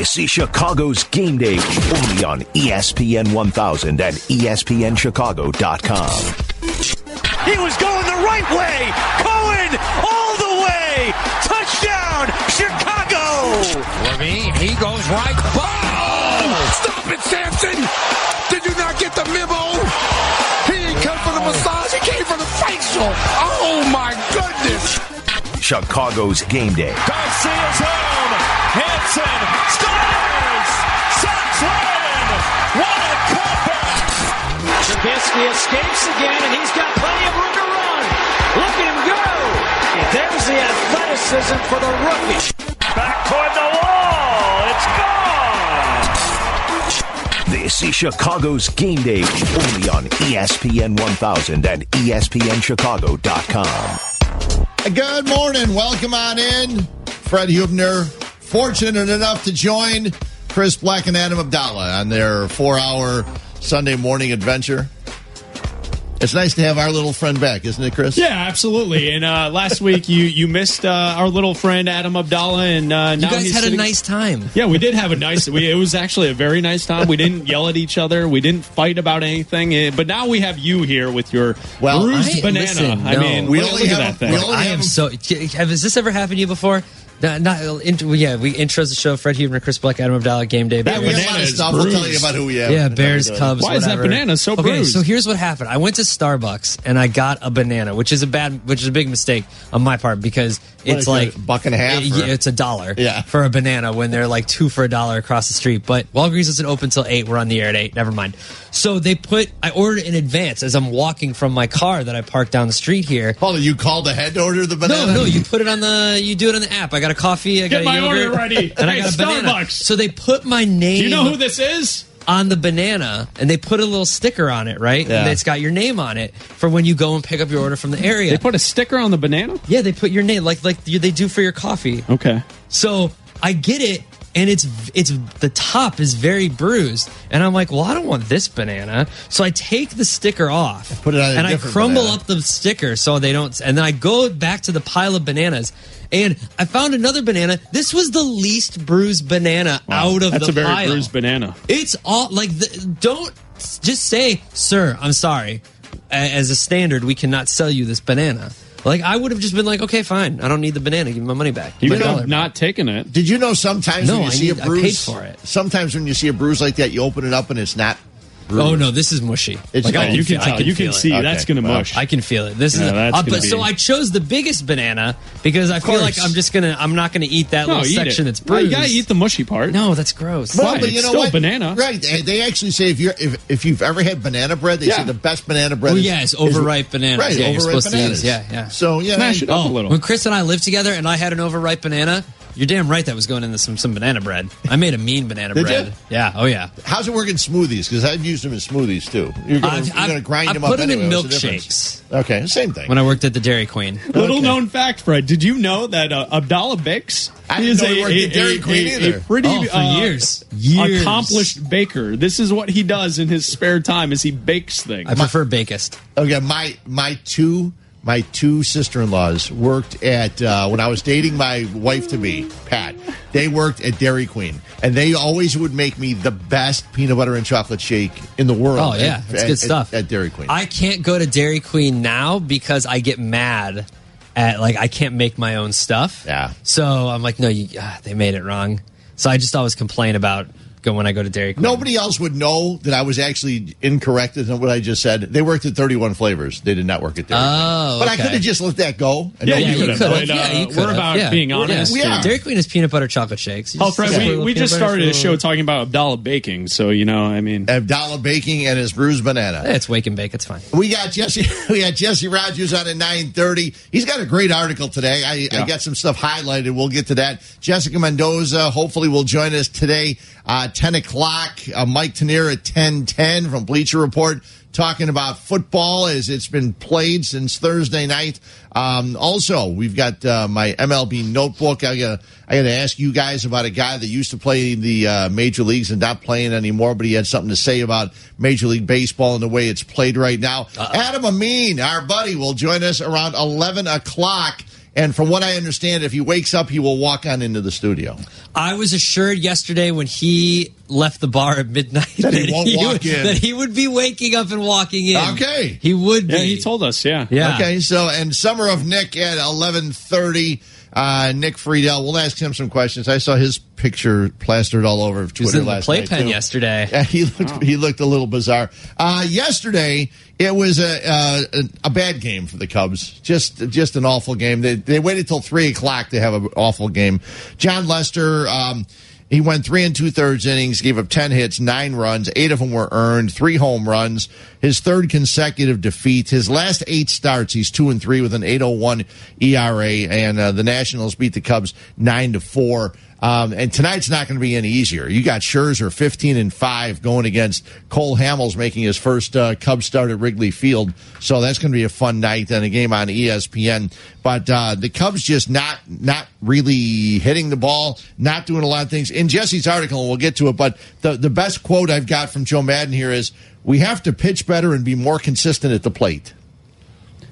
This is Chicago's Game Day, only on ESPN 1000 and ESPNChicago.com. He was going the right way. Cohen all the way. Touchdown, Chicago. Levine, he goes right. Ball! Stop it, Sampson! Did you not get the memo? He didn't come for the massage, he came for the facial. Oh my goodness! Chicago's Game Day. Garcia's home. Hanson scores. Sox win. What a comeback. Trubisky escapes again, and he's got plenty of room to run. Look at him go. There's the athleticism for the rookie. Back toward the wall. It's gone. This is Chicago's Game Day, only on ESPN 1000 and ESPNChicago.com. Good morning. Welcome on in. Fred Hubner, fortunate enough to join Chris Black and Adam Abdallah on their four hour Sunday morning adventure. It's nice to have our little friend back, isn't it, Chris? Yeah, absolutely. And uh, last week you you missed uh, our little friend Adam Abdallah, and uh, You guys he's had a nice time. Yeah, we did have a nice. We, it was actually a very nice time. We didn't yell at each other. We didn't fight about anything. eh, But now we have you here with your Well, bruised I- banana. listen, I mean, We look, only look at have- that thing. we only I have am so. Has this ever happened to you before? Not, not int- yeah, we intros the show. Fred Huber, Chris Black, Adam Abdallah, game day. Yeah, we a lot banana of is stuff. We'll tell you about who we have. Yeah, Bears, Cubs. Why is that banana so okay, bruised? so here's what happened. I went to Starbucks and I got a banana, which is a bad, which is a big mistake on my part because it's What is like it, a buck and a half, Yeah, or- it's a dollar. Yeah. for a banana when they're like two for a dollar across the street. But Walgreens isn't open till eight. We're on the air at eight. Never mind. So they put. I ordered in advance as I'm walking from my car that I parked down the street here. Hold you called ahead to order the banana? No, no, you put it on the. You do it on the app. I got a coffee. I got Get a my yogurt, order ready. and I got a banana. Starbucks. So they put my name. Do you know who this is? on the banana and they put a little sticker on it, right? Yeah. And it's got your name on it for when you go and pick up your order from the area. They put a sticker on the banana. yeah, they put your name like like you- they do for your coffee. Okay. So I get it, and it's it's the top is very bruised, and I'm like, well, I don't want this banana. So I take the sticker off, Put it on and I crumble banana. up the sticker so they don't. And then I go back to the pile of bananas, and I found another banana. This was the least bruised banana out of That's the pile. That's a very pile. bruised banana. It's all like the, don't just say, "Sir, I'm sorry." As a standard, we cannot sell you this banana. Like I would have just been like, "Okay, fine. I don't need the banana. Give me my money back." You My could dollar have not taken it. Did you know sometimes No, when you I see need- a I bruise, paid for it. sometimes when you see a bruise like that, you open it up and it's not. Bruised. Oh no, this is mushy. It's Like, not- I you can feel- I tell. you can feel it. see Okay. that's going to Well, mush. I can feel it. This Yeah, is, uh, but be- so I chose the biggest banana because I feel like. I'm just gonna. I'm not gonna eat that no, little eat section it. that's No, bruised. you got to eat the mushy part. No, that's gross. Well, Why? but you It's know still what? banana. Right. They- They actually say if you're if, if you've ever had banana bread, they Yeah. say the best banana bread. Oh is, yeah, it's overripe bananas. Right, yeah, overripe supposed bananas. Yeah, yeah. So yeah, Smash it up a Oh, little. when Chris and I lived together and I had an overripe banana, you're damn right that was going into some, some banana bread. I made a mean banana Did bread. you? Yeah, oh yeah. How's it work in smoothies? Because I've used them in smoothies too. You're going I've- you're gonna grind I've them put up them in anyway. What's the difference? milkshakes. Okay, same thing. When I worked at the Dairy Queen. Little Okay. known fact, Fred. Did you know that uh, Abdallah Bix I didn't is know he a, worked a, at Dairy a- Queen a- either. a pretty Oh, for uh, years. Years. accomplished baker. This is what he does in his spare time: is he bakes things. I prefer Bakest. Okay, my my two my two sister in laws worked at uh, when I was dating my wife to be Pat. They worked at Dairy Queen, and they always would make me the best peanut butter and chocolate shake in the world. Oh yeah, at- it's at- good stuff. at, at Dairy Queen. I can't go to Dairy Queen now because I get mad at like I can't make my own stuff. Yeah. So I'm like, no, you, ah, they made it wrong. So I just always complain about go when I go to Dairy Queen. Nobody else would know that I was actually incorrect in what I just said. They worked at 31 flavors. They did not work at Dairy Oh, Queen. But I could have just let that go. and yeah, nobody you you could have. But, uh, Yeah, you we're could've. about Yeah. being We're- honest. yeah. and- Dairy Queen is peanut butter chocolate shakes. You Oh, Fred, we, we just peanut butter started a show talking about Abdallah baking, so you know, I mean, Abdallah Baking and his bruised banana. It's wake and bake. It's fine. We got Jesse. We got Jesse Rogers on at nine thirty. He's got a great article today. I, I got some stuff highlighted. We'll get to that. Jessica Mendoza hopefully will join us today, uh, ten o'clock. Uh, Mike Tanier at ten ten from Bleacher Report talking about football as it's been played since Thursday night. Um, also, we've got uh, my MLB notebook. I got I got to ask you guys about a guy that used to play in the uh, major leagues and not playing anymore, but he had something to say about Major League Baseball and the way it's played right now. Adam Amin, our buddy, will join us around eleven o'clock. And from what I understand, if he wakes up, he will walk on into the studio. I was assured yesterday when he left the bar at midnight That he won't walk would, in. that he would be waking up and walking in. Okay. he would. Be. Yeah, he told us. Yeah. Yeah. Okay, so and Summer of Nick at eleven thirty. Uh, Nick Friedell. We'll ask him some questions. I saw his picture plastered all over He was Twitter in the last playpen night. too. yesterday. Yeah, he looked he looked a little bizarre. Uh, yesterday it was a, uh, a a bad game for the Cubs. Just just an awful game. They they waited till three o'clock to have an awful game. Jon Lester. Um, he went three and two thirds innings, gave up 10 hits, nine runs, eight of them were earned, three home runs, his third consecutive defeat. His last eight starts, he's two and three with an 801 ERA, and uh, the Nationals beat the Cubs nine to four. Um, and tonight's not going to be any easier. You got Scherzer 15 and 5 going against Cole Hamels making his first uh, Cubs start at Wrigley Field. So that's going to be a fun night and a game on ESPN. But uh, the Cubs just not not really hitting the ball, not doing a lot of things. In Jesse's article, we'll get to it, but the, the best quote I've got from Joe Maddon here is we have to pitch better and be more consistent at the plate.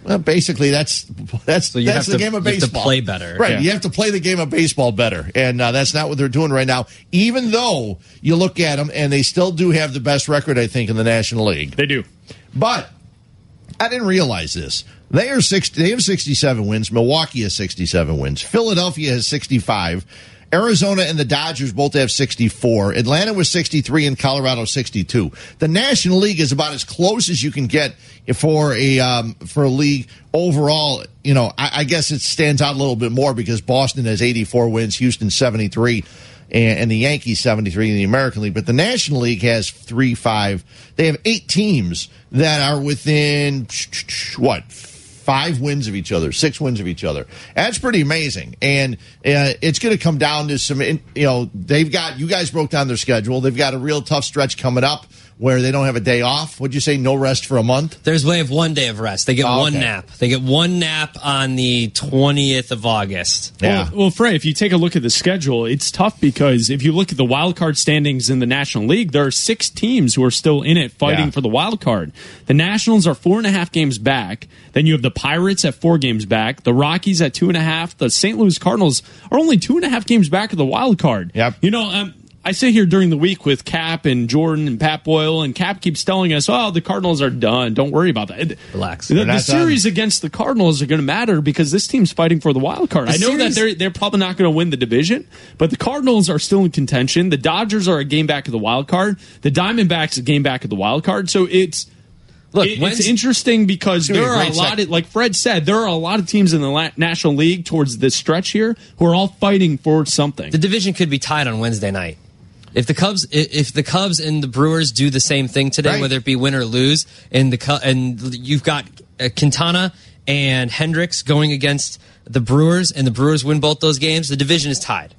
Well, basically, that's that's you that's have the to- game of you have to baseball. play better. right? Yeah. You have to play the game of baseball better, and uh, that's not what they're doing right now. Even though you look at them, and they still do have the best record, I think, in the National League. They do. But I didn't realize this. They are six. They have sixty-seven wins. Milwaukee has sixty-seven wins. Philadelphia has sixty-five. Arizona and the Dodgers both have 64. Atlanta was 63 and Colorado 62. The National League is about as close as you can get for a um, for a league overall. You know, I, I guess it stands out a little bit more because Boston has 84 wins, Houston 73 and, the Yankees 73 in the American League. But the National League has three, five. They have eight teams that are within what five wins of each other, six wins of each other. That's pretty amazing, and uh, it's going to come down to some. You know, they've got you guys broke down their schedule. They've got a real tough stretch coming up where they don't have a day off. Would you say no rest for a month? There's way of one day of rest. They get Oh, one okay. nap. They get one nap on the 20th of August. Yeah. Well, well, Frey, if you take a look at the schedule, it's tough because if you look at the wild card standings in the National League, there are six teams who are still in it fighting Yeah. for the wild card. The Nationals are four and a half games back. Then you have the Pirates at four games back. The Rockies at two and a half. The St. Louis Cardinals are only two and a half games back of the wild card. Yep. You know, um, I sit here during the week with Cap and Jordan and Pat Boyle, and Cap keeps telling us, "Oh, the Cardinals are done. Don't worry about that." Relax. The, the not series against the Cardinals are going to matter because this team's fighting for the wild card. The I know that they're they're probably not going to win the division, but the Cardinals are still in contention. The Dodgers are a game back of the wild card. The Diamondbacks a game back of the wild card. So it's Look, it- it's interesting because gonna be there a are a lot second. of like Fred said, there are a lot of teams in the La- National League towards this stretch here who are all fighting for something. the division could be tied on Wednesday night. If the Cubs, if the Cubs and the Brewers do the same thing today, Right. whether it be win or lose, and the and you've got uh, Quintana and Hendricks going against the Brewers, and the Brewers win both those games, the division is tied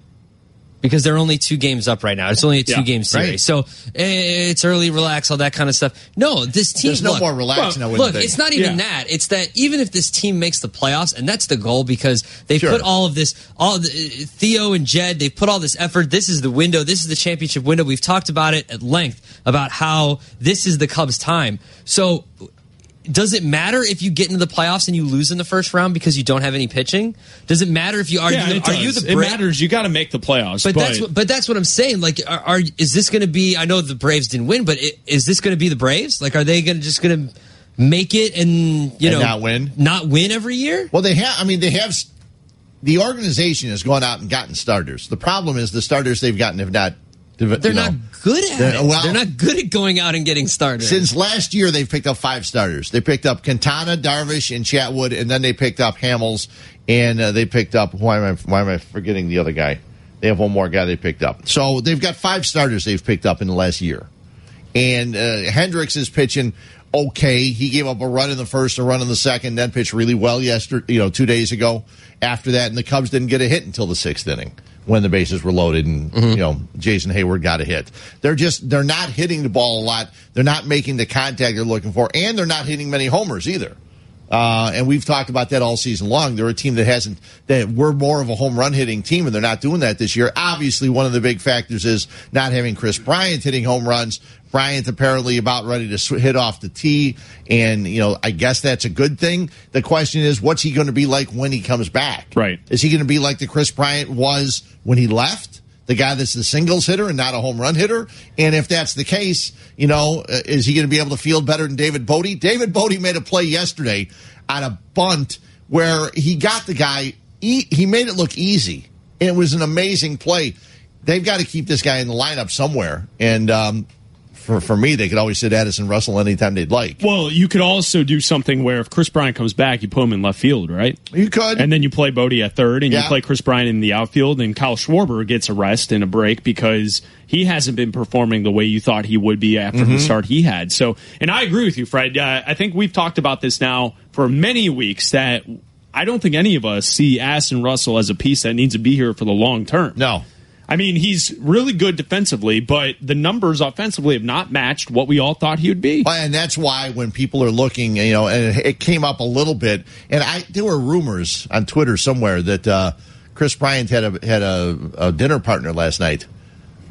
because they're only two games up right now. It's only a Yeah, two game series, right. so eh, it's early, relax, all that kind of stuff. No, this team. There's no look, more relaxing. I wouldn't Look, think. it's not even Yeah. that. It's that even if this team makes the playoffs, and that's the goal because they Sure. put all of this, all the, Theo and Jed, they put all this effort. This is the window. This is the championship window. We've talked about it at length about how this is the Cubs' time. So. Does it matter if you get into the playoffs and you lose in the first round because you don't have any pitching? Does it matter if you are yeah, you, it, are you does. the it matters. You got to make the playoffs. but, that's what, but that's what I'm saying. Like, are, are is this going to be? I know the Braves didn't win, but i is this going to be the Braves? Like, are they going to just going to make it and you And know not win? not win every year? Well, they have. I mean, they have. The organization has gone out and gotten starters. The problem is the starters they've gotten have not. They're know, not good at They're- it. well- They're not good at going out and getting started. Since last year, they've picked up five starters. They picked up Quintana, Darvish, and Chatwood, and then they picked up Hamels, and uh, they picked up. Why am I? Why am I forgetting the other guy? They have one more guy they picked up. So they've got five starters they've picked up in the last year. And uh, Hendricks is pitching okay. He gave up a run in the first, a run in the second, then pitched really well yesterday. You know, two days ago. After that, and the Cubs didn't get a hit until the sixth inning when the bases were loaded, and mm-hmm. you know Jason Heyward got a hit. They're just they're not hitting the ball a lot. They're not making the contact they're looking for, and they're not hitting many homers either. Uh, and we've talked about that all season long. They're a team that hasn't, that we're more of a home run hitting team, and they're not doing that this year. Obviously, one of the big factors is not having Kris Bryant hitting home runs. Bryant apparently about ready to hit off the tee, and you know I guess that's a good thing. The question is, what's he going to be like when he comes back? Right. Is he going to be like the Kris Bryant was when he left? The guy that's the singles hitter and not a home run hitter? And if that's the case, you know, uh, is he going to be able to field better than David Bote? David Bote made a play yesterday on a bunt where he got the guy, he, he made it look easy. It was an amazing play. They've got to keep this guy in the lineup somewhere. And um, for, for me, they could always sit Addison Russell anytime they'd like. Well, you could also do something where if Kris Bryant comes back, you put him in left field, right? You could. And then you play Bote at third, and Yeah. you play Kris Bryant in the outfield, and Kyle Schwarber gets a rest and a break because he hasn't been performing the way you thought he would be after Mm-hmm. the start he had. So, and I agree with you, Fred. Uh, I think we've talked about this now for many weeks that I don't think any of us see Addison Russell as a piece that needs to be here for the long term. no. I mean, he's really good defensively, but the numbers offensively have not matched what we all thought he would be. And that's why when people are looking, you know, and it came up a little bit, and I there were rumors on Twitter somewhere that uh, Kris Bryant had a had a, a dinner partner last night,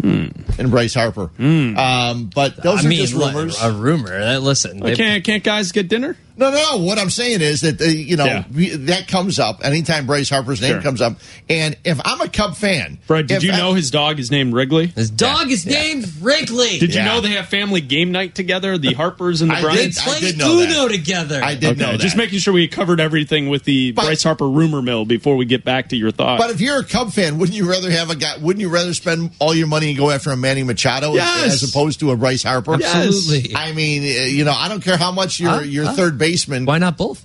and Bryce Harper. Um, but those I are mean, just rumors. a rumor. Listen, they- Can't can't guys get dinner? No, no, no. What I'm saying is that uh, you know Yeah. that comes up anytime Bryce Harper's name Sure. comes up, and if I'm a Cub fan, Fred, did you I- know his dog is named Wrigley? his dog is Yeah. named Wrigley. Did you know they have family game night together, the Harpers and the I Bryants? did- Play did know Uno that. together. I did know that. Just making sure we covered everything with the But- Bryce Harper rumor mill before we get back to your thoughts. But if you're a Cub fan, wouldn't you rather have a guy? Wouldn't you rather spend all your money and go after a Manny Machado Yes. as opposed to a Bryce Harper? Yes. Absolutely. I mean, uh, you know, I don't care how much your Huh? your Huh? third baseman. Why not both?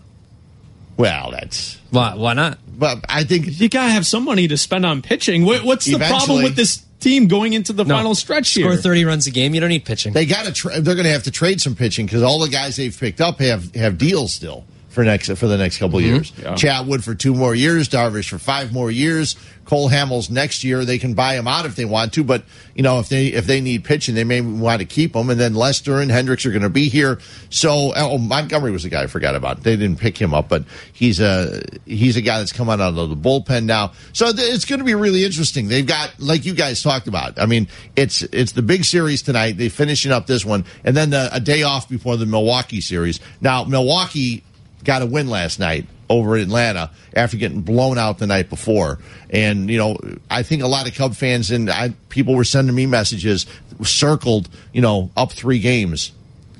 Well, that's. Why? Why not? But I think you gotta have some money to spend on pitching. What, what's the problem with this team going into the No. final stretch here? Score thirty runs a game. You don't need pitching. they got to. Tra- they're going to have to trade some pitching because all the guys they've picked up have have deals still for next for the next couple of years. Yeah. Chatwood for two more years, Darvish for five more years, Cole Hamels next year. They can buy him out if they want to, but you know if they if they need pitching, they may want to keep him. And then Lester and Hendricks are going to be here. So oh, Montgomery was the guy I forgot about. They didn't pick him up, but he's a he's a guy that's coming out of the bullpen now. So th- it's going to be really interesting. They've got like you guys talked about. I mean, it's it's the big series tonight. They finishing up this one, and then the, a day off before the Milwaukee series. Now Milwaukee got a win last night over Atlanta after getting blown out the night before. And, you know, I think a lot of Cub fans and I, people were sending me messages circled, you know, up three games.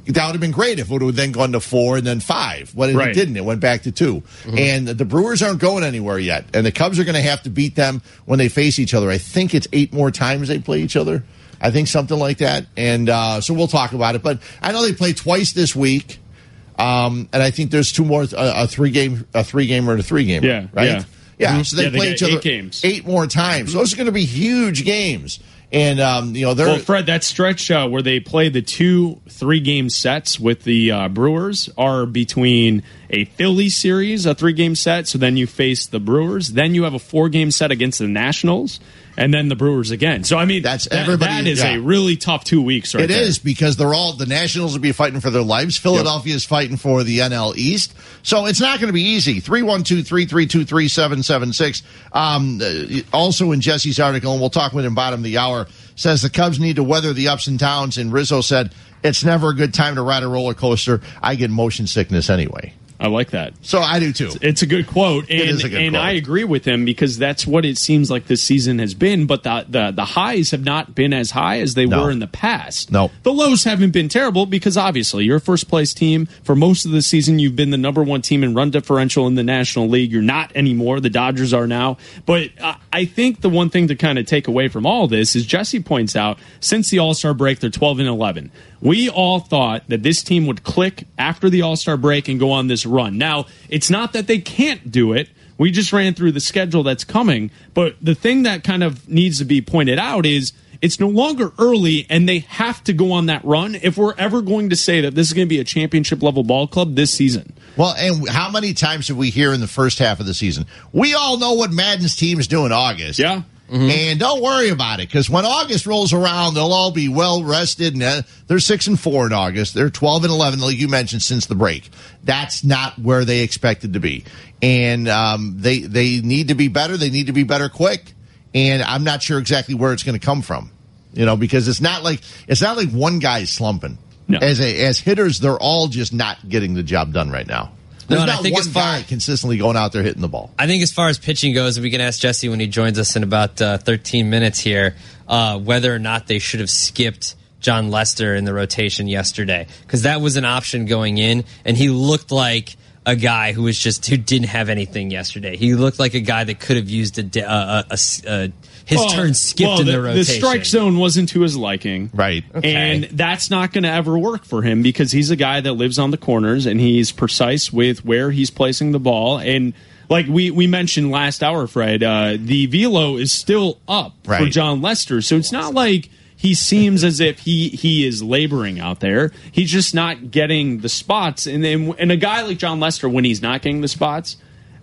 That would have been great if it would have then gone to four and then five. But it Right. didn't. It went back to 2 And the Brewers aren't going anywhere yet. And the Cubs are going to have to beat them when they face each other. I think it's eight more times they play each other. I think something like that. And uh, so we'll talk about it. But I know they play twice this week. Um, and I think there's two more, uh, a three game, a three game or a three game. Yeah, Right. yeah. Yeah. Mhm. So they Yeah, play got each other eight games. eight more times. So those are going to be huge games. And, um, you know, they're, Well, Fred, that stretch uh, where they play the two three game sets with the uh, Brewers are between a Philly series, a three game set. So then you face the Brewers. Then you have a four game set against the Nationals. And then the Brewers again. So, I mean, That's that- everybody- that is yeah. a really tough two weeks right It is there. because they're all the Nationals will be fighting for their lives. Philadelphia is fighting for the NL East, so it's not going to be easy. Three one two three three two three seven seven six. Um, uh, also in Jesse's article, and we'll talk with him bottom of the hour. Says the Cubs need to weather the ups and downs, and Rizzo said it's never a good time to ride a roller coaster. I get motion sickness anyway, I like that. so I do too. It's a good quote, and is a good and quote. I agree with him because that's what it seems like this season has been. But the the, the highs have not been as high as they No. were in the past. No. the lows haven't been terrible because obviously you're a first place team for most of the season. You've been the number one team in run differential in the National League. You're not anymore. The Dodgers are now. But uh, I think the one thing to kind of take away from all this is Jesse points out since the All Star break they're 12 and 11. We all thought that this team would click after the All Star break and go on this run. Now, it's not that they can't do it. We just ran through the schedule that's coming. But the thing that kind of needs to be pointed out is it's no longer early and they have to go on that run if we're ever going to say that this is going to be a championship level ball club this season. Well, and how many times have we hear in the first half of the season? We all know what Maddon's team is doing in August. Yeah. And don't worry about it because when August rolls around, they'll all be well rested. And uh, they're six and four in August. They're twelve and eleven, like you mentioned, since the break. That's not where they expected to be, and um, they they need to be better. They need to be better quick, and I'm not sure exactly where it's going to come from. You know, because it's not like it's not like one guy's slumping. No. As a as hitters, they're all just not getting the job done right now. There's and I think one as far- guy consistently going out there hitting the ball. I think as far as pitching goes, we can ask Jesse when he joins us in about uh, 13 minutes here uh, whether or not they should have skipped Jon Lester in the rotation yesterday because that was an option going in, and he looked like a guy who was just who didn't have anything yesterday. He looked like a guy that could have used a, a, a, a his Well, turn skipped well, in the, rotation. the, strike zone wasn't to his liking. Right. And that's not going to ever work for him because he's a guy that lives on the corners and he's precise with where he's placing the ball. And like we, we mentioned last hour, Fred, uh, the velo is still up for Jon Lester. So it's not like he seems as if he, he is laboring out there. He's just not getting the spots. And then, and a guy like Jon Lester, when he's not getting the spots,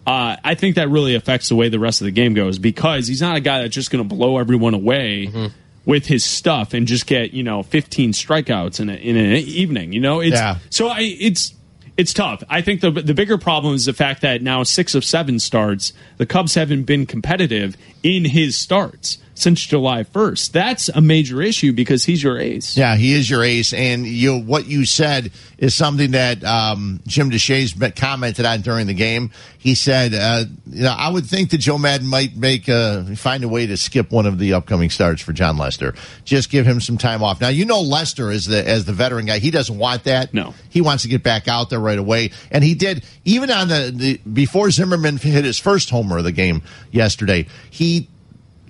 uh, I think that really affects the way the rest of the game goes because he's not a guy that's just going to blow everyone away Mm-hmm. with his stuff and just get you know 15 strikeouts in a, in an evening. You know, it's Yeah. so I it's it's tough. I think the the bigger problem is the fact that now six of seven starts, the Cubs haven't been competitive in his starts since July 1st. That's a major issue because he's your ace. Yeah, he is your ace, and you what you said is something that um, Jim Deshaies commented on during the game. He said, uh, "You know, I would think that Joe Maddon might make uh, find a way to skip one of the upcoming starts for Jon Lester. Just give him some time off. Now, you know, Lester is the as the veteran guy. He doesn't want that. No. he wants to get back out there right away, and he did. Even on the, the before Zimmerman hit his first homer of the game yesterday, he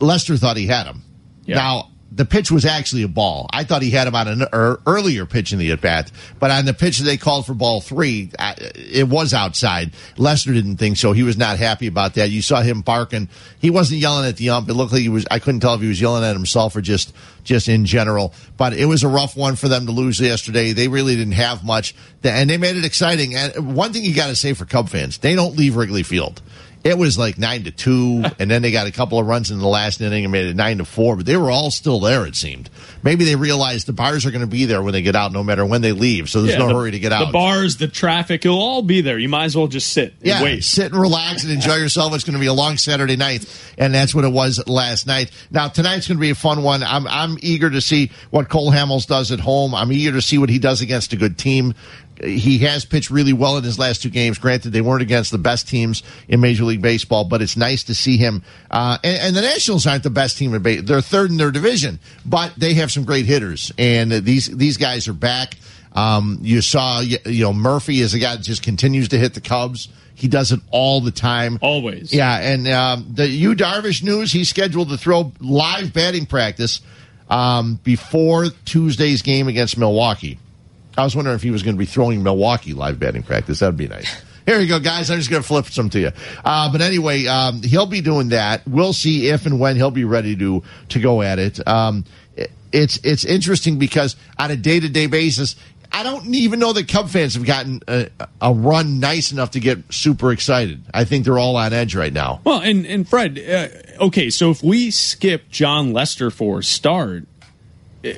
Lester thought he had him. Yeah. Now, the pitch was actually a ball. I thought he had him on an er, earlier pitch in the at bat, but on the pitch that they called for ball three, it was outside. Lester didn't think so. He was not happy about that. You saw him barking. He wasn't yelling at the ump. It looked like he was. I couldn't tell if he was yelling at himself or just just in general. But it was a rough one for them to lose yesterday. They really didn't have much, and they made it exciting. And one thing you got to say for Cub fans, they don't leave Wrigley Field. It was like nine to two, and then they got a couple of runs in the last inning and made it nine to four. But they were all still there. It seemed. Maybe they realized the bars are going to be there when they get out, no matter when they leave. So there's Yeah, no the- hurry to get out. The bars, the traffic, it'll all be there. You might as well just sit and yeah, wait. sit and relax and enjoy yourself. It's going to be a long Saturday night, and that's what it was last night. Now tonight's going to be a fun one. I'm I'm eager to see what Cole Hamels does at home. I'm eager to see what he does against a good team. He has pitched really well in his last two games. Granted, they weren't against the best teams in Major League Baseball, but it's nice to see him. Uh, and, and the Nationals aren't the best team in baseball; they're third in their division, but they have some great hitters, and these these guys are back. Um, you saw, you you know, Murphy is a guy that just continues to hit the Cubs. He does it all the time. Always. Yeah, and um, the U Darvish news, he's scheduled to throw live batting practice um, before Tuesday's game against Milwaukee. I was wondering if he was going to be throwing Milwaukee live batting practice. That'd be nice. Here you go, guys. I'm just going to flip some to you. Uh, but anyway, um, he'll be doing that. We'll see if and when he'll be ready to to go at it. Um, it- it's it's interesting because on a day to day basis, I don't even know that Cub fans have gotten a, a run nice enough to get super excited. I think they're all on edge right now. Well, and and Fred, uh, okay, so if we skip Jon Lester for start, uh,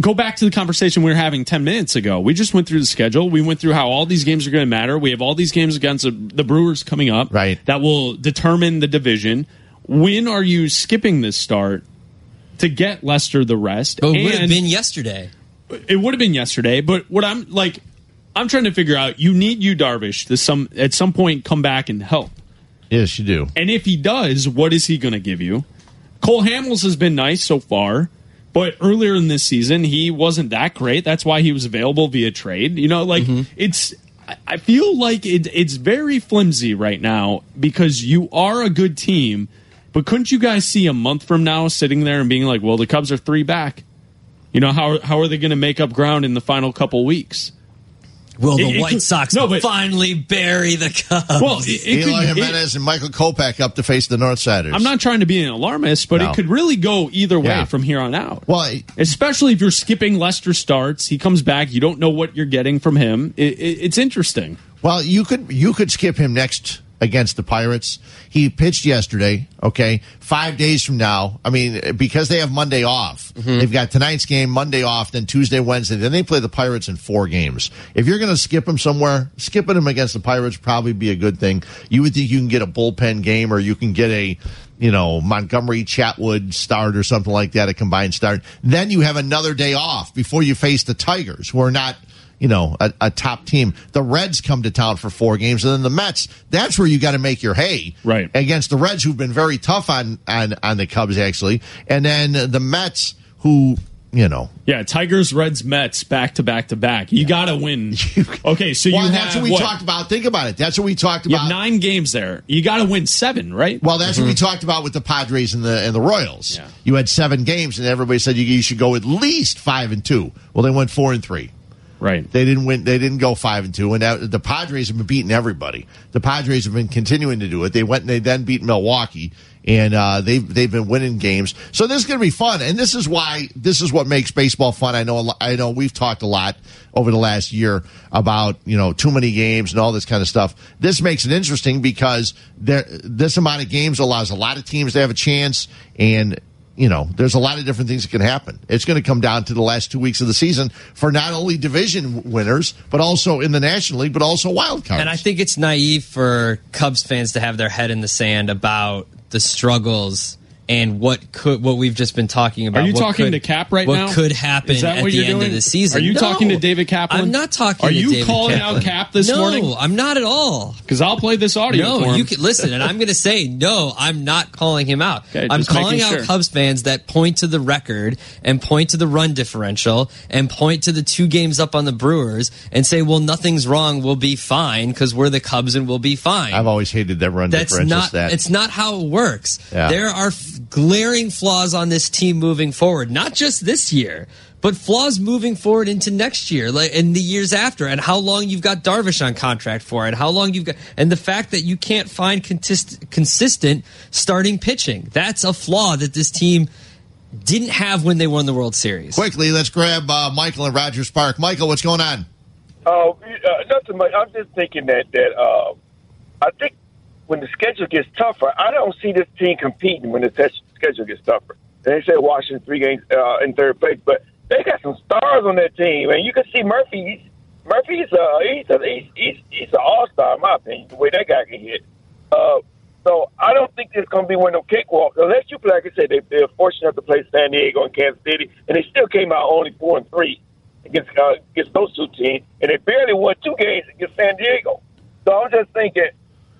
go back to the conversation we were having 10 minutes ago. We just went through the schedule. We went through how all these games are going to matter. We have all these games against the, the Brewers coming up Right. that will determine the division. When are you skipping this start to get Lester the rest? But it would have been yesterday. it would have been yesterday, but what I'm like, I'm trying to figure out. You need you Darvish to some at some point come back and help. Yes, you do. And if he does, what is he going to give you? Cole Hamels has been nice so far, but earlier in this season he wasn't that great. That's why he was available via trade. You know, like mm-hmm. it's. I- I feel like it, it's very flimsy right now because you are a good team, but couldn't you guys see a month from now sitting there and being like, "Well, the Cubs are three back." You know how how are they going to make up ground in the final couple weeks? Will the It- it White could- Sox no, but- finally bury the Cubs? Well, it, it Eloy could, it- Jimenez and Michael Kopech up to face the Northsiders. I'm not trying to be an alarmist, but No. it could really go either way Yeah. from here on out. Well, especially if you're skipping Lester starts, he comes back, you don't know what you're getting from him. It, it, it's interesting. Well, you could you could skip him next against the Pirates. He pitched yesterday, okay? Five days from now, I mean, because they have Monday off, mm-hmm. they've got tonight's game, Monday off, then Tuesday, Wednesday, then they play the Pirates in four games. If you're going to skip them somewhere, skipping them against the Pirates probably be a good thing. You would think you can get a bullpen game or you can get a, you know, Montgomery Chatwood start or something like that, a combined start. Then you have another day off before you face the Tigers, who are not you know, a, a, top team. The Reds come to town for four games, and then the Mets. That's where you got to make your hay, Right. Against the Reds, who've been very tough on on on the Cubs, actually, and then the Mets, who you know. Yeah, Tigers, Reds, Mets, back to back to back. You got to win. Okay, so well, you that's have what we what? talked about. Think about it. That's what we talked You about. nine games there. You got to win seven, right? Well, that's what we mm-hmm. talked about with the Padres and the and the Royals. Yeah. You had seven games, and everybody said you, you should go at least five and two. Well, they went four and three. Right. They didn't win. They didn't go five and two. And that, the Padres have been beating everybody. The Padres have been continuing to do it. They went and they then beat Milwaukee, and uh, they've they've been winning games. So this is going to be fun. And this is why this is what makes baseball fun. I know. I know we've talked a lot over the last year about you know too many games and all this kind of stuff. This makes it interesting because there this amount of games allows a lot of teams to have a chance and you know, there's a lot of different things that can happen. It's going to come down to the last two weeks of the season for not only division winners, but also in the National League, but also wild cards. And I think it's naive for Cubs fans to have their head in the sand about the struggles and what could what we've just been talking about. Are you What talking could- to Cap right what now? What could happen Is that at what the you're end doing? of the season? Are you No. talking to David Kaplan? I'm not talking. Are to you David calling Kaplan. out Cap this no, morning? No, I'm not at all. Because I'll play this audio. for No, him. you can listen, and I'm going to say no. I'm not calling him out. Okay, I'm calling out sure. Cubs fans that point to the record and point to the run differential and point to the two games up on the Brewers and say, "Well, nothing's wrong. We'll be fine because we're the Cubs and we'll be fine." I've always hated that run That's differential not. stat. It's not how it works. Yeah. There are f- glaring flaws on this team moving forward, not just this year, but flaws moving forward into next year, like in the years after, and how long you've got Darvish on contract for, and how long you've got, and the fact that you can't find consist- consistent starting pitching. That's a flaw that this team didn't have when they won the World Series. Quickly, let's grab uh, Michael in Rogers Park. Michael, what's going on? Oh, uh, nothing much. I'm just thinking that that uh, I think when the schedule gets tougher, I don't see this team competing when the schedule gets tougher. And they say Washington three games uh, in third place, but they got some stars on that team, and you can see Murphy. Murphy's uh, he's a, he's he's, he's an all star in my opinion. The way that guy can hit. Uh, so I don't think it's going to be one of them cakewalks unless you play. Like I said, they, they're fortunate to play San Diego and Kansas City, and they still came out only four and three against uh, against those two teams, and they barely won two games against San Diego. So I'm just thinking,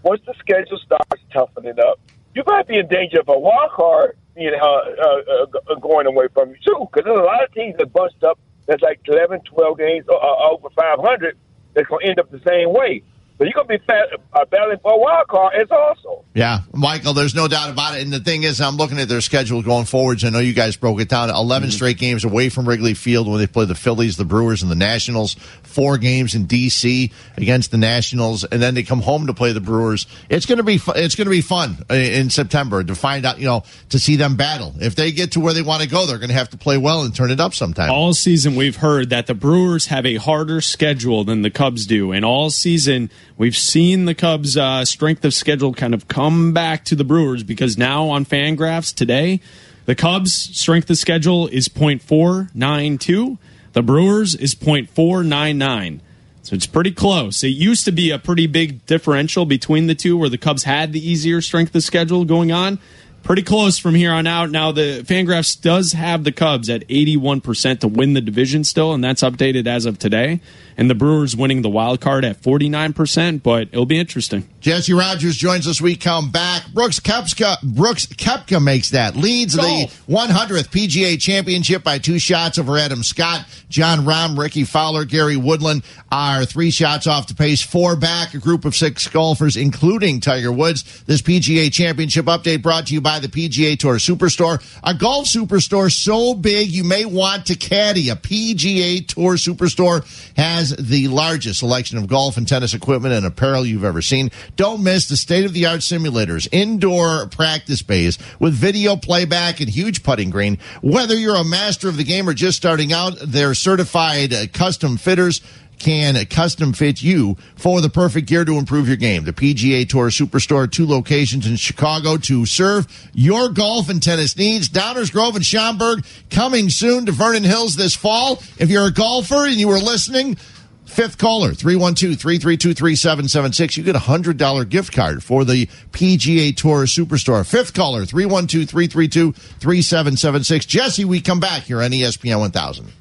once the schedule starts toughening up, you might be in danger of a wild card, you know, uh, uh, uh, going away from you too, because there's a lot of teams that bunched up that's like 11, 12 games uh, uh, over 500 that's to end up the same way. So you're going to be uh, battling for a wild card as also. Yeah, Michael, there's no doubt about it. And the thing is, I'm looking at their schedule going forwards. I know you guys broke it down. 11 Mm-hmm. straight games away from Wrigley Field when they play the Phillies, the Brewers, and the Nationals. Four games in D.C. against the Nationals, and then they come home to play the Brewers. It's going to be fu- it's going to be fun uh, in September to find out, you know, to see them battle. If they get to where they want to go, they're going to have to play well and turn it up sometime. all season we've heard that the Brewers have a harder schedule than the Cubs do, and all season we've seen the Cubs' uh, strength of schedule kind of come back to the Brewers because now on Fangraphs today, the Cubs' strength of schedule is .492, the Brewers is .499. So it's pretty close. It used to be a pretty big differential between the two, where the Cubs had the easier strength of schedule going on. Pretty close from here on out. Now the Fangraphs does have the Cubs at 81% to win the division still, and that's updated as of today. And the Brewers winning the wild card at 49%, but it'll be interesting. Jesse Rogers joins us. We come back. Brooks Koepka, Brooks Koepka makes that leads the 100th PGA Championship by two shots over Adam Scott, Jon Rahm, Rickie Fowler, Gary Woodland are three shots off the pace, four back. A group of six golfers, including Tiger Woods. This PGA Championship update brought to you by the PGA Tour Superstore, a golf superstore so big you may want to caddy. A PGA Tour Superstore has the largest selection of golf and tennis equipment and apparel you've ever seen. Don't miss the state of the art simulators, indoor practice bays with video playback and huge putting green. Whether you're a master of the game or just starting out, their certified uh, custom fitters can custom fit you for the perfect gear to improve your game. The PGA Tour Superstore, two locations in Chicago to serve your golf and tennis needs. Downers Grove and Schaumburg coming soon to Vernon Hills this fall. If you're a golfer and you were listening, Fifth caller, 312-332-3776. You get a $100 gift card for the PGA Tour Superstore. Fifth caller, 312-332-3776. Jesse, we come back here on ESPN 1000.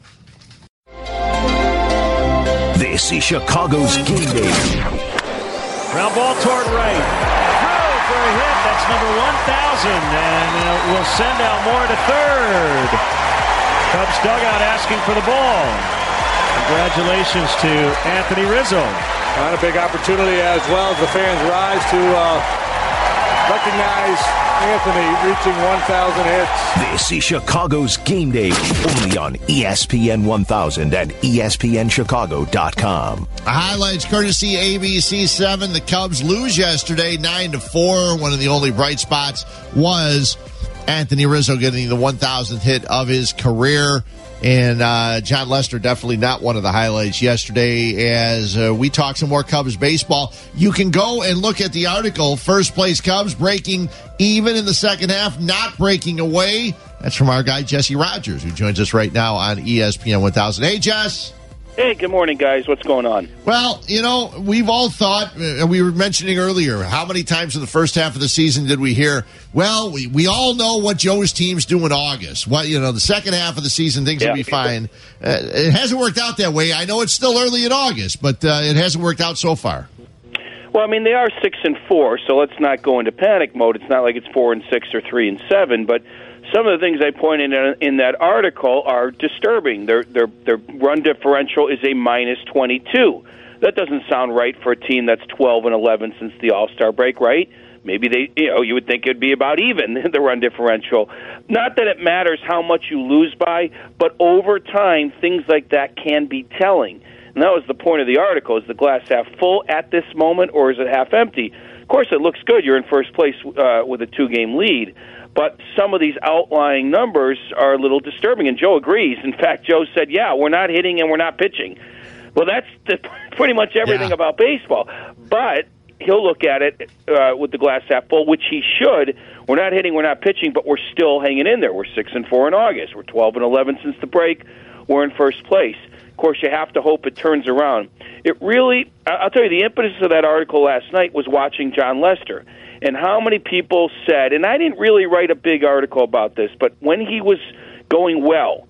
This is Chicago's game day. Ground ball toward right. Throw for a hit. That's number 1,000. And it will send out more to third. Cubs dugout asking for the ball. Congratulations to Anthony Rizzo. Not a big opportunity as well as the fans rise to uh, recognize Anthony reaching 1,000 hits. This is Chicago's game day only on ESPN 1000 and ESPNChicago.com. Highlights courtesy ABC 7. The Cubs lose yesterday 9 to 4. One of the only bright spots was Anthony Rizzo getting the 1000th hit of his career. And uh, Jon Lester definitely not one of the highlights yesterday. As uh, we talk some more Cubs baseball, you can go and look at the article. First place Cubs breaking even in the second half, not breaking away. That's from our guy Jesse Rogers, who joins us right now on ESPN 1000. Hey, Jess. Hey, good morning, guys. What's going on? Well, you know, we've all thought, and we were mentioning earlier, how many times in the first half of the season did we hear, well, we, we all know what Joe's teams do in August. What, you know, the second half of the season, things Yeah. will be fine. Uh, it hasn't worked out that way. I know it's still early in August, but uh, it hasn't worked out so far. Well, I mean, they are six and four, so let's not go into panic mode. It's not like it's four and six or three and seven, but some of the things I pointed in, in that article are disturbing. Their their their run differential is a minus twenty two. That doesn't sound right for a team that's twelve and eleven since the All Star break, right? Maybe they, you know, you would think it'd be about even the run differential. Not that it matters how much you lose by, but over time, things like that can be telling. And that was the point of the article: is the glass half full at this moment, or is it half empty? Of course, it looks good. You're in first place uh, with a two-game lead, but some of these outlying numbers are a little disturbing. And Joe agrees. In fact, Joe said, "Yeah, we're not hitting and we're not pitching." Well, that's the, pretty much everything Yeah. about baseball. But he'll look at it uh, with the glass half full, which he should. We're not hitting, we're not pitching, but we're still hanging in there. We're six and four in August. We're twelve and eleven since the break. We're in first place. Of course, you have to hope it turns around. It really, I'll tell you, the impetus of that article last night was watching Jon Lester and how many people said, and I didn't really write a big article about this, but when he was going well,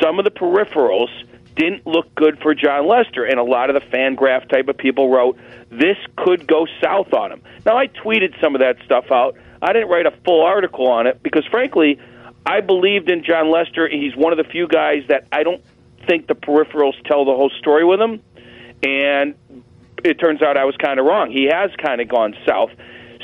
some of the peripherals didn't look good for Jon Lester, and a lot of the fan graph type of people wrote, this could go south on him. Now, I tweeted some of that stuff out. I didn't write a full article on it because, frankly, I believed in Jon Lester. He's one of the few guys that I don't think the peripherals tell the whole story with him. And it turns out I was kind of wrong. He has kind of gone south.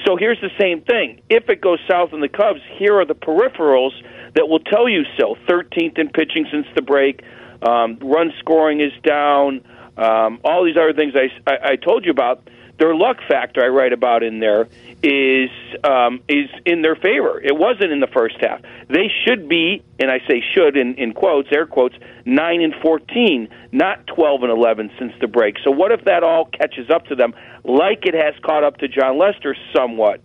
So here's the same thing. If it goes south in the Cubs, here are the peripherals that will tell you so. 13th in pitching since the break. Um, run scoring is down. Um, all these other things I, I, I told you about. Their luck factor I write about in there is um, is in their favor. It wasn't in the first half. They should be, and I say should in, in quotes, air quotes, nine and fourteen, not twelve and eleven since the break. So what if that all catches up to them, like it has caught up to Jon Lester somewhat?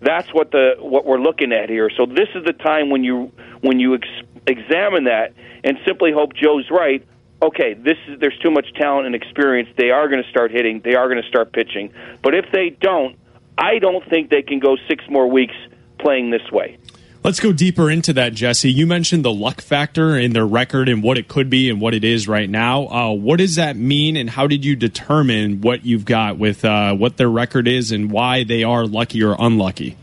That's what the what we're looking at here. So this is the time when you when you ex- examine that and simply hope Joe's right. Okay, this is there's too much talent and experience. They are going to start hitting. They are going to start pitching. But if they don't, I don't think they can go six more weeks playing this way. Let's go deeper into that, Jesse. You mentioned the luck factor in their record and what it could be and what it is right now. Uh, what does that mean, and how did you determine what you've got with uh, what their record is and why they are lucky or unlucky?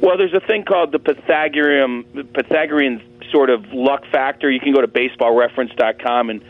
Well, there's a thing called the Pythagorean Pythagorean sort of luck factor. You can go to baseballreference.com and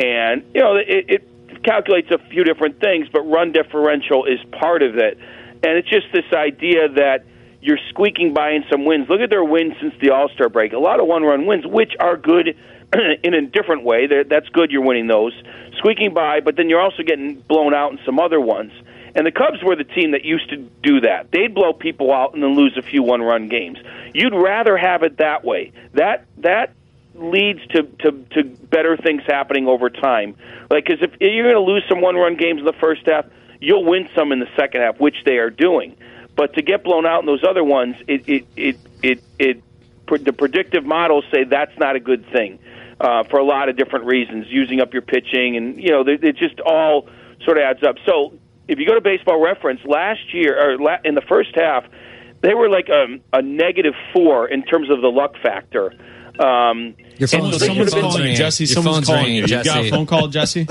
and you know it, it calculates a few different things, but run differential is part of it. And it's just this idea that you're squeaking by in some wins. Look at their wins since the All Star break. A lot of one run wins, which are good in a different way. They're, that's good. You're winning those, squeaking by, but then you're also getting blown out in some other ones. And the Cubs were the team that used to do that. They'd blow people out and then lose a few one-run games. You'd rather have it that way. That that leads to, to to better things happening over time. Like, because if you're going to lose some one-run games in the first half, you'll win some in the second half, which they are doing. But to get blown out in those other ones, it it it it, it the predictive models say that's not a good thing uh, for a lot of different reasons, using up your pitching, and you know, it just all sort of adds up. So if you go to Baseball Reference last year or in the first half, they were like a, a negative four in terms of the luck factor. Um, Your phone's they Someone's should've been- calling you, Jesse. Your Someone's phone's calling ringing, you. You got Jesse. a phone call, Jesse?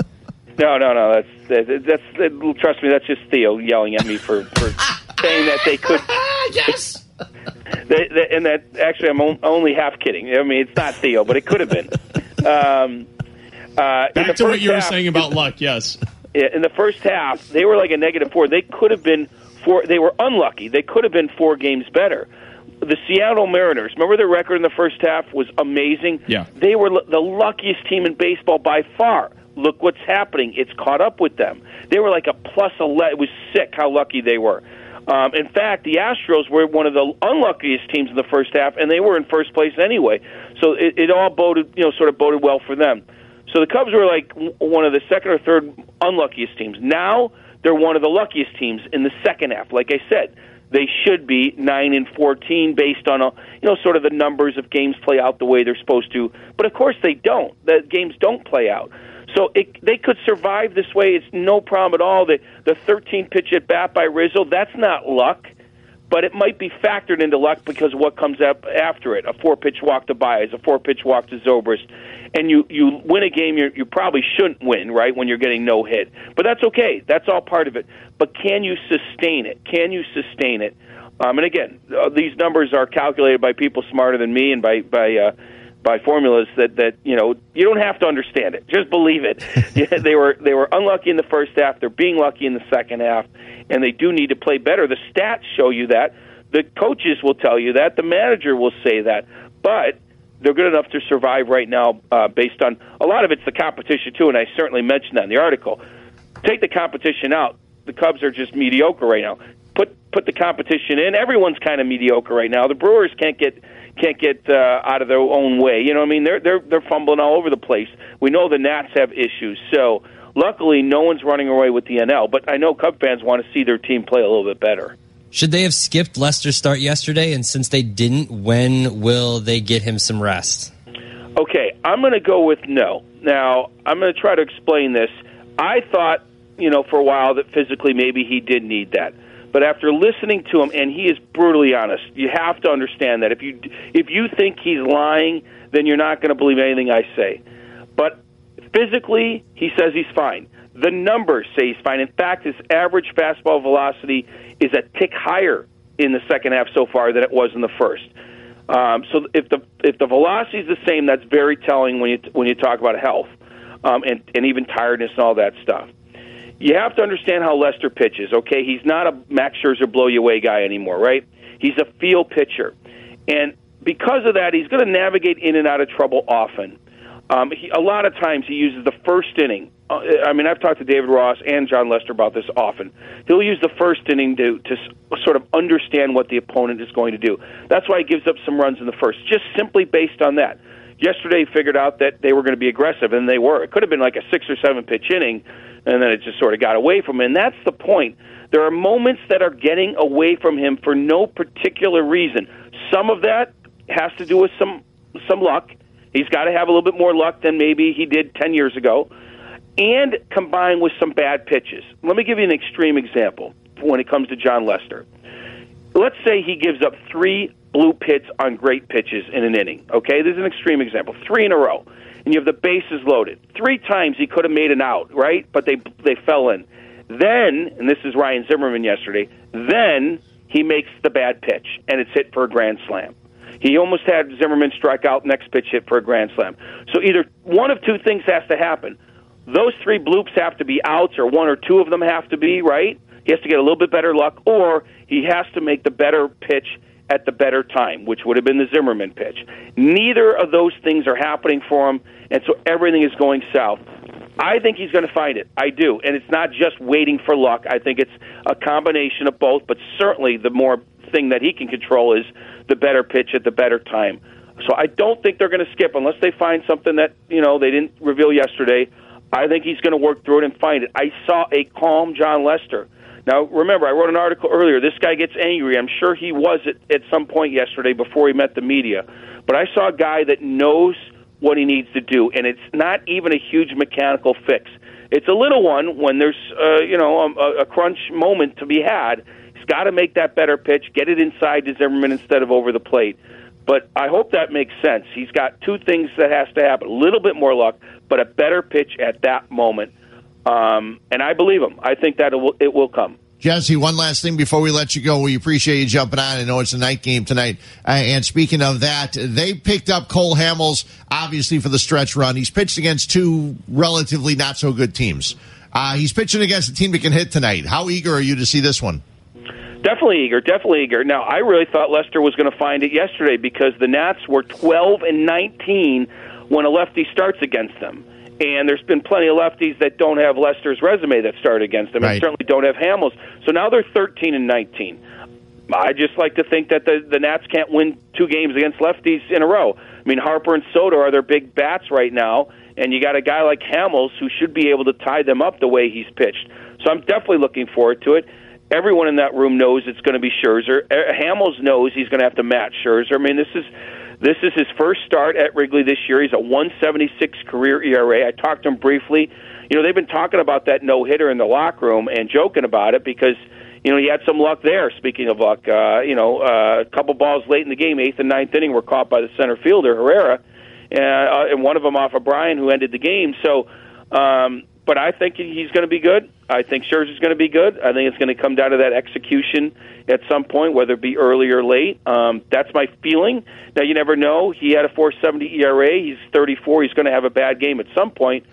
No, no, no. That's that, that's that, trust me. That's just Theo yelling at me for for saying that they could. yes. They, they, and that actually, I'm on- only half kidding. I mean, it's not Theo, but it could have been. Um, uh, Back to what first you were half- saying about luck, yes. In the first half, they were like a negative four. They could have been four. They were unlucky. They could have been four games better. The Seattle Mariners, remember their record in the first half was amazing. Yeah. they were l- the luckiest team in baseball by far. Look what's happening; it's caught up with them. They were like a plus eleven. It was sick how lucky they were. Um, in fact, the Astros were one of the unluckiest teams in the first half, and they were in first place anyway. So it, it all boded, you know, sort of boded well for them. So the Cubs were like one of the second or third unluckiest teams. Now they're one of the luckiest teams in the second half. Like I said, they should be nine and fourteen based on a, you know sort of the numbers of games play out the way they're supposed to. But of course they don't. The games don't play out. So it, they could survive this way. It's no problem at all. The the 13 pitch at bat by Rizzo, that's not luck but it might be factored into luck because of what comes up after it. A four pitch walk to Baez, a four pitch walk to Zobrist, and you you win a game you you probably shouldn't win, right? When you're getting no hit, but that's okay. That's all part of it. But can you sustain it? Can you sustain it? Um, and again, uh, these numbers are calculated by people smarter than me and by by. Uh, by formulas that that you know you don't have to understand it. Just believe it. Yeah, they were they were unlucky in the first half. They're being lucky in the second half, and they do need to play better. The stats show you that. The coaches will tell you that. The manager will say that. But they're good enough to survive right now, uh, based on a lot of it's the competition too. And I certainly mentioned that in the article. Take the competition out. The Cubs are just mediocre right now. Put put the competition in. Everyone's kind of mediocre right now. The Brewers can't get can't get uh, out of their own way. You know, what I mean, they're they're they're fumbling all over the place. We know the Nats have issues, so luckily no one's running away with the NL. But I know Cub fans want to see their team play a little bit better. Should they have skipped Lester's start yesterday? And since they didn't, when will they get him some rest? Okay, I'm going to go with no. Now, I'm going to try to explain this. I thought, you know, for a while that physically maybe he did need that. But after listening to him, and he is brutally honest, you have to understand that if you if you think he's lying, then you're not going to believe anything I say. But physically, he says he's fine. The numbers say he's fine. In fact, his average fastball velocity is a tick higher in the second half so far than it was in the first. Um, so if the if the velocity is the same, that's very telling when you when you talk about health um, and and even tiredness and all that stuff. You have to understand how Lester pitches. Okay, he's not a Max Scherzer blow you away guy anymore, right? He's a feel pitcher, and because of that, he's going to navigate in and out of trouble often. Um, he, a lot of times he uses the first inning. Uh, I mean, I've talked to David Ross and Jon Lester about this often. He'll use the first inning to to sort of understand what the opponent is going to do. That's why he gives up some runs in the first, just simply based on that. Yesterday, figured out that they were going to be aggressive, and they were. It could have been like a six or seven pitch inning, and then it just sort of got away from him. And that's the point. There are moments that are getting away from him for no particular reason. Some of that has to do with some some luck. He's got to have a little bit more luck than maybe he did 10 years ago, and combined with some bad pitches. Let me give you an extreme example when it comes to Jon Lester. Let's say he gives up three bloop hits on great pitches in an inning. Okay, this is an extreme example. Three in a row, and you have the bases loaded. Three times he could have made an out, right? But they they fell in. Then, and this is Ryan Zimmerman yesterday. Then he makes the bad pitch, and it's hit for a grand slam. He almost had Zimmerman strike out, next pitch hit for a grand slam. So either one of two things has to happen. Those three bloops have to be outs, or one or two of them have to be, right? He has to get a little bit better luck, or he has to make the better pitch at the better time, which would have been the Zimmerman pitch. Neither of those things are happening for him, and so everything is going south. I think he's going to find it. I do. And it's not just waiting for luck. I think it's a combination of both, but certainly the more thing that he can control is the better pitch at the better time. So I don't think they're going to skip unless they find something that you know they didn't reveal yesterday. I think he's going to work through it and find it. I saw a calm Jon Lester. Now, remember, I wrote an article earlier. This guy gets angry. I'm sure he was at, at some point yesterday before he met the media. But I saw a guy that knows what he needs to do, and it's not even a huge mechanical fix. It's a little one when there's, uh, you know, a, a crunch moment to be had. He's got to make that better pitch, get it inside to Zimmerman instead of over the plate. But I hope that makes sense. He's got two things that has to happen: a little bit more luck, but a better pitch at that moment. Um, and I believe him. I think that it will, it will come. Jesse, one last thing before we let you go. We appreciate you jumping on. I know it's a night game tonight. Uh, and speaking of that, they picked up Cole Hamels, obviously, for the stretch run. He's pitched against two relatively not so good teams. Uh, he's pitching against a team that can hit tonight. How eager are you to see this one? Definitely eager, definitely eager. Now, I really thought Lester was going to find it yesterday because the Nats were 12 and 19 when a lefty starts against them. And there's been plenty of lefties that don't have Lester's resume that start against them, Right. and certainly don't have Hamels. So now they're 13 and 19. I just like to think that the the Nats can't win two games against lefties in a row. I mean, Harper and Soto are their big bats right now, and you got a guy like Hamels who should be able to tie them up the way he's pitched. So I'm definitely looking forward to it. Everyone in that room knows it's going to be Scherzer. Uh, Hamels knows he's going to have to match Scherzer. I mean, this is this is his first start at Wrigley this year. He's a 176 career ERA. I talked to him briefly. You know, they've been talking about that no hitter in the locker room and joking about it because you know, he had some luck there. Speaking of luck, uh, you know, uh, a couple balls late in the game, eighth and ninth inning, were caught by the center fielder Herrera, uh, and one of them off of Bryant, who ended the game. So, um, but I think he's going to be good. I think Scherzer's going to be good. I think it's going to come down to that execution at some point, whether it be early or late. Um, that's my feeling. Now, you never know. He had a 4.70 ERA. He's 34. He's going to have a bad game at some point.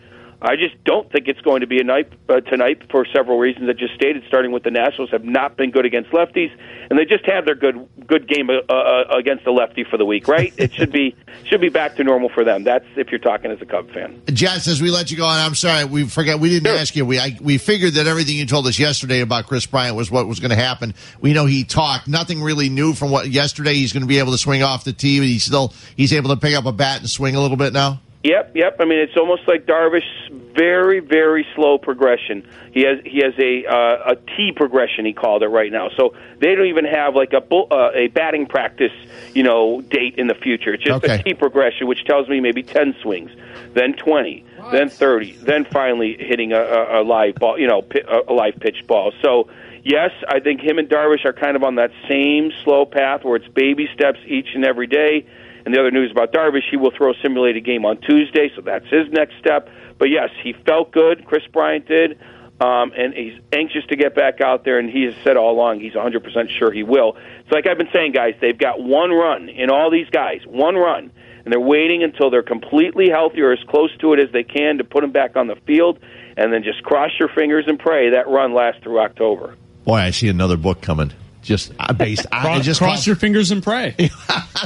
I just don't think it's going to be a night uh, tonight for several reasons I just stated. Starting with the Nationals have not been good against lefties, and they just had their good good game uh, uh, against the lefty for the week. Right? it should be should be back to normal for them. That's if you're talking as a Cub fan. Jess, as we let you go on, I'm sorry, we forgot, we didn't Sure. ask you. We I, we figured that everything you told us yesterday about Kris Bryant was what was going to happen. We know he talked. Nothing really new from what yesterday. He's going to be able to swing off the tee, but he's still he's able to pick up a bat and swing a little bit now. Yep, yep. I mean, it's almost like Darvish. Very, very slow progression. He has he has a uh, a T progression. He called it right now. So they don't even have like a bull, uh, a batting practice, you know, date in the future. It's just Okay. a T progression, which tells me maybe ten swings, then twenty, then thirty, then finally hitting a, a, a live ball, you know, pi- a, a live pitch ball. So. Yes, I think him and Darvish are kind of on that same slow path where it's baby steps each and every day. And the other news about Darvish, he will throw a simulated game on Tuesday, so that's his next step. But yes, he felt good. Kris Bryant did. Um, and he's anxious to get back out there, and he has said all along he's 100% sure he will. It's like I've been saying, guys, they've got one run in all these guys, one run, and they're waiting until they're completely healthy or as close to it as they can to put him back on the field, and then just cross your fingers and pray that run lasts through October. Boy, I see another book coming. Just uh, based. I Cross, just cross your fingers and pray.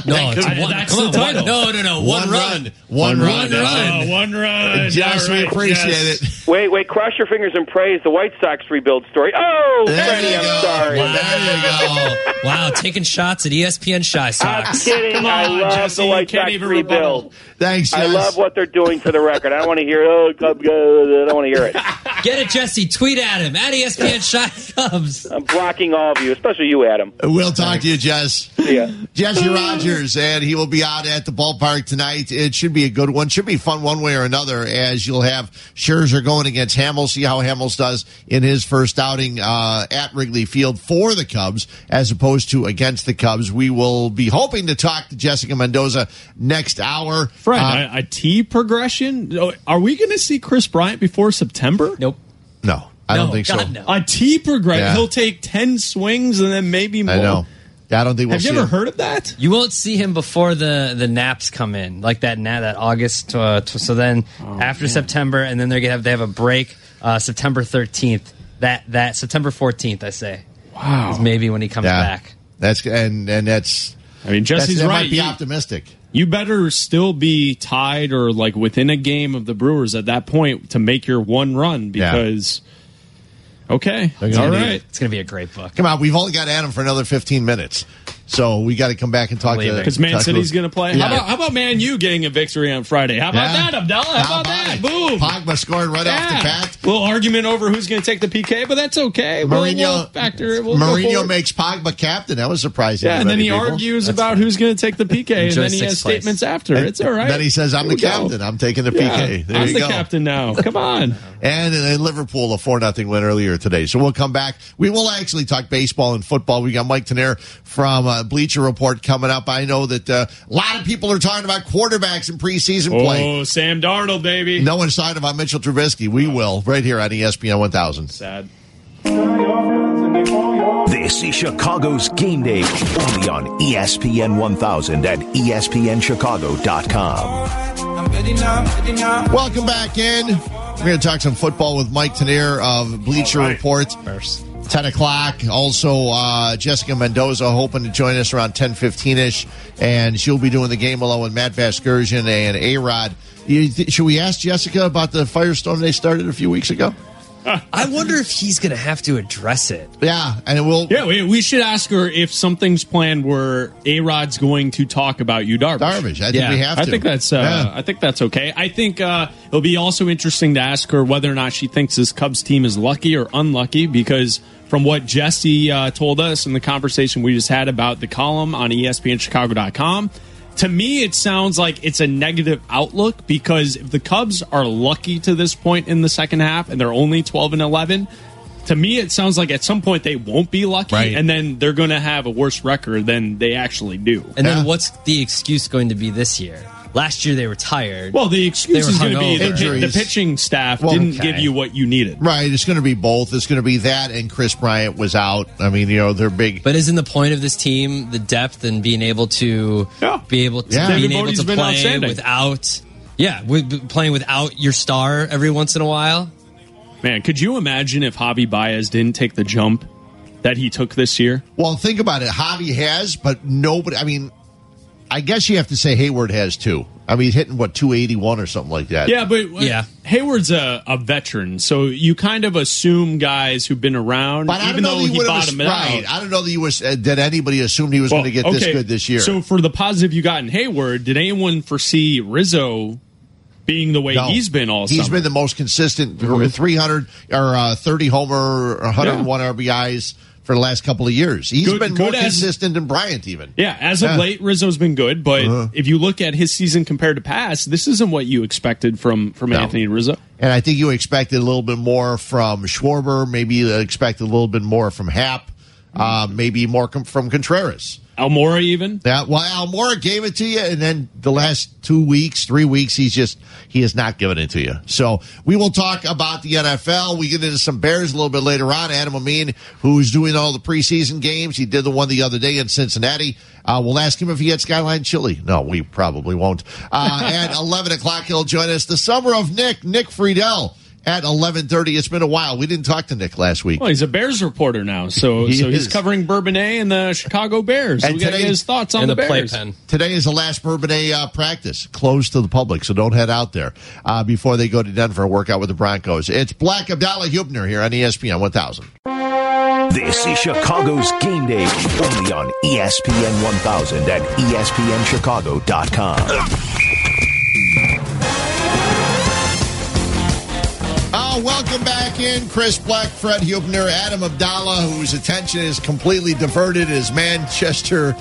No, it's I- one, that's the on, title. No, no, no. One, one run. run, one run. Oh, one run. Jess, All we appreciate Jess. it. Wait, wait, cross your fingers and pray is the White Sox rebuild story. Oh, There Freddie, you I'm go. sorry. Wow. There you go. Wow, taking shots at ESPN Shy Sox. I'm kidding. Come I on, love Jesse, the you White can't Sox even rebuild. rebuttal. Thanks, Jess. I love what they're doing for the record. I don't want to hear, oh, Cubs go. I don't want to hear it. Get it, Jesse. Tweet at him at ESPN Shy Cubs. I'm blocking all of you, especially you, Adam. We'll talk to you, Jess. See ya. Jesse Rogers, and he will be out at the ballpark tonight. It should be a good one. Should be fun one way or another, as you'll have Scherzer going against Hamels. See how Hamels does in his first outing uh, at Wrigley Field for the Cubs, as opposed to against the Cubs. We will be hoping to talk to Jessica Mendoza next hour. Fred, Uh, a, a T progression. Oh, Are we going to see Kris Bryant before September? Nope. no, I don't No, think so. God, no. A T progression. Yeah. He'll take ten swings and then maybe more. I know. I don't think we'll Have you see ever it. heard of that? You won't see him before the the naps come in, like that na- that August. Uh, t- so then after September, and then they're gonna have they have a break uh, September thirteenth. That that September fourteenth, I say, Wow. is maybe when he comes Yeah, back. that's and and that's. I mean, that's Jesse's that right. might be You- optimistic. You better still be tied or like within a game of the Brewers at that point to make your one run Yeah. because. Okay, They're gonna all need right. it. It's gonna be a great book. Come on, we've only got Adam for another 15 minutes. So we got to come back and talk to Because Man talk City's going to play. Yeah. How, about, how about Man U getting a victory on Friday? How about Yeah. that, Abdallah? How, about, that? it? Boom. Pogba scoring right off the Yeah. bat. little argument over who's going to take the PK, but that's okay. We'll, Mourinho, we'll factor it. We'll Mourinho makes Pogba captain. That was surprising. Yeah, and then he people. argues about who's going to take the PK, and then he has place. statements after. it's all right. Then he says, "I'm Here the we go. captain. I'm taking the Yeah, PK." There I'm you the go. captain now. Come on. And in Liverpool, a 4 0 win earlier today. So we'll come back. We will actually talk baseball and football. We got Mike Tanier from uh, Bleacher Report coming up. I know that uh, a lot of people are talking about quarterbacks in preseason play. Oh, Sam Darnold, baby. No one's talking about Mitchell Trubisky. We will, right here on ESPN 1000. Sad. This is Chicago's game day only on ESPN 1000 and E ESPNChicago.com. Welcome back in. We're going to talk some football with Mike Tanier of Bleacher Report. 10 o'clock. Also, uh, Jessica Mendoza hoping to join us around 10.15ish. And she'll be doing the game along with Matt Vasgersian and A-Rod. Th- should we ask Jessica about the firestorm they started a few weeks ago? I wonder if he's going to have to address it. Yeah, and it will. Yeah, we, we should ask her if something's planned where A Rod's going to talk about you, Darvish. Darvish. I think Yeah, we have to. I think that's uh, Yeah. I think that's okay. I think uh, it'll be also interesting to ask her whether or not she thinks this Cubs team is lucky or unlucky because from what Jesse uh, told us in the conversation we just had about the column on ESPNChicago.com, to me it sounds like it's a negative outlook because if the Cubs are lucky to this point in the second half and they're only 12 and 11, to me it sounds like at some point they won't be lucky Right. and then they're going to have a worse record than they actually do. And Yeah. then what's the excuse going to be this year? Last year they were tired. Well, the excuse They were is going to be the, hungover. pi- the Injuries. pitching staff Well, didn't okay. give you what you needed. Right, it's going to be both. It's going to be that, and Kris Bryant was out. I mean, you know, they're big. But isn't the point of this team the depth and being able to Yeah. be able to Yeah. being able Bote's to been play outstanding. without yeah, with, playing without your star every once in a while? Man, could you imagine if Javi Baez didn't take the jump that he took this year? Well, think about it. Javi has, but nobody. I mean, I guess you have to say Heyward has too. I mean, he's hitting what two eighty one or something like that. Yeah, but Yeah. Heyward's a, a veteran, so you kind of assume guys who've been around, but I even don't know though that he you bottomed it right. out. I don't know that you was uh, that anybody assumed he was Well, going to get this good this year. So for the positive you got in Heyward, did anyone foresee Rizzo being the way No. he's been all He's summer? been the most consistent, three hundred or uh, thirty homer, one hundred one RBIs for the last couple of years. He's Good- been more as- consistent than Bryant even. Yeah, as of Yeah. late, Rizzo's been good, but Uh-huh. if you look at his season compared to past, this isn't what you expected from from No. Anthony Rizzo. And I think you expected a little bit more from Schwarber. Maybe you expected a little bit more from Happ. Uh, maybe more com- from Contreras. Almora even. That well, Almora gave it to you, and then the last two weeks, three weeks, he's just he has not given it to you. So we will talk about the NFL. We get into some Bears a little bit later on. Adam Amin, who's doing all the preseason games, he did the one the other day in Cincinnati. Uh, we'll ask him if he had Skyline Chili. No, we probably won't. Uh, at eleven o'clock, he'll join us. The summer of Nick, Nick Friedell. At eleven thirty, it's been a while. We didn't talk to Nick last week. Well, he's a Bears reporter now, so He so he's is. covering Bourbonnais and the Chicago Bears. And we got today- his thoughts on the, the, Bears. playpen. Today is the last Bourbonnais uh, practice, closed to the public, so don't head out there uh, before they go to Denver and work out with the Broncos. It's Black Abdallah Huebner here on ESPN 1000. This is Chicago's game day only on ESPN 1000 and ESPNChicago.com. Uh, welcome back in. Chris Black, Fred Huebner, Adam Abdallah, whose attention is completely diverted as Manchester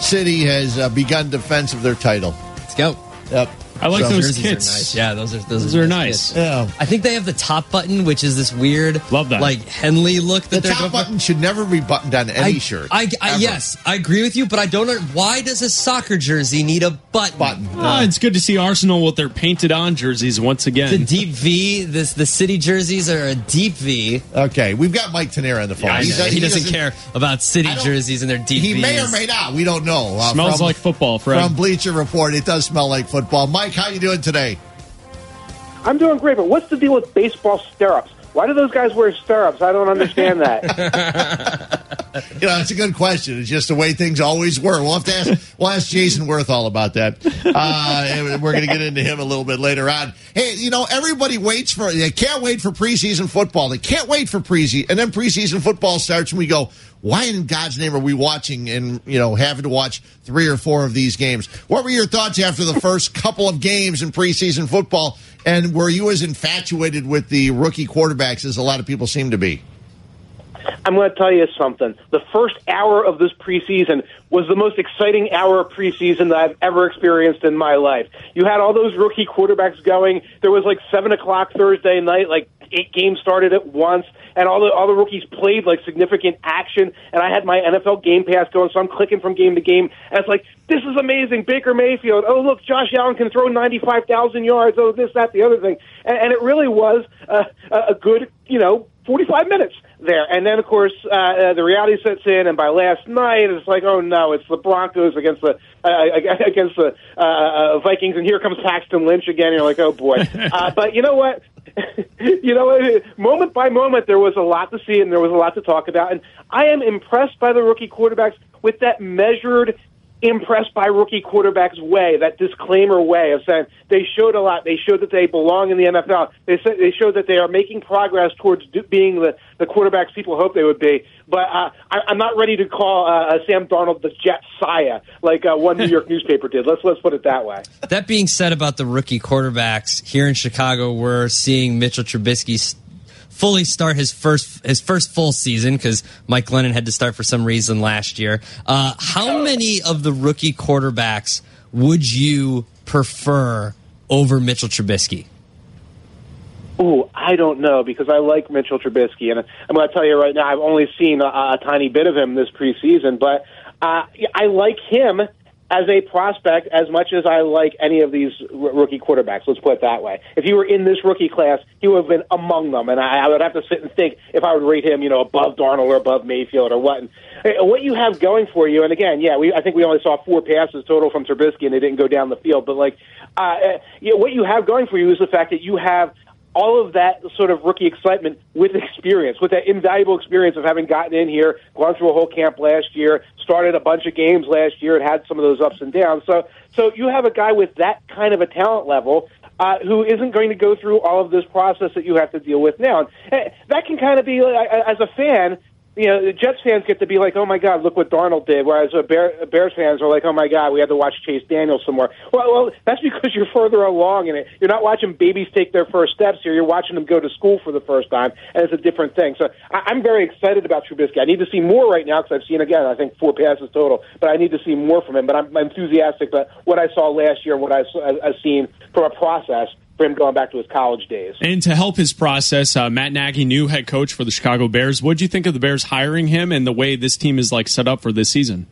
City has uh, begun defense of their title. Let's go. Yep. I like So- those Jerseys kits. are nice. Yeah, those are those, Those are, are nice. nice. kits. Yeah. I think they have the top button, which is this weird, Love that. like Henley look that The top going for. button should never be buttoned on any I, shirt. I, I ever. yes, I agree with you, but I don't know why does a soccer jersey need a button? Button. Ah, it's good to see Arsenal with their painted on jerseys once again. The deep V, this the city jerseys are a deep V. Okay, we've got Mike Tanier on the phone. I He's- he, doesn't, doesn't- care about city jerseys and their deep V. He Vs. may or may not. We don't know. Uh, Smells from- like football, Fred. From Bleacher Report, it does smell like football. Mike, how you doing today? I'm doing great, but what's the deal with baseball stirrups? Why do those guys wear stirrups? I don't understand that. you know, it's a good question. It's just the way things always were. We'll have to ask. We'll ask Jayson Werth all about that. Uh, we're going to get into him a little bit later on. Hey, you know, everybody waits for. They can't wait for preseason football. They can't wait for preseason, and then preseason football starts, and we go. Why in God's name are we watching and you know having to watch three or four of these games? What were your thoughts after the first couple of games in preseason football? And were you as infatuated with the rookie quarterbacks as a lot of people seem to be? I'm going to tell you something. The first hour of this preseason was the most exciting hour of preseason that I've ever experienced in my life. You had all those rookie quarterbacks going. There was like seven o'clock Thursday night, like eight games started at once, and all the all the rookies played like significant action. And I had my NFL Game Pass going, so I'm clicking from game to game. And it's like, this is amazing. Baker Mayfield. Oh, look, Josh Allen can throw 95,000 yards. Oh, this, that, the other thing. And, and it really was uh, a good, you know, 45 minutes there. And then, of course, uh, uh, the reality sets in, and by last night, it's like, oh no, it's the Broncos against the uh, against the uh, uh, Vikings, and here comes Paxton Lynch again. You're like, oh boy. uh, but you know what? you know, moment by moment, there was a lot to see and there was a lot to talk about. And I am impressed by the rookie quarterbacks with that measured impressed by rookie quarterbacks way, that disclaimer way of saying they showed a lot. They showed that they belong in the NFL. They said they showed that they are making progress towards being the, the quarterbacks people hope they would be. But uh, I, I'm not ready to call uh, Sam Darnold the Jet Sire like uh, one New York newspaper did. Let's let's put it that way. That being said about the rookie quarterbacks here in Chicago, we're seeing Mitchell Trubisky fully start his first his first full season because Mike Glennon had to start for some reason last year. Uh, how many of the rookie quarterbacks would you prefer over Mitchell Trubisky? Ooh, I don't know because I like Mitchell Trubisky, and I'm going to tell you right now, I've only seen a, a tiny bit of him this preseason, but uh, I like him as a prospect as much as I like any of these r- rookie quarterbacks. Let's put it that way. If he were in this rookie class, he would have been among them, and I, I would have to sit and think if I would rate him, you know, above Darnold or above Mayfield or what. And, uh, what you have going for you, and again, yeah, we I think we only saw four passes total from Trubisky, and they didn't go down the field. But like, uh, uh, you know, what you have going for you is the fact that you have all of that sort of rookie excitement with experience, with that invaluable experience of having gotten in here, gone through a whole camp last year, started a bunch of games last year, and had some of those ups and downs. So, so you have a guy with that kind of a talent level uh, who isn't going to go through all of this process that you have to deal with now. And eh, that can kind of be, as a fan, you know, the Jets fans get to be like, "Oh my God, look what Darnold did," whereas uh, Bear, Bears fans are like, "Oh my God, we had to watch Chase Daniels some more." Well, well, that's because you're further along in it. You're not watching babies take their first steps here. You're watching them go to school for the first time, and it's a different thing. So I, I'm very excited about Trubisky. I need to see more right now because I've seen again, I think four passes total, but I need to see more from him. But I'm enthusiastic about what I saw last year and what I've, I've seen from a process for him going back to his college days. And to help his process, uh, Matt Nagy, new head coach for the Chicago Bears. What do you think of the Bears hiring him and the way this team is like set up for this season?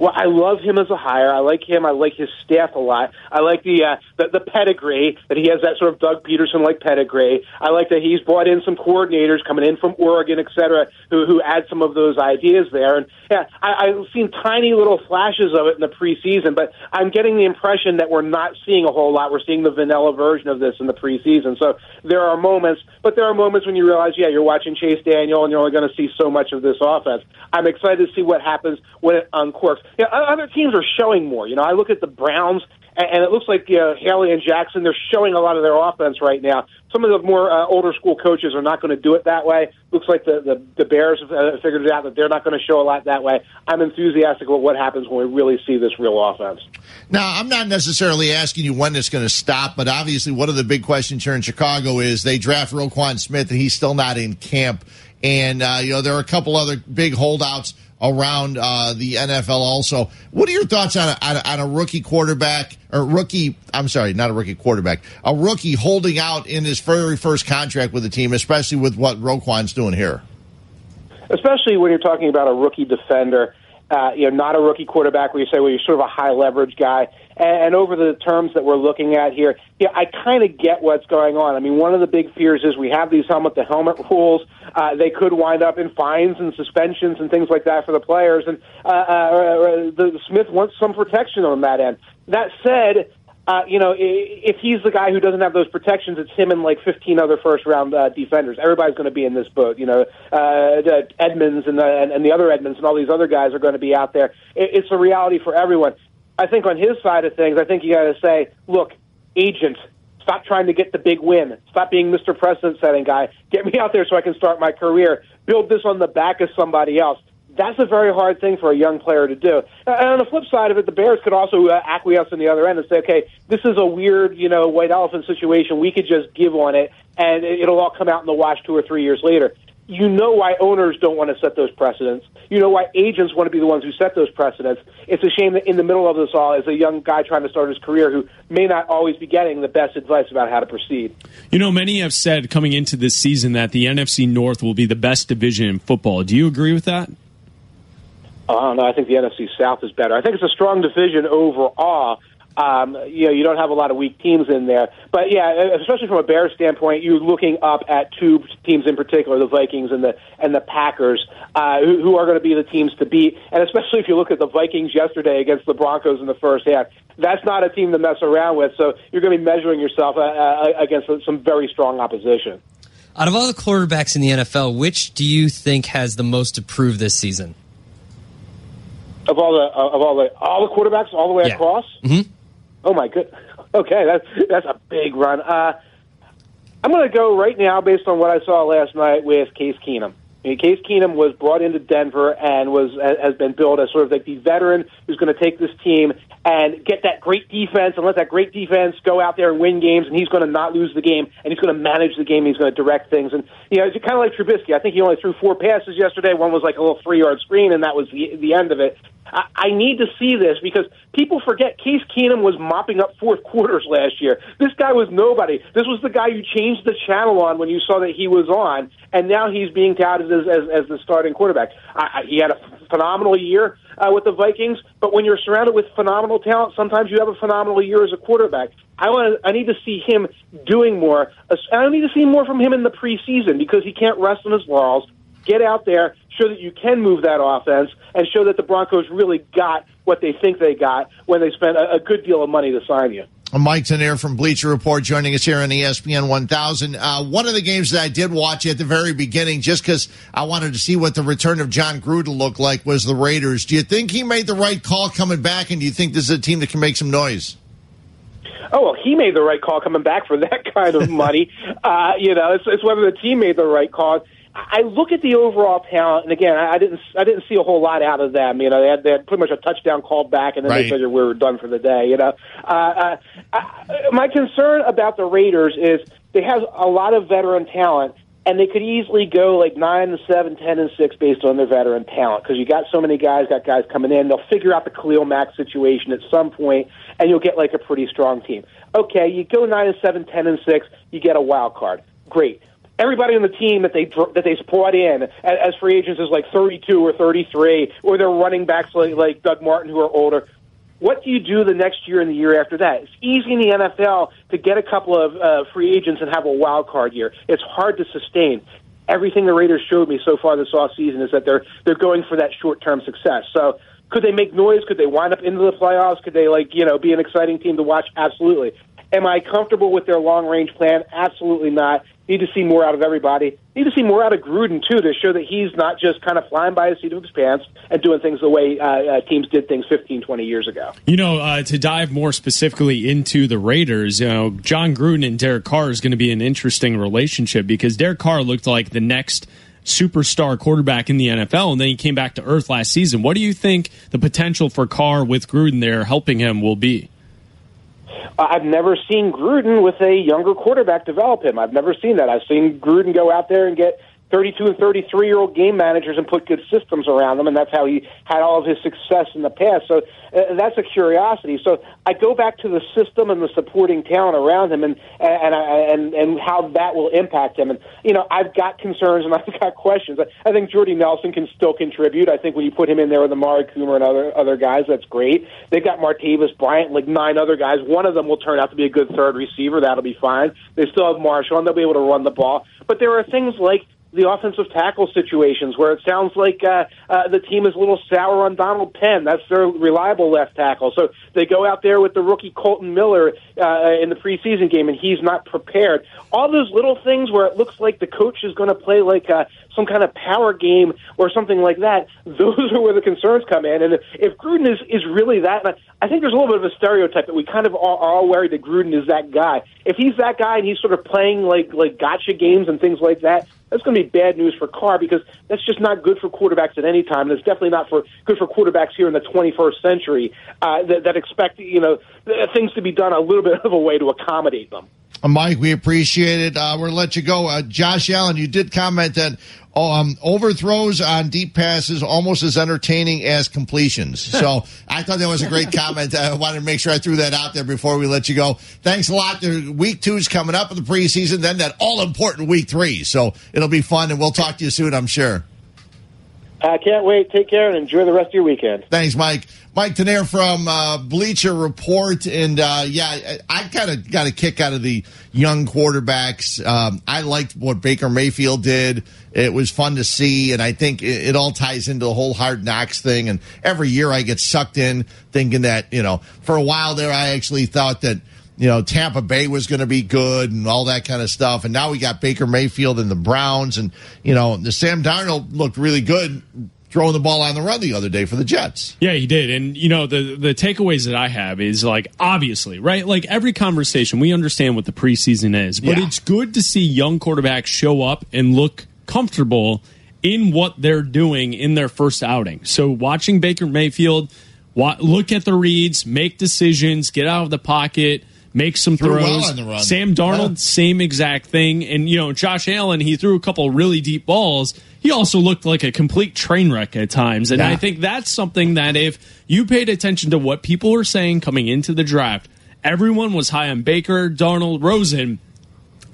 Well, I love him as a hire. I like him. I like his staff a lot. I like the uh, the, the pedigree that he has that sort of Doug Pederson like pedigree. I like that he's brought in some coordinators coming in from Oregon, et cetera, who who add some of those ideas there. And yeah, I, I've seen tiny little flashes of it in the preseason, but I'm getting the impression that we're not seeing a whole lot. We're seeing the vanilla version of this in the preseason. So there are moments, but there are moments when you realize, yeah, you're watching Chase Daniel, and you're only going to see so much of this offense. I'm excited to see what happens when it uncorks yeah, other teams are showing more. You know, I look at the Browns, and it looks like uh, Haley and Jackson. They're showing a lot of their offense right now. Some of the more uh, older school coaches are not going to do it that way. Looks like the the, the Bears have uh, figured it out that they're not going to show a lot that way. I'm enthusiastic about what happens when we really see this real offense. Now, I'm not necessarily asking you when it's going to stop, but obviously, one of the big questions here in Chicago is they draft Roquan Smith, and he's still not in camp. And uh, you know, there are a couple other big holdouts around uh, the NFL also. What are your thoughts on a, on a, on a rookie quarterback or rookie? I'm sorry, not a rookie quarterback, a rookie holding out in his very first contract with the team, especially with what Roquan's doing here. Especially when you're talking about a rookie defender, uh, you know, not a rookie quarterback where you say, well, you're sort of a high leverage guy. And, over the terms that we're looking at here, yeah, I kind of get what's going on. I mean, one of the big fears is we have these helmet to helmet rules. Uh, they could wind up in fines and suspensions and things like that for the players. And uh, uh, the Smith wants some protection on that end. That said, uh, you know, if he's the guy who doesn't have those protections, it's him and like 15 other first round uh, defenders. Everybody's going to be in this boat. You know, uh, Edmunds and the, and the other Edmunds and all these other guys are going to be out there. It's a reality for everyone. I think on his side of things, I think you got to say, look, agent, stop trying to get the big win. Stop being Mr. Precedent setting guy. Get me out there so I can start my career. Build this on the back of somebody else. That's a very hard thing for a young player to do. And on the flip side of it, the Bears could also uh, acquiesce on the other end and say, okay, this is a weird, you know, white elephant situation. We could just give on it, and it- it'll all come out in the wash two or three years later. You know why owners don't want to set those precedents. You know why agents want to be the ones who set those precedents. It's a shame that in the middle of this all is a young guy trying to start his career who may not always be getting the best advice about how to proceed. You know, many have said coming into this season that the NFC North will be the best division in football. Do you agree with that? Uh, I don't know. I think the NFC South is better. I think it's a strong division overall. Um, you know, you don't have a lot of weak teams in there, but yeah, especially from a Bears standpoint, you're looking up at two teams in particular, the Vikings and the and the Packers, uh, who, who are going to be the teams to beat. And especially if you look at the Vikings yesterday against the Broncos in the first half, that's not a team to mess around with. So you're going to be measuring yourself uh, uh, against some very strong opposition. Out of all the quarterbacks in the NFL, which do you think has the most to prove this season? Of all the uh, of all the all the quarterbacks all the way Yeah. across. Mm-hmm. Oh my good. Okay, that's that's a big run. Uh, I'm going to go right now based on what I saw last night with Case Keenum. I mean, Case Keenum was brought into Denver and was has been billed as sort of like the veteran who's going to take this team and get that great defense and let that great defense go out there and win games. And he's going to not lose the game and he's going to manage the game. And He's going to direct things. And you know, it's kind of like Trubisky. I think he only threw four passes yesterday. One was like a little three yard screen, and that was the the end of it. I, I need to see this because people forget Case Keenum was mopping up fourth quarters last year. This guy was nobody. This was the guy you changed the channel on when you saw that he was on, and now he's being touted as as, as the starting quarterback. I, I, he had a phenomenal year uh, with the Vikings, but when you're surrounded with phenomenal talent, sometimes you have a phenomenal year as a quarterback. I want. I need to see him doing more. I need to see more from him in the preseason because he can't rest on his laurels get out there, show that you can move that offense, and show that the Broncos really got what they think they got when they spent a, a good deal of money to sign you. Mike Tanier from Bleacher Report joining us here on ESPN 1000. Uh, one of the games that I did watch at the very beginning, just because I wanted to see what the return of Jon Gruden looked like, was the Raiders. Do you think he made the right call coming back, and do you think this is a team that can make some noise? Oh well, he made the right call coming back for that kind of money. uh, you know, it's, it's whether the team made the right call. I look at the overall talent, and again, I didn't I didn't see a whole lot out of them. You know, they had they had pretty much a touchdown called back, and then Right. they figured we were done for the day. You know, uh, uh, I, my concern about the Raiders is they have a lot of veteran talent, and they could easily go like nine and seven, ten and six based on their veteran talent because you got so many guys, got guys coming in. They'll figure out the Khalil Mack situation at some point, and you'll get like a pretty strong team. Okay, you go nine and seven, ten and six, you get a wild card. Great everybody on the team that they that they brought in as, free agents is like 32 or 33, or they're running backs like, like Doug Martin who are older. What do you do the next year and the year after that? It's easy in the NFL to get a couple of uh, free agents and have a wild card year. It's hard to sustain. Everything the Raiders showed me so far this off season is that they're they're going for that short term success. So could they make noise? Could they wind up into the playoffs? Could they like you know be an exciting team to watch? Absolutely. Am I comfortable with their long range plan? Absolutely not. Need to see more out of everybody. Need to see more out of Gruden too to show that he's not just kind of flying by the seat of his pants and doing things the way uh, uh, teams did things 15, 20 years ago. You know, uh, to dive more specifically into the Raiders, you know, Jon Gruden and Derek Carr is going to be an interesting relationship because Derek Carr looked like the next superstar quarterback in the NFL, and then he came back to earth last season. What do you think the potential for Carr with Gruden there helping him will be? I've never seen Gruden with a younger quarterback develop him. I've never seen that. I've seen Gruden go out there and get 32 and 33 year old game managers and put good systems around them, and that's how he had all of his success in the past. So uh, that's a curiosity. So I go back to the system and the supporting talent around him, and and and and how that will impact him. And you know, I've got concerns and I've got questions. I, I think Jordy Nelson can still contribute. I think when you put him in there with Amari Cooper and other other guys, that's great. They've got Martavis Bryant, like nine other guys. One of them will turn out to be a good third receiver. That'll be fine. They still have Marshall, and they'll be able to run the ball. But there are things like the offensive tackle situations where it sounds like uh, uh, the team is a little sour on Donald Penn. That's their reliable left tackle. So they go out there with the rookie Kolton Miller uh, in the preseason game, and he's not prepared. All those little things where it looks like the coach is going to play like uh, some kind of power game or something like that. Those are where the concerns come in. And if Gruden is is really that, I think there's a little bit of a stereotype that we kind of are, are all worried that Gruden is that guy. If he's that guy and he's sort of playing like like gotcha games and things like that, that's going to be bad news for Carr because that's just not good for quarterbacks at any time. And it's definitely not for good for quarterbacks here in the 21st century uh, that, that expect you know things to be done a little bit of a way to accommodate them. Uh, Mike, we appreciate it. Uh, we're going to let you go. Uh, Josh Allen, you did comment that um, overthrows on deep passes almost as entertaining as completions. So I thought that was a great comment. I wanted to make sure I threw that out there before we let you go. Thanks a lot. Week two is coming up in the preseason, then that all important week three. So it'll be fun, and we'll talk to you soon, I'm sure. I can't wait. Take care and enjoy the rest of your weekend. Thanks, Mike. Mike Tanier from uh, Bleacher Report, and uh, yeah, I, I kind of got a kick out of the young quarterbacks. Um, I liked what Baker Mayfield did. It was fun to see, and I think it, it, all ties into the whole hard knocks thing. And every year I get sucked in thinking that you know, for a while there, I actually thought that you know, Tampa Bay was going to be good and all that kind of stuff. And now we got Baker Mayfield and the Browns, and you know, the Sam Darnold looked really good throwing the ball on the run the other day for the Jets. Yeah, he did. And you know, the the takeaways that I have is like obviously, right? Like every conversation, we understand what the preseason is, but yeah. it's good to see young quarterbacks show up and look comfortable in what they're doing in their first outing. So watching Baker Mayfield look at the reads, make decisions, get out of the pocket, make some threw throws. Well Sam Darnold, yeah. same exact thing. And, you know, Josh Allen, he threw a couple really deep balls. He also looked like a complete train wreck at times. And yeah. I think that's something that if you paid attention to what people were saying coming into the draft, everyone was high on Baker, Darnold, Rosen.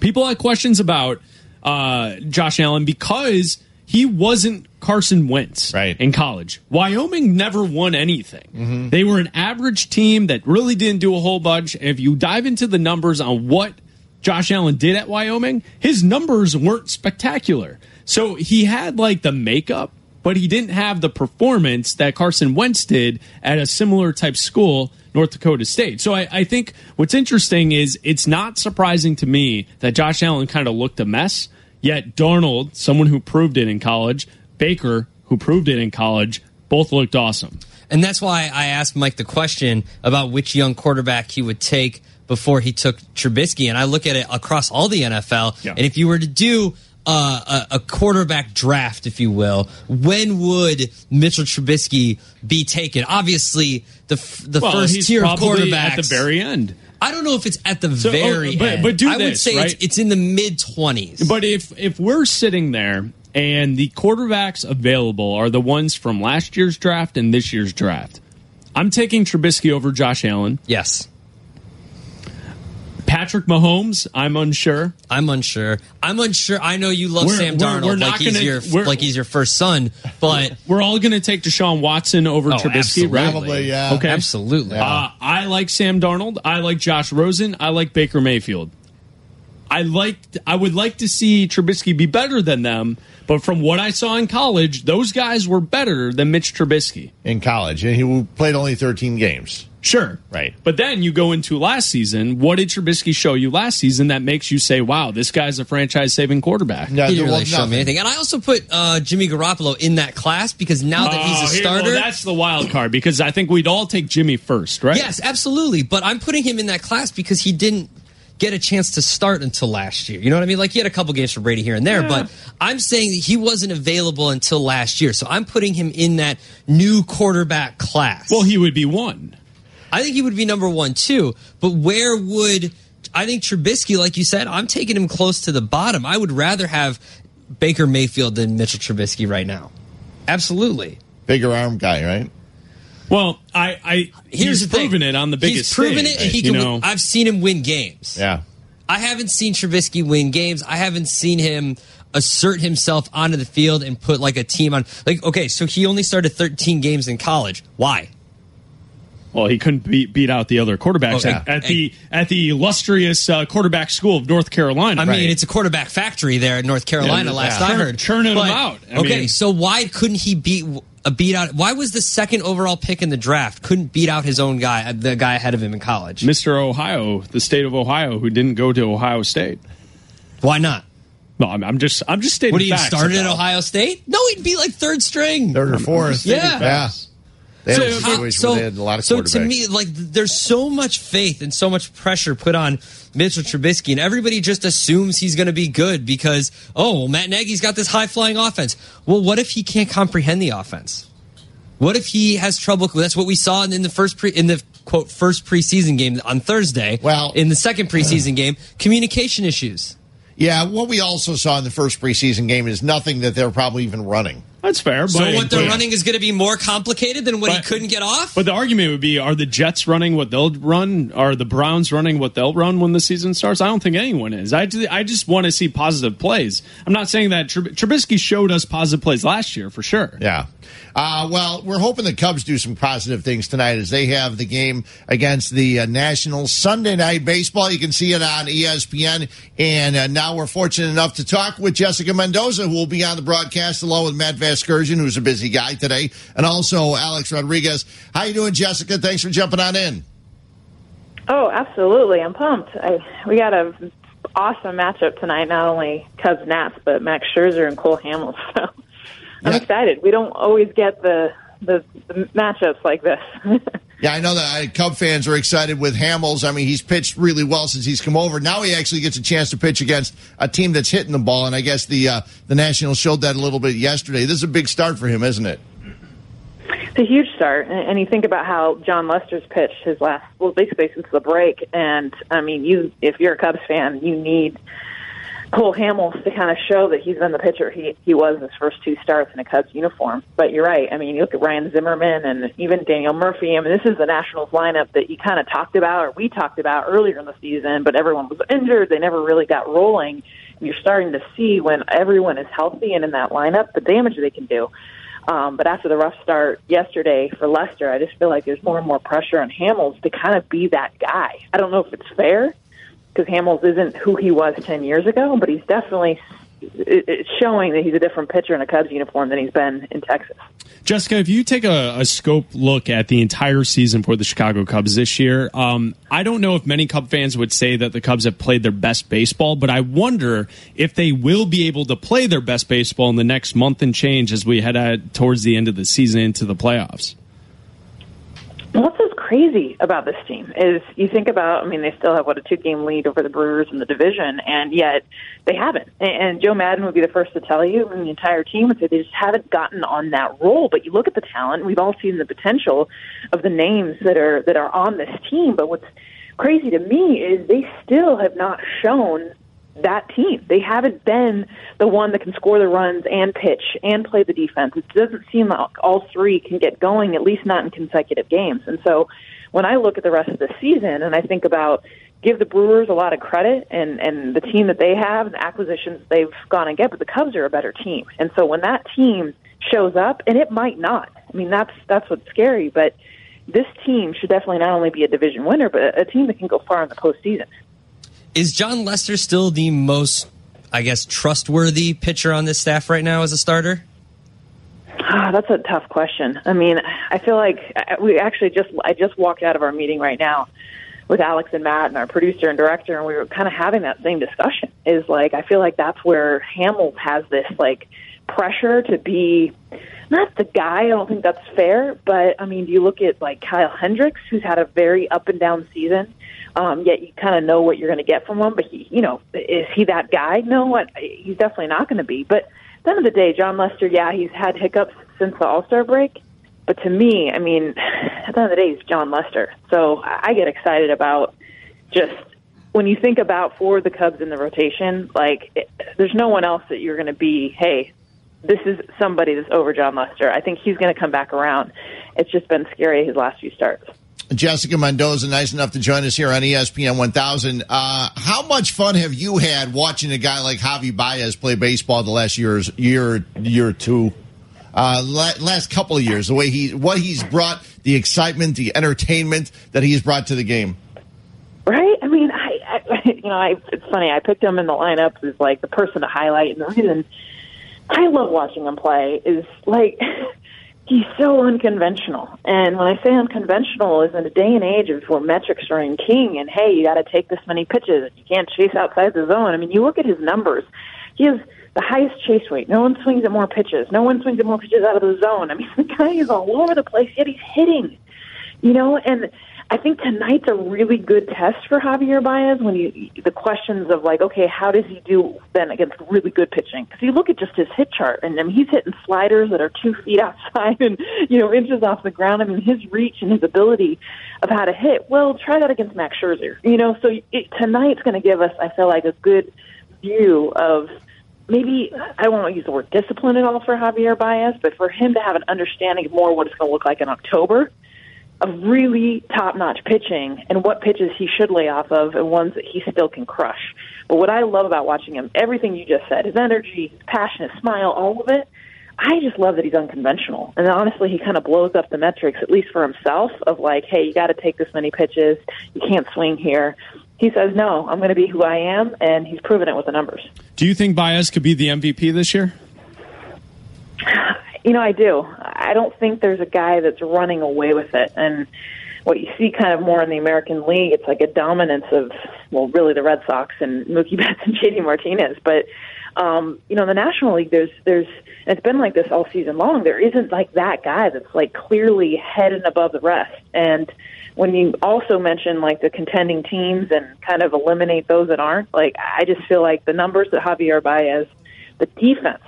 People had questions about uh, Josh Allen because he wasn't Carson Wentz right. in college. Wyoming never won anything. Mm-hmm. They were an average team that really didn't do a whole bunch. And if you dive into the numbers on what Josh Allen did at Wyoming, his numbers weren't spectacular. So he had like the makeup, but he didn't have the performance that Carson Wentz did at a similar type school, North Dakota State. So I, I think what's interesting is it's not surprising to me that Josh Allen kind of looked a mess Yet Darnold, someone who proved it in college, Baker, who proved it in college, both looked awesome. And that's why I asked Mike the question about which young quarterback he would take before he took Trubisky. And I look at it across all the NFL. Yeah. And if you were to do uh, a, a, quarterback draft, if you will, when would Mitchell Trubisky be taken? Obviously, the the well, first tier of quarterbacks at the very end. I don't know if it's at the so, oh, very oh, but, end. But do I this, would say right? it's, it's in the mid twenties. But if if we're sitting there and the quarterbacks available are the ones from last year's draft and this year's draft, I'm taking Trubisky over Josh Allen. Yes. Patrick Mahomes, I'm unsure. I'm unsure. I'm unsure. I know you love we're, Sam Darnold we're, we're like he's your like he's your first son, but we're all going to take Deshaun Watson over oh, Trubisky, absolutely. right? Probably, yeah. Okay, absolutely. Uh, I like Sam Darnold. I like Josh Rosen. I like Baker Mayfield. I like. I would like to see Trubisky be better than them, but from what I saw in college, those guys were better than Mitch Trubisky in college, and he played only 13 games. Sure. Right. But then you go into last season. What did Trubisky show you last season that makes you say, wow, this guy's a franchise saving quarterback? Yeah, he didn't really show me anything. And I also put uh, Jimmy Garoppolo in that class because now that he's a oh, starter. Well, that's the wild card because I think we'd all take Jimmy first, right? Yes, absolutely. But I'm putting him in that class because he didn't get a chance to start until last year. You know what I mean? Like he had a couple games for Brady here and there, yeah. but I'm saying that he wasn't available until last year. So I'm putting him in that new quarterback class. Well, he would be one. I think he would be number one too. But where would I think Trubisky, like you said, I'm taking him close to the bottom. I would rather have Baker Mayfield than Mitchell Trubisky right now. Absolutely. Bigger arm guy, right? Well, I, I here's he's proven it on the biggest. He's proven stage, it, and he can. Win, I've seen him win games. Yeah, I haven't seen Trubisky win games. I haven't seen him assert himself onto the field and put like a team on. Like, okay, so he only started 13 games in college. Why? Well, he couldn't beat, beat out the other quarterbacks Okay. at, at the at the illustrious uh, quarterback school of North Carolina. I mean, it's a quarterback factory there in North Carolina. Yeah, last yeah. I heard, Churning them out. I okay, mean- so why couldn't he beat uh, beat out? Why was the second overall pick in the draft couldn't beat out his own guy, uh, the guy ahead of him in college? Mr. Ohio, the state of Ohio, who didn't go to Ohio State. Why not? No, I'm, I'm just I'm just stating. Would he have facts started at Ohio State? No, he'd be like third string. Third or fourth. Yeah. Yeah. They had a uh, So, where they had a lot of so to me, like, there's so much faith and so much pressure put on Mitchell Trubisky, and everybody just assumes he's going to be good because, oh, well, Matt Nagy's got this high flying offense. Well, what if he can't comprehend the offense? What if he has trouble? That's what we saw in, in the first pre, in the quote first preseason game on Thursday. Well- in the second preseason game, communication issues. Yeah, what we also saw in the first preseason game is nothing that they're probably even running. That's fair. But, So what they're but- running is going to be more complicated than what he couldn't get off. But the argument would be: Are the Jets running what they'll run? Are the Browns running what they'll run when the season starts? I don't think anyone is. I, ju- I just want to see positive plays. I'm not saying that Trub- Trubisky showed us positive plays last year for sure. Yeah. Uh, well, we're hoping the Cubs do some positive things tonight as they have the game against the uh, Nationals Sunday night baseball. You can see it on ESPN. And uh, now we're fortunate enough to talk with Jessica Mendoza, who will be on the broadcast along with Matt Vasgersian, who's a busy guy today, and also Alex Rodriguez. How you doing, Jessica? Thanks for jumping on in. Oh, absolutely. I'm pumped. I, we got a awesome matchup tonight. Not only Cubs Nats, but Max Scherzer and Cole Hamels. So I'm Yeah. excited. We don't always get the the, the matchups like this. Yeah, I know that uh, Cub fans are excited with Hamels. I mean, he's pitched really well since he's come over. Now he actually gets a chance to pitch against a team that's hitting the ball, and I guess the uh, the Nationals showed that a little bit yesterday. This is a big start for him, isn't it? it's a huge start, and, and you think about how Jon Lester's pitched his last, well, basically since the break. And I mean, you if you're a Cubs fan, you need Cole Hamels to kind of show that he's been the pitcher he he was his first two starts in a Cubs uniform. But you're right. I mean, you look at Ryan Zimmerman and even Daniel Murphy. I mean, this is the Nationals lineup that you kind of talked about or we talked about earlier in the season, but everyone was injured. They never really got rolling. And You're starting to see when everyone is healthy and in that lineup the damage they can do. Um, but after the rough start yesterday for Lester, I just feel like there's more and more pressure on Hamels to kind of be that guy. I don't know if it's fair because Hamels isn't who he was 10 years ago, but he's definitely it's showing that he's a different pitcher in a Cubs uniform than he's been in Texas. Jessica, if you take a, a scope look at the entire season for the Chicago Cubs this year, um, I don't know if many Cub fans would say that the Cubs have played their best baseball, but I wonder if they will be able to play their best baseball in the next month and change as we head out towards the end of the season into the playoffs. What's so crazy about this team is you think about, I mean, they still have, what, a two game lead over the Brewers in the division, and yet they haven't. And, Joe Maddon would be the first to tell you, and the entire team would say they just haven't gotten on that roll. But you look at the talent, we've all seen the potential of the names that are, that are on this team. But what's crazy to me is they still have not shown that team. They haven't been the one that can score the runs and pitch and play the defense. It doesn't seem like all three can get going, at least not in consecutive games. And so when I look at the rest of the season and I think about give the Brewers a lot of credit and, and the team that they have the acquisitions they've gone and get, but the Cubs are a better team. And so when that team shows up, and it might not, I mean, that's, that's what's scary, but this team should definitely not only be a division winner, but a team that can go far in the postseason. Is Jon Lester still the most, I guess, trustworthy pitcher on this staff right now as a starter? Ah, that's a tough question. I mean, I feel like we actually just I just walked out of our meeting right now with Alex and Matt and our producer and director, and we were kind of having that same discussion. Is like I feel like that's where Hamels has this like pressure to be not the guy. I don't think that's fair, but I mean, do you look at like Kyle Hendricks, who's had a very up and down season? Um, yet you kind of know what you're going to get from him. But he, you know, is he that guy? No, what he's definitely not going to be. But at the end of the day, Jon Lester, yeah, he's had hiccups since the All Star break. But to me, I mean, at the end of the day, he's Jon Lester. So I get excited about just when you think about for the Cubs in the rotation, like it, there's no one else that you're going to be. Hey, this is somebody that's over Jon Lester. I think he's going to come back around. It's just been scary his last few starts. Jessica Mendoza, nice enough to join us here on ESPN 1000. Uh, how much fun have you had watching a guy like Javi Baez play baseball the last years, year, year two? Uh, last couple of years, the way he, what he's brought, the excitement, the entertainment that he's brought to the game. Right? I mean, I, I you know, I, it's funny. I picked him in the lineup as like the person to highlight, and the reason I love watching him play is like he's so unconventional. And when I say unconventional, is in a day and age of where metrics are in king, and hey, you got to take this many pitches, and you can't chase outside the zone. I mean, you look at his numbers; he has the highest chase rate. No one swings at more pitches. No one swings at more pitches out of the zone. I mean, the guy is all over the place, yet he's hitting. You know, and I think tonight's a really good test for Javier Baez when you the questions of like, okay, how does he do then against really good pitching? Because you look at just his hit chart, and I mean, he's hitting sliders that are two feet outside and you know inches off the ground. I mean, his reach and his ability of how to hit. Well, try that against Max Scherzer. You know, so it, tonight's going to give us, I feel like, a good view of maybe I won't use the word discipline at all for Javier Baez, but for him to have an understanding of more what it's going to look like in October of really top-notch pitching and what pitches he should lay off of and ones that he still can crush. But what I love about watching him, everything you just said, his energy, his passion, his smile, all of it, I just love that he's unconventional. And honestly, he kind of blows up the metrics, at least for himself, of like, hey, you got to take this many pitches. You can't swing here. He says, no, I'm going to be who I am, and he's proven it with the numbers. Do you think Baez could be the MVP this year? You know, I do. I don't think there's a guy that's running away with it. And what you see kind of more in the American League, it's like a dominance of, well, really the Red Sox and Mookie Betts and JD Martinez. But, um, you know, in the National League, there's, there's, and it's been like this all season long. There isn't like that guy that's like clearly head and above the rest. And when you also mention like the contending teams and kind of eliminate those that aren't, like I just feel like the numbers that Javier Baez, the defense,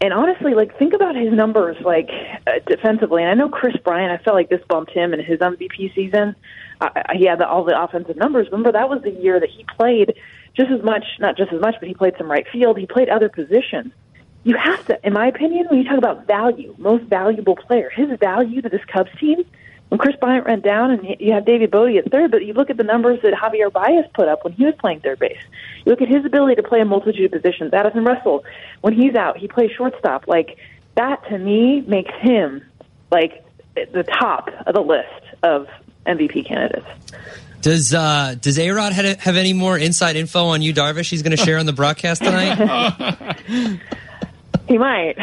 and honestly, like think about his numbers, like uh, defensively. And I know Kris Bryant. I felt like this bumped him in his MVP season. Uh, he had the, all the offensive numbers. Remember that was the year that he played just as much, not just as much, but he played some right field. He played other positions. You have to, in my opinion, when you talk about value, most valuable player, his value to this Cubs team when Kris Bryant went down and you have David Bote at third, but you look at the numbers that Javier Baez put up when he was playing third base. You look at his ability to play a multitude of positions. Addison Russell, when he's out, he plays shortstop. Like that to me makes him like the top of the list of MVP candidates. Does uh, does A Rod have, have any more inside info on Yu, Darvish? He's going to share on the broadcast tonight. he might.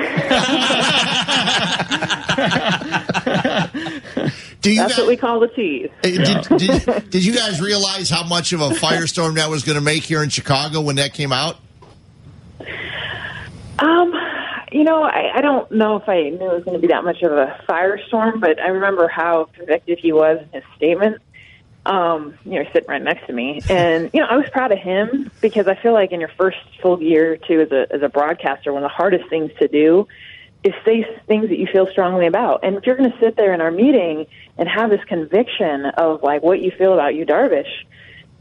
Do you That's guys, what we call the tease. did, did, did you guys realize how much of a firestorm that was going to make here in Chicago when that came out? Um, you know, I, I don't know if I knew it was going to be that much of a firestorm, but I remember how convicted he was in his statement. Um, you know, sitting right next to me, and you know, I was proud of him because I feel like in your first full year or two as a as a broadcaster, one of the hardest things to do is say things that you feel strongly about. And if you're going to sit there in our meeting and have this conviction of like what you feel about Yu, Darvish,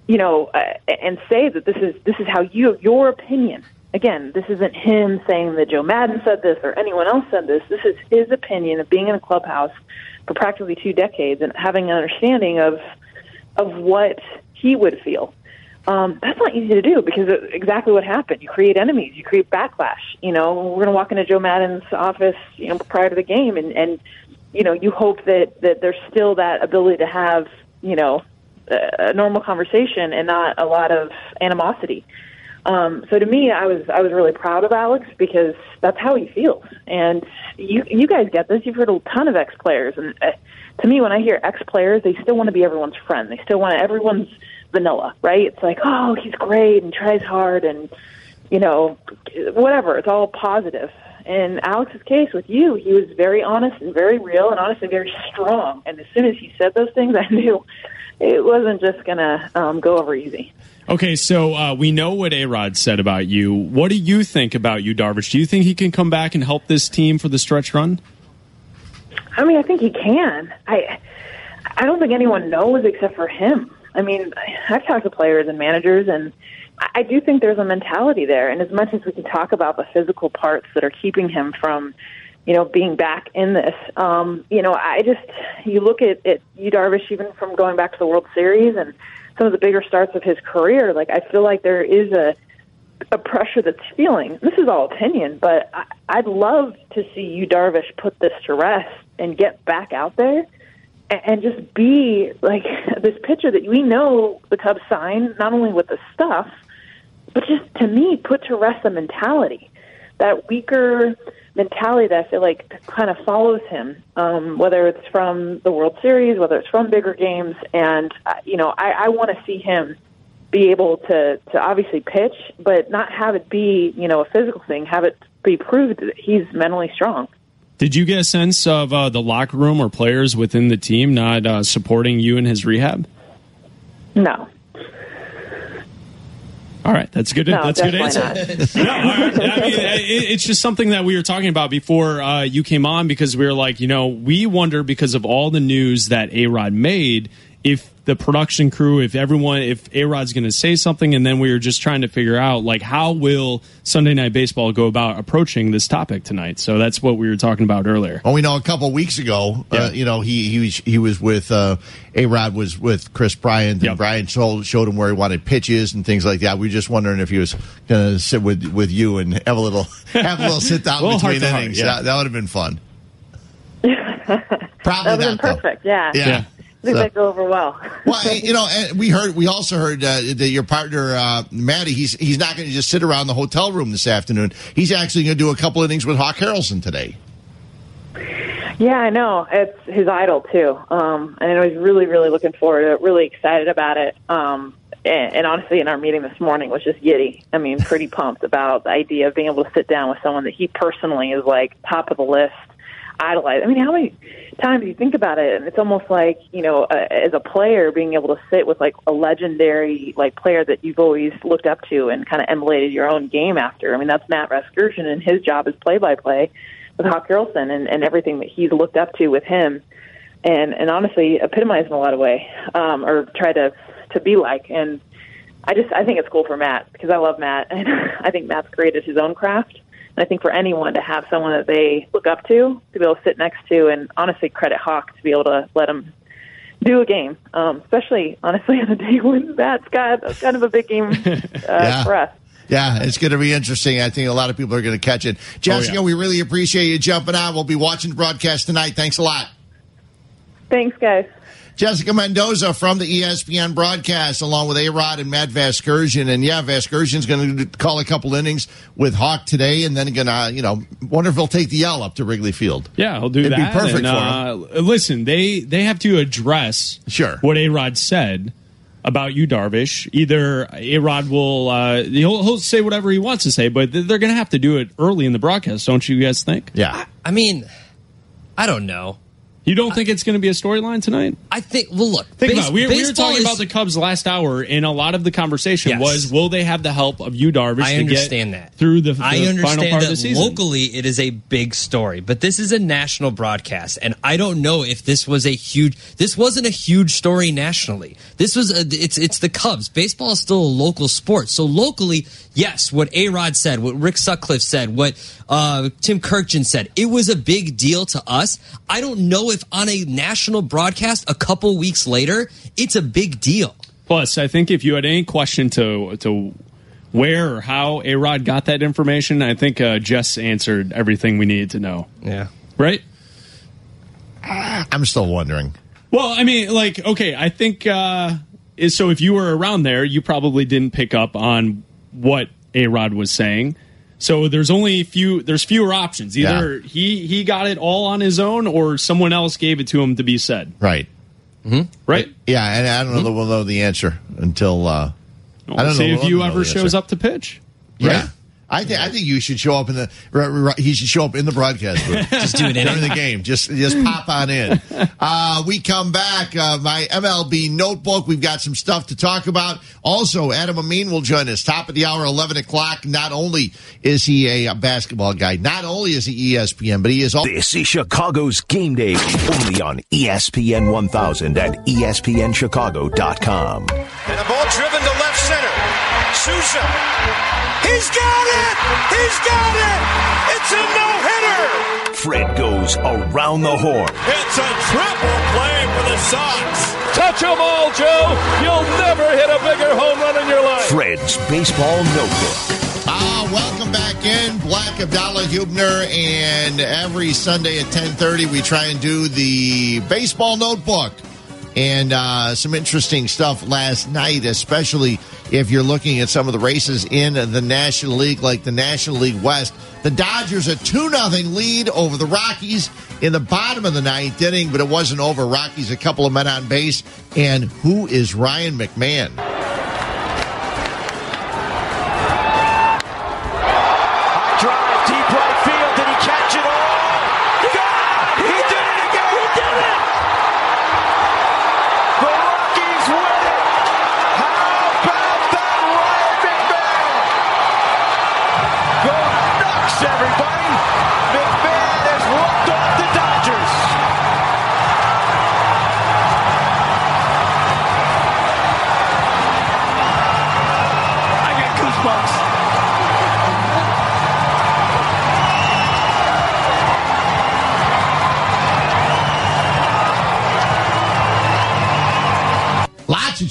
you know, uh, and say that this is this is how you your opinion. Again, this isn't him saying that Joe Maddon said this or anyone else said this. This is his opinion of being in a clubhouse for practically two decades and having an understanding of of what he would feel. Um, that's not easy to do because exactly what happened. You create enemies, you create backlash. You know, we're going to walk into Joe Maddon's office, you know, prior to the game, and and you know, you hope that that there's still that ability to have, you know, a, normal conversation and not a lot of animosity. Um, so to me, I was I was really proud of Alex because that's how he feels, and you you guys get this. You've heard a ton of ex players, and uh, to me, when I hear ex players, they still want to be everyone's friend. They still want everyone's vanilla, right? It's like, oh, he's great and tries hard and, you know, whatever. It's all positive. In Alex's case with you, he was very honest and very real and honestly very strong. And as soon as he said those things, I knew it wasn't just going to um, go over easy. Okay, so uh, we know what A Rod said about you. What do you think about Yu, Darvish? Do you think he can come back and help this team for the stretch run? I mean, I think he can. I I don't think anyone knows except for him. I mean, I've talked to players and managers, and I do think there's a mentality there. And as much as we can talk about the physical parts that are keeping him from, you know, being back in this, um, you know, I just you look at at Yu Darvish even from going back to the World Series and some of the bigger starts of his career. Like I feel like there is a a pressure that's feeling. This is all opinion, but I, I'd love to see Yu Darvish put this to rest and get back out there and just be like this pitcher that we know the Cubs signed, not only with the stuff, but just to me, put to rest the mentality, that weaker mentality that I feel like kind of follows him, um, whether it's from the World Series, whether it's from bigger games, and uh, you know, I, I want to see him be able to to obviously pitch, but not have it be you know a physical thing. Have it be proved that he's mentally strong. Did you get a sense of uh, the locker room or players within the team not uh, supporting you in his rehab? No. All right, that's good. No, that's good answer. no, right. I mean, it, it's just something that we were talking about before uh, you came on because we were like, you know, we wonder because of all the news that A Rod made if the production crew, if everyone, if A Rod's going to say something, and then we were just trying to figure out like how will Sunday Night Baseball go about approaching this topic tonight. So that's what we were talking about earlier. Well, we know a couple weeks ago, uh, you know, he he was, he was with uh, A Rod was with Kris Bryant, and Bryant told, showed him where he wanted pitches and things like that. We were just wondering if he was going to sit with with you and have a little have a little sit down little between heart to heart, innings. yeah. That, that would have been fun. that Probably would have been not, though. perfect. Yeah. Yeah. I think So- that go over well. Well, you know, and we heard. We also heard uh, that your partner uh, Maddie. He's he's not going to just sit around the hotel room this afternoon. He's actually going to do a couple innings with Hawk Harrelson today. Yeah, I know. It's his idol too, um, and I was really, really looking forward to it. Really excited about it. Um, and, and honestly, in our meeting this morning was just giddy. I mean, pretty pumped about the idea of being able to sit down with someone that he personally is like top of the list, idolize. I mean, how many times you think about it, and it's almost like you know, uh, as a player, being able to sit with like a legendary like player that you've always looked up to and kind of emulated your own game after. I mean, that's Matt Vasgersian, and his job is play by play with Hawk Harrelson and, and everything that he's looked up to with him, and and honestly epitomized in a lot of way, um, or try to to be like. And I just I think it's cool for Matt because I love Matt, and I think Matt's created his own craft. And I think for anyone to have someone that they look up to, to be able to sit next to, and honestly credit Hawk to be able to let him do a game, um, especially honestly on a day when Matt's got kind of a big game uh, Yeah. for us. Yeah, it's going to be interesting. I think a lot of people are going to catch it. Jessica, we really appreciate you jumping on. We'll be watching the broadcast tonight. Thanks a lot. Thanks, guys. Jessica Mendoza from the ESPN broadcast, along with A Rod and Matt Vasgersian. And yeah, Vasgersian's going to call a couple innings with Hawk today, and then going to, you know, wonder if he'll take the L up to Wrigley Field. Yeah, he'll do It'd that. be perfect and, for uh, Listen, they they have to address sure what A Rod said about Yu, Darvish. Either A Rod will uh, he'll, he'll say whatever he wants to say, but they're going to have to do it early in the broadcast, don't you guys think? Yeah. I mean, I don't know. You don't think it's going to be a storyline tonight? I think. Well, look. Think base- about it. We, we were talking is- about the Cubs last hour, and a lot of the conversation Yes. was, will they have the help of Yu, Darvish, I to understand get that through the, the I final understand part that of the season? locally it is a big story, but this is a national broadcast, and I don't know if this was a huge. This wasn't a huge story nationally. This was a, it's it's the Cubs. Baseball is still a local sport, so locally, yes, what A Rod said, what Rick Sutcliffe said, what uh, Tim Kurkjian said, it was a big deal to us. I don't know if on a national broadcast a couple weeks later, it's a big deal. Plus, I think if you had any question to to where or how A Rod got that information, I think uh, Jess answered everything we needed to know. Yeah. Right? I'm still wondering. Well, I mean, like, okay, I think uh, so. If you were around there, you probably didn't pick up on what A Rod was saying. So there's only few. There's fewer options. Either he he got it all on his own, or someone else gave it to him to be said. Right. Mm-hmm. Right. Yeah, and I don't know that we'll know the answer until. Uh, I don't See know. if we'll you ever shows answer. up to pitch. Yeah. I think I think you should show up in the. r- r- He should show up in the broadcast booth. Just do it in during the game. Just just pop on in. Uh, we come back. Uh, my MLB notebook. We've got some stuff to talk about. Also, Adam Amin will join us. Top of the hour, eleven o'clock. Not only is he a basketball guy, not only is he ESPN, but he is also. This is Chicago's Game Day, only on ESPN 1000 at E ESPNChicago.com. And the ball driven to left center. Sousa. He's got it! He's got it! It's a no-hitter! Fred goes around the horn. It's a triple play for the Sox. Touch 'em all, Joe. You'll never hit a bigger home run in your life. Fred's Baseball Notebook. Ah, welcome back in. Black Abdallah Huebner, and every Sunday at 1030, we try and do the baseball notebook. And uh, some interesting stuff last night, especially if you're looking at some of the races in the National League, like the National League West. The Dodgers a 2 0 lead over the Rockies in the bottom of the ninth inning, but it wasn't over. Rockies a couple of men on base. And who is Ryan McMahon?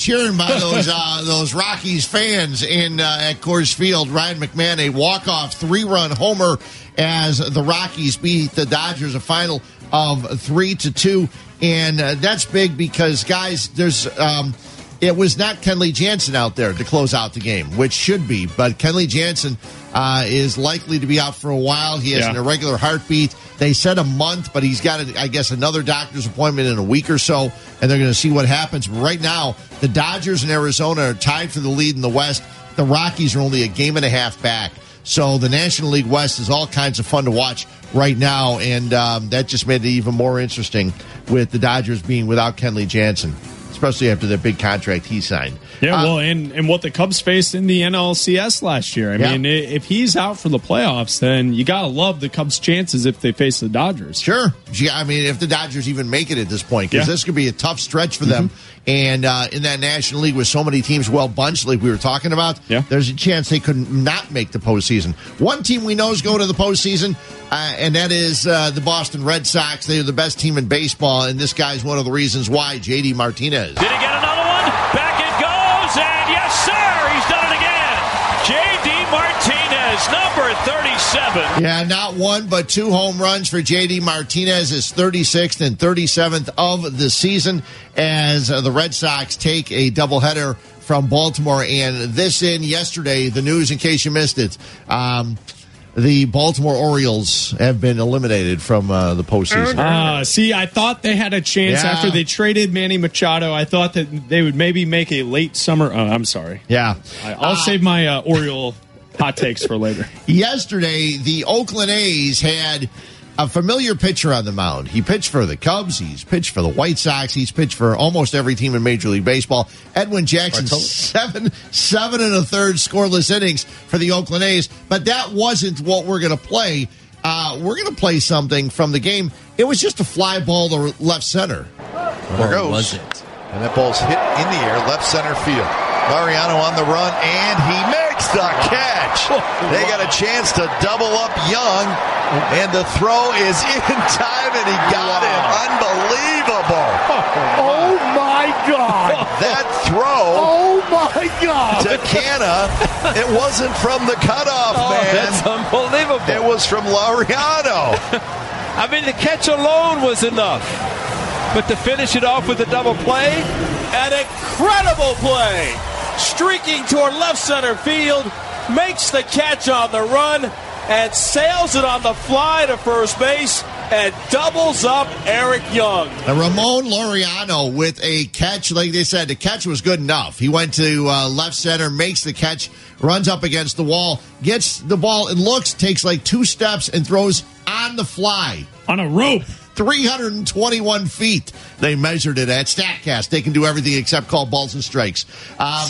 Cheering by those uh, those Rockies fans in uh, at Coors Field. Ryan McMahon a walk off three run homer as the Rockies beat the Dodgers a final of three to two, and uh, that's big because guys, there's. Um, it was not Kenley Jansen out there to close out the game, which should be, but Kenley Jansen uh, is likely to be out for a while. He has Yeah. an irregular heartbeat. They said a month, but he's got, I guess, another doctor's appointment in a week or so, and they're going to see what happens. But right now, the Dodgers and Arizona are tied for the lead in the West. The Rockies are only a game and a half back. So the National League West is all kinds of fun to watch right now, and um, that just made it even more interesting with the Dodgers being without Kenley Jansen, especially after the big contract he signed. Yeah, Uh, well, and, and what the Cubs faced in the NLCS last year. I Yeah. mean, if he's out for the playoffs, then you got to love the Cubs' chances if they face the Dodgers. Sure. Yeah, I mean, if the Dodgers even make it at this point, because Yeah. this could be a tough stretch for them. And uh, in that National League with so many teams well bunched, like we were talking about, Yeah. there's a chance they could not make the postseason. One team we know is going to the postseason, uh, and that is uh, the Boston Red Sox. They are the best team in baseball, and this guy's one of the reasons why. JD Martinez. Did he get another one? Back yes, sir, he's done it again. J.D. Martinez, number 37. Yeah, not one but two home runs for JD Martinez, his 36th and 37th of the season as uh, the Red Sox take a doubleheader from Baltimore. And this in yesterday, the news in case you missed it. Um, the Baltimore Orioles have been eliminated from uh, the postseason. Uh, see, I thought they had a chance Yeah. after they traded Manny Machado. I thought that they would maybe make a late summer. Uh, I'm sorry. Yeah. I, I'll Uh, save my uh, Oriole hot takes for later. Yesterday, the Oakland A's had a familiar pitcher on the mound. He pitched for the Cubs. He's pitched for the White Sox. He's pitched for almost every team in Major League Baseball. Edwin Jackson, seven, seven and a third scoreless innings for the Oakland A's. But that wasn't what we're going to play. Uh, we're going to play something from the game. It was just a fly ball to left center. There Or goes. was it? And that ball's hit in the air, left center field. Mariano on the run, and he makes the catch. They got a chance to double up Young, and the throw is in time, and he got him. Unbelievable. Oh my God! That throw Oh my God! to Canna, it wasn't from the cutoff, Oh, man. that's unbelievable. It was from Laureano. I mean, the catch alone was enough. But to finish it off with a double play, an incredible play. Streaking toward left center field, makes the catch on the run, and sails it on the fly to first base, and doubles up Eric Young. And Ramon Laureano with a catch, like they said, the catch was good enough. He went to uh, left center, makes the catch, runs up against the wall, gets the ball, and looks, takes like two steps, and throws on the fly. On a rope. 321 feet. They measured it at StatCast. They can do everything except call balls and strikes. Um,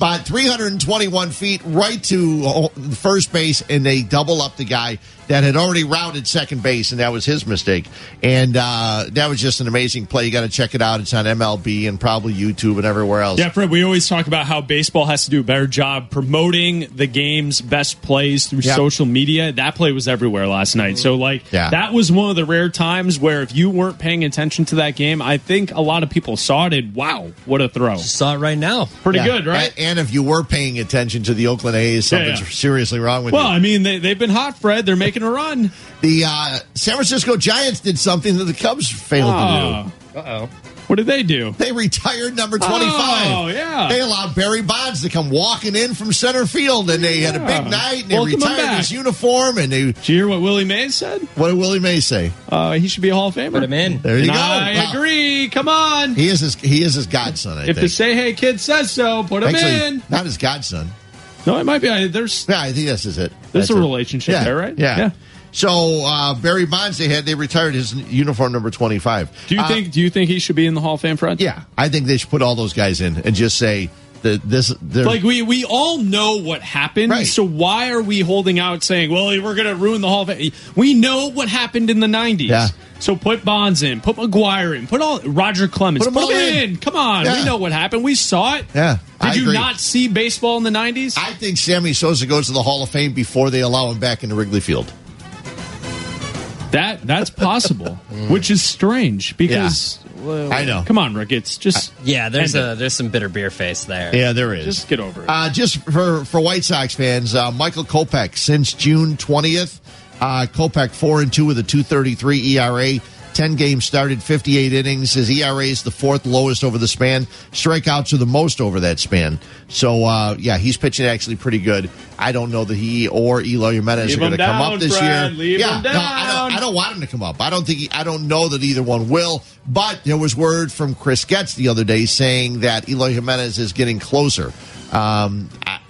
but 321 feet right to uh, first base, and they double up the guy. That had already rounded second base, and that was his mistake. And uh, that was just an amazing play. You got to check it out. It's on MLB and probably YouTube and everywhere else. Yeah, Fred, we always talk about how baseball has to do a better job promoting the game's best plays through Yep. social media. That play was everywhere last night. So, like, Yeah. that was one of the rare times where if you weren't paying attention to that game, I think a lot of people saw it and, wow, what a throw. Saw it right now. Pretty Yeah. good, right? And, and if you were paying attention to the Oakland A's, Yeah, something's yeah. seriously wrong with Well, you. Well, I mean, they, they've been hot, Fred. They're making a run. The uh, San Francisco Giants did something that the Cubs failed to do. Uh oh. What did they do? They retired number 25. Oh, yeah. They allowed Barry Bonds to come walking in from center field, and they had a big night, and they Welcome him retired his uniform, and they. Did you hear what Willie Mays said? What did Willie Mays say? Uh, he should be a Hall of Famer. Put him in. There you And go. I Wow. agree. Come on. He is his, he is his godson, I if the. Say Hey Kid says so, put him Actually, in. not his godson. No, it might be. I, there's Yeah, I think this is it. There's That's a it. relationship yeah. there, right? Yeah. Yeah. So uh, Barry Bonds, they had they retired his uniform number twenty five. Do you think? Do you think he should be in the Hall of Fame, Fred? Yeah, I think they should put all those guys in and just say that this. Like we we all know what happened, Right. so why are we holding out saying, "Well, we're going to ruin the Hall of Fame"? We know what happened in the '90s. Yeah. So put Bonds in, put McGwire in, put all Roger Clemens, Put put, 'em all him in. in. Come on, Yeah. we know what happened. We saw it. Yeah, Did I you agree. not see baseball in the '90s? I think Sammy Sosa goes to the Hall of Fame before they allow him back into Wrigley Field. that that's possible, which is strange because well, I know. Come on, Rick. It's just Yeah, there's End a there's some bitter beer face there. Yeah, there is. just get over it. Uh, just for for White Sox fans, uh, Michael Kopech since June twentieth, uh, Kopech four and two with a two thirty three ERA. 10 games started, 58 innings. His ERA is the fourth lowest over the span. Strikeouts are the most over that span. So, uh, yeah, he's pitching actually pretty good. I don't know that he or Eloy Jimenez Leave are going to come up this year. Leave yeah, him no, I don't. I don't want him to come up. I don't think he, I don't know that either one will. But there was word from Chris Getz the other day saying that Eloy Jimenez is getting closer. Um, I,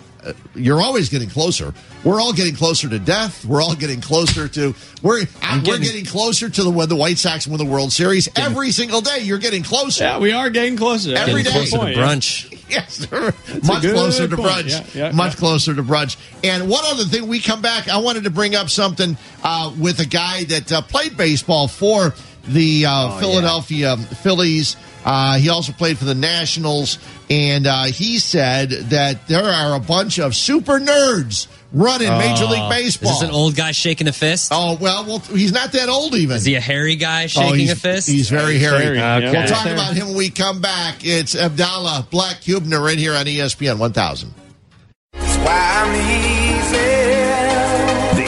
you're always getting closer. We're all getting closer to death. We're all getting closer to we're uh, we're getting- getting closer to the when the White Sox win the World Series every single day. You're getting closer. yeah, we are getting closer. Every Getting day. closer to Point, yeah. brunch. Yes, much good closer to point. brunch. Yeah, yeah, much yeah. closer to brunch. And one other thing, we come back. I wanted to bring up something uh, with a guy that uh, played baseball for the uh, Philadelphia Phillies. Uh, he also played for the Nationals, and uh, he said that there are a bunch of super nerds running Major League Is Baseball. this an old guy shaking a fist? oh well, well, he's not that old even. Is he a hairy guy Oh, shaking he's, a fist? He's very hairy. hairy. Okay. We'll talk about him when we come back. It's Abdallah Black Huebner right here on ESPN 1000.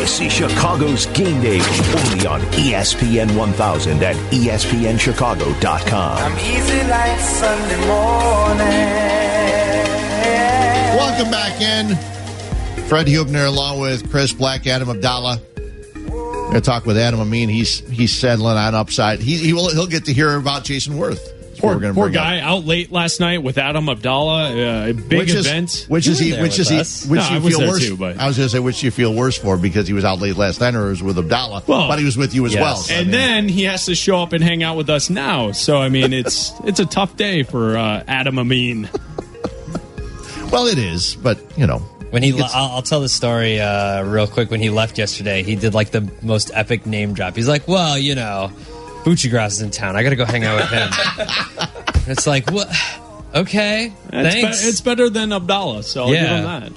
This is Chicago's Game Day, only on ESPN 1000 at ESPNChicago.com. easy like Sunday morning. Welcome back in. Fred Huebner along with Chris Black, Adam Abdallah. Gonna talk with Adam Amin. He's he's settling on upside. He, he will he'll get to hear about Jayson Werth. That's what Poor, we're gonna poor bring up. guy out late last night with Adam Abdallah. Uh, big which event. Is, which You is he? Which with is he? us. Which No, you I feel worse? too, but- I was going to say which you feel worse for because he was out late last night, or was with Abdallah. Well, but he was with you as yes. well. so, I and mean- then he has to show up and hang out with us now. So I mean, it's it's a tough day for uh, Adam Amin. well, it is, but you know, When he, gets- I'll, I'll tell the story uh, real quick. When he left yesterday, he did like the most epic name drop. He's like, "Well, you know, Bucci Grass is in town. I got to go hang out with him." it's like, what? Okay, It's, thanks. be- it's better than Abdallah, so I'll give Yeah. him that.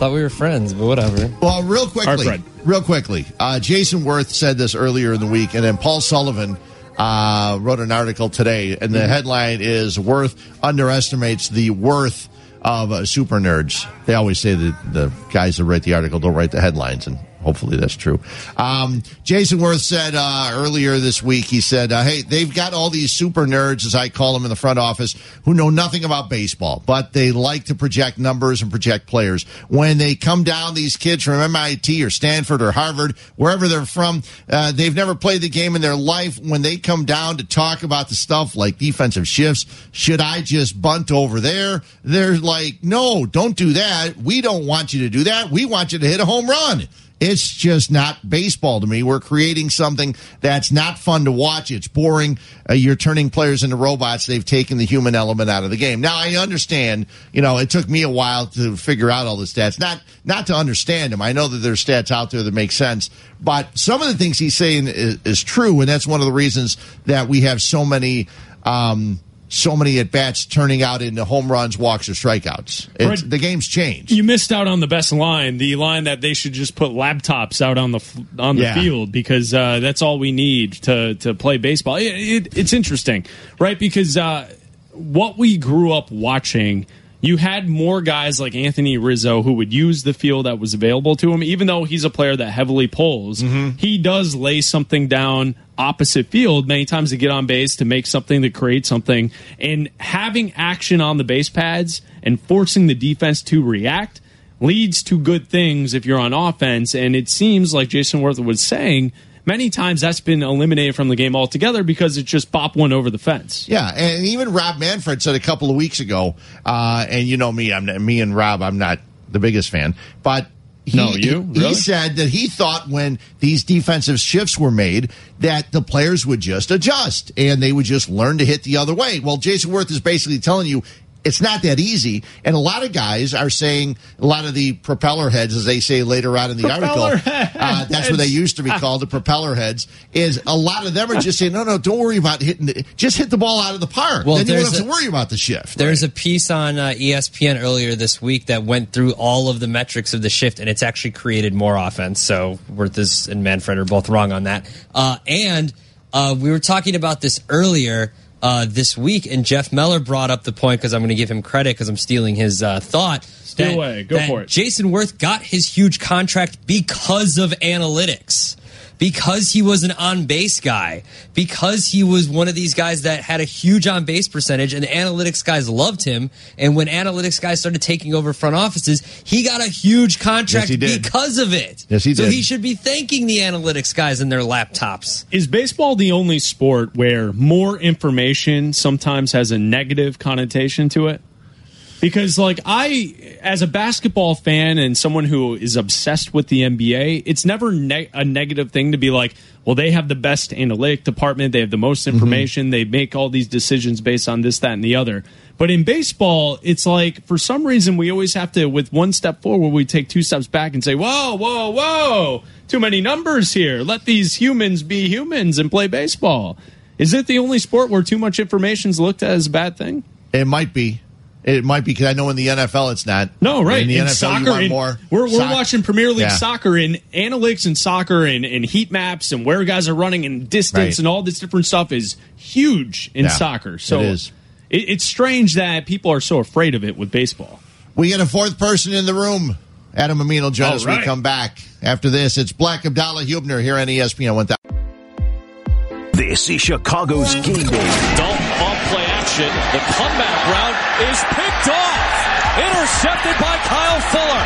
Thought we were friends, but whatever. Well, real quickly, real quickly. Uh, Jayson Werth said this earlier in the week, and then Paul Sullivan uh, wrote an article today, and the headline is "Werth underestimates the worth of uh, super nerds." They always say that the guys that write the article don't write the headlines, and hopefully that's true. Um, Jayson Werth said uh, earlier this week, he said, uh, "Hey, they've got all these super nerds, as I call them in the front office, who know nothing about baseball, but they like to project numbers and project players. When they come down, these kids from MIT or Stanford or Harvard, wherever they're from, uh, they've never played the game in their life. When they come down to talk about the stuff like defensive shifts, should I just bunt over there? They're like, no, don't do that. We don't want you to do that. We want you to hit a home run." It's just not baseball to me. We're creating something that's not fun to watch. It's boring. Uh, you're turning players into robots. They've taken the human element out of the game. Now I understand. You know, it took me a while to figure out all the stats. Not not to understand them. I know that there's stats out there that make sense, but some of the things he's saying is, is true, and that's one of the reasons that we have so many. Um, so many at bats turning out into home runs, walks, or strikeouts. Right. The game's changed. You missed out on the best line, the line that they should just put laptops out on the on the Yeah. field because uh, that's all we need to to play baseball. It, it, it's interesting, right? Because uh, what we grew up watching. You had more guys like Anthony Rizzo who would use the field that was available to him, even though he's a player that heavily pulls. He does lay something down opposite field many times to get on base to make something to create something. And having action on the base pads and forcing the defense to react leads to good things if you're on offense. And it seems like Jayson Werth was saying many times that's been eliminated from the game altogether because it's just pop one over the fence. Yeah, and even Rob Manfred said a couple of weeks ago, uh, and you know me, I'm me and Rob, I'm not the biggest fan, but. He, No, you? He said that he thought when these defensive shifts were made that the players would just adjust and they would just learn to hit the other way. Well, Jayson Werth is basically telling you it's not that easy. And a lot of guys are saying, a lot of the propeller heads, as they say later on in the Propeller article, uh, that's what they used to be called, the propeller heads, is a lot of them are just saying, no, no, don't worry about hitting the, just hit the ball out of the park. Well, then you don't there's have to worry about the shift. There's a piece on uh, ESPN earlier this week that went through all of the metrics of the shift, and it's actually created more offense. So Werth is and Manfred are both wrong on that. Uh, and uh, we were talking about this earlier uh, this week, and Jeff Meller brought up the point because I'm going to give him credit because I'm stealing his uh, thought. Steal away. Go for it. Jayson Werth got his huge contract because of analytics. Because he was an on base guy, because he was one of these guys that had a huge on base percentage, and the analytics guys loved him. And when analytics guys started taking over front offices, he got a huge contract Yes, because of it. Yes, he so did. he should be thanking the analytics guys and their laptops. Is baseball the only sport where more information sometimes has a negative connotation to it? Because, like, I, as a basketball fan and someone who is obsessed with the NBA, it's never ne- a negative thing to be like, well, they have the best analytic department, they have the most mm-hmm. information, they make all these decisions based on this, that, and the other. But in baseball, it's like, for some reason, we always have to, with one step forward, we take two steps back and say, whoa, whoa, whoa, too many numbers here. Let these humans be humans and play baseball. Is it the only sport where too much information is looked at as a bad thing? It might be. It might be because I know in the NFL it's not. No, right. In the In NFL, soccer, you want in- more. we're, we're soc- watching Premier League Yeah. soccer and analytics and soccer and, and heat maps and where guys are running and distance Right. and all this different stuff is huge in Yeah, soccer. So it is. it- it's strange that people are so afraid of it with baseball. We get a fourth person in the room. Adam Amin will join us when we come back. After this, it's Black Abdallah Huebner here on ESPN 1000. This is Chicago's game day. Dalton on play action. The comeback route is picked off. Intercepted by Kyle Fuller.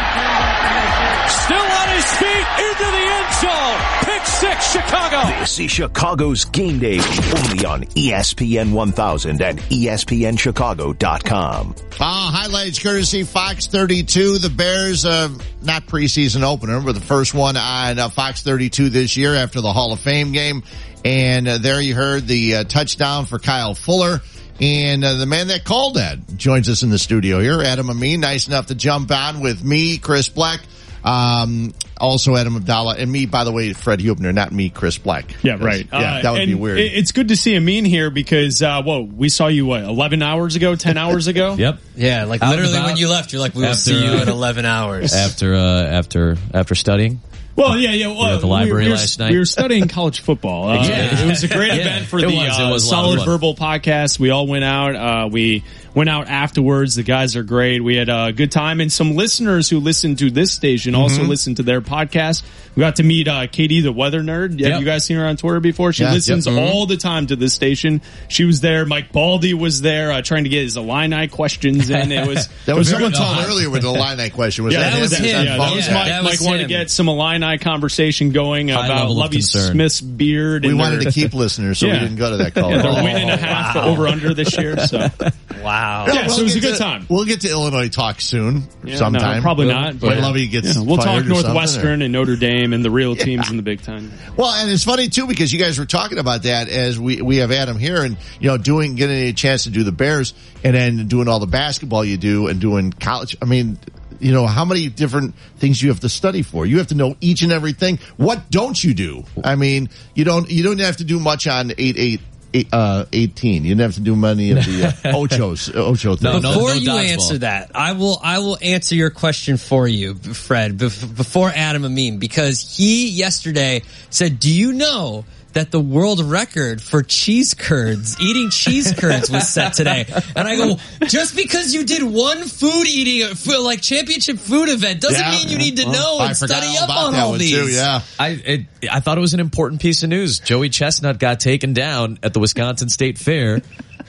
Still on his feet into the end zone. Pick six, Chicago. This is Chicago's game day only on ESPN 1000 and ESPNChicago.com. Uh, highlights courtesy Fox 32. The Bears, uh, not preseason opener, but the first one on uh, Fox 32 this year after the Hall of Fame game. And uh, there you heard the uh, touchdown for Kyle Fuller. And uh, the man that called that joins us in the studio here, Adam Amin, nice enough to jump on with me, Chris Black. Um, also Adam Abdallah and me, by the way, Fred Huebner, not me, Chris Black. Yeah, right. Yeah, Uh, that would be weird. It's good to see Amin here because, uh, whoa, we saw you, what, 11 hours ago, 10 hours ago? Yep. Yeah, like Out literally and when you left, you're like, we will after, see you uh, in 11 hours. After uh, after after studying. Well, yeah, yeah. were Well, at the library we, were, last night. We were studying college football. Uh, Yeah. It was a great Yeah, event for it the was. It uh, was a lot of Solid. Verbal podcast. We all went out. Uh, we went out afterwards. The guys are great. We had a good time, and some listeners who listened to this station also Mm-hmm. listened to their podcast. We got to meet uh, Katie, the weather nerd. Have you guys seen her on Twitter before? She Yeah, listens yep. Mhm. all the time to this station. She was there. Mike Baldy was there, uh, trying to get his Illini questions in. It was that was someone told earlier with the line night question. Was yeah, that, that was Is him. that Yeah, that was Mike. that was Mike wanted to get some Illini conversation going High about level Lovie. Smith's beard. We and wanted their- to keep listeners, so Yeah. we didn't go to that call. Yeah, they're Oh, winning a half over under this year. So Wow. Yeah, so it was a good to- time. We'll get to Illinois talk soon, Yeah, sometime. no, probably not. But Lovie gets Yeah, we'll fired talk Northwestern or- and Notre Dame and the real teams in the Big Ten. Well, and it's funny too because you guys were talking about that as we we have Adam here, and you know, doing getting a chance to do the Bears, and then doing all the basketball you do, and doing college. I mean. You know how many different things you have to study for. You have to know each and everything. What don't you do? I mean, you don't. You don't have to do much on eight eight. Eight, Uh, 18. You don't have to do many of the uh, ochos, ocho things. Before you answer that, I will I will answer your question for you, Fred, before Adam Amin, because he yesterday said, "Do you know?" That the world record for cheese curds, eating cheese curds was set today. And I go, just because you did one food eating, like championship food event doesn't Yeah. mean you need to Well, know I and forgot study up about on that all one these. too, yeah. I it, I thought it was an important piece of news. Joey Chestnut got taken down at the Wisconsin State Fair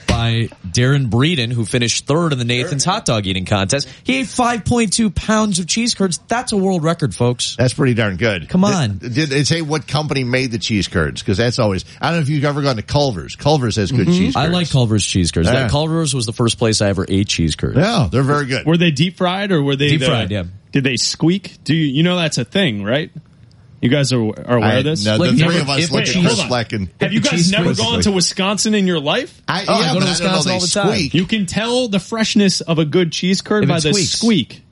by Darren Breeden, who finished third in the Nathan's hot dog eating contest. He ate 5.2 pounds of cheese curds. That's a world record, folks. That's pretty darn good. Come on. Did, did it say what company made the cheese curds? Because that's always. I don't know if you've ever gone to Culver's. Culver's has good mm-hmm. cheese. I like Culver's cheese curds. Yeah. That Culver's was the first place I ever ate cheese curds. Yeah, they're very good. Were they deep fried or were they Deep the- fried, yeah. Did they squeak? Do you you know that's a thing, right? You guys are, are aware I- of this? no, the three of us if- look wait, at Chris. Fleck and- Have you guys never curds. gone to Wisconsin in your life? I- Oh, I go to but I don't know Wisconsin they all the time. squeak. You can tell the freshness of a good cheese curd If by the squeaks. squeak.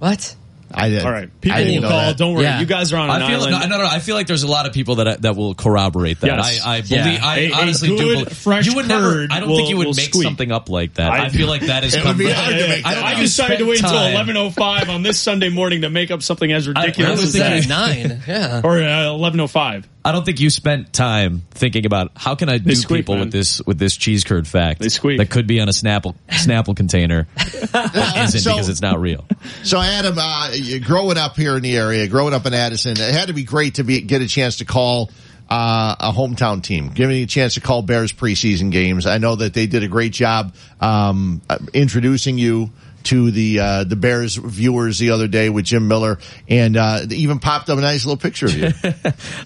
What? I did. All right, people will call. that. Don't worry, Yeah. you guys are on an I feel island. no, no, no. I feel like there's a lot of people that that will corroborate that. Yes. I, I believe. Yeah. I A- a honestly do. good, Believe, fresh you would never. I don't will- think you would make squeak. something up like that. I, feel like that is. It would be hard to make I that don't up. I decided to wait until time. eleven oh five on this Sunday morning to make up something as ridiculous I was as thinking that. Nine. Yeah. or uh, eleven oh five. I don't think you spent time thinking about how can I do squeak, people man. with this with this cheese curd fact They squeak. that could be on a Snapple Snapple container, isn't So- because it's not real. So, Adam, uh, growing up here in the area, growing up in Addison, it had to be great to be get a chance to call uh, a hometown team, giving you a chance to call Bears preseason games. I know that they did a great job um, uh, introducing you to the uh, the Bears viewers the other day with Jim Miller, and uh, they even popped up a nice little picture of you.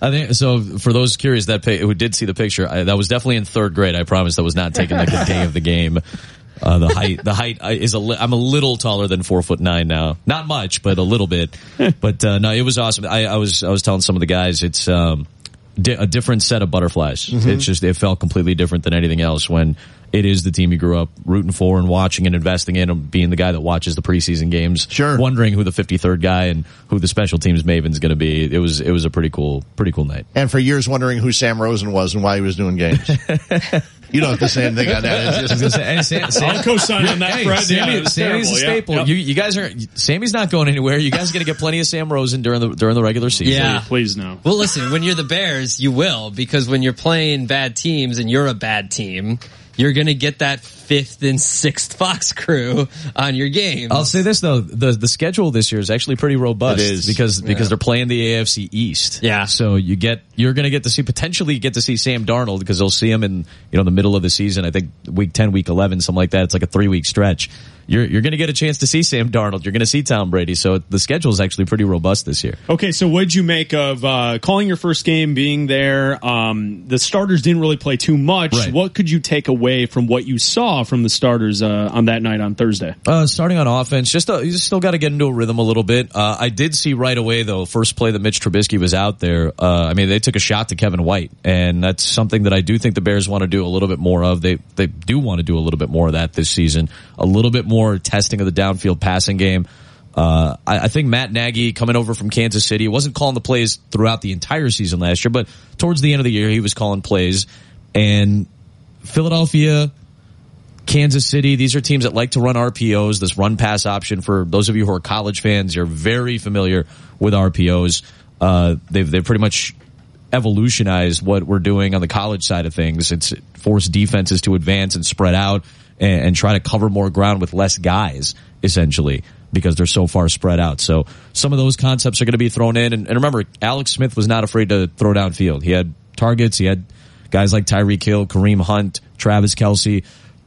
I think so. For those curious that pa- who did see the picture, I, that was definitely in third grade. I promise that was not taken like the day of the game. Uh, the height, the height uh, is a. Li- I'm a little taller than four foot nine now. Not much, but a little bit. but uh, no, it was awesome. I, I was I was telling some of the guys it's um, di- a different set of butterflies. Mm-hmm. It's just it felt completely different than anything else when it is the team you grew up rooting for and watching and investing in and being the guy that watches the preseason games. Sure. Wondering who the 53rd guy and who the special teams maven's going to be. It was it was a pretty cool pretty cool night. and for years wondering who Sam Rosen was and why he was doing games. you don't have to say anything on that. It's just, Hey, Sam, Sam, I'll co-sign on that, Hey, Fred. Sammy- Yeah, it was Sammy's a terrible. Yeah, staple. yep. You, you guys are. Sammy's not going anywhere. You guys are going to get plenty of Sam Rosen during the during the regular season. Yeah. Please no. Well, listen, when you're the Bears, you will, because when you're playing bad teams and you're a bad team, you're going to get that fifth and sixth Fox crew on your game. I'll say this though: the the schedule this year is actually pretty robust. It is. because because Yeah. they're playing the AFC East. Yeah. so you get you're going to get to see potentially get to see Sam Darnold because they'll see him in you know the middle of the season. I think week ten, week eleven, something like that. It's like a three week stretch. You're you're going to get a chance to see Sam Darnold. You're going to see Tom Brady. So the schedule is actually pretty robust this year. Okay, so what'd you make of uh, calling your first game, being there? Um, the starters didn't really play too much. Right. What could you take away from what you saw from the starters uh, on that night on Thursday? Uh, starting on offense, just uh, you still got to get into a rhythm a little bit. Uh, I did see right away though, first play that Mitch Trubisky was out there. Uh, I mean, they took a shot to Kevin White, and that's something that I do think the Bears want to do a little bit more of. They they do want to do a little bit more of that this season. A little bit more testing of the downfield passing game. Uh, I, I think Matt Nagy coming over from Kansas City wasn't calling the plays throughout the entire season last year, but towards the end of the year he was calling plays. And Philadelphia, Kansas City, these are teams that like to run RPOs, this run pass option for those of you who are college fans, you're very familiar with RPOs. Uh, they've, they've pretty much evolutionized what we're doing on the college side of things. It's forced defenses to advance and spread out and, and try to cover more ground with less guys, essentially, because they're so far spread out. So some of those concepts are going to be thrown in. And, and remember, Alex Smith was not afraid to throw downfield. He had targets. He had guys like Tyreek Hill, Kareem Hunt, Travis Kelce.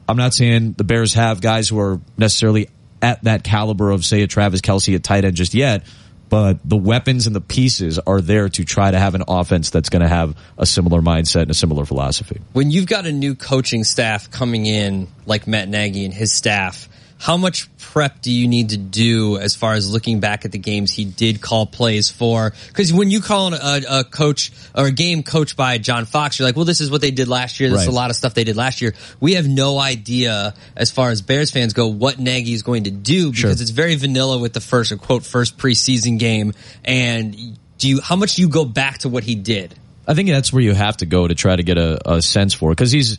I'm not saying the Bears have guys who are necessarily at that caliber of, say, a Travis Kelce at tight end just yet, but the weapons and the pieces are there to try to have an offense that's going to have a similar mindset and a similar philosophy. When you've got a new coaching staff coming in, like Matt Nagy and his staff, how much prep do you need to do as far as looking back at the games he did call plays for? Because when you call a, a coach or a game coached by John Fox, you're like, well, this is what they did last year. This is a lot of stuff they did last year. We have no idea, as far as Bears fans go, what Nagy is going to do because Sure. it's very vanilla with the first, quote, first preseason game. And do you, how much do you go back to what he did? I think that's where you have to go to try to get a, a sense for because he's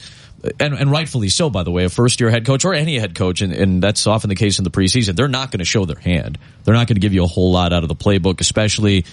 and, and rightfully so, by the way, a first year head coach or any head coach, and, and that's often the case in the preseason. They're not going to show their hand. They're not going to give you a whole lot out of the playbook, especially.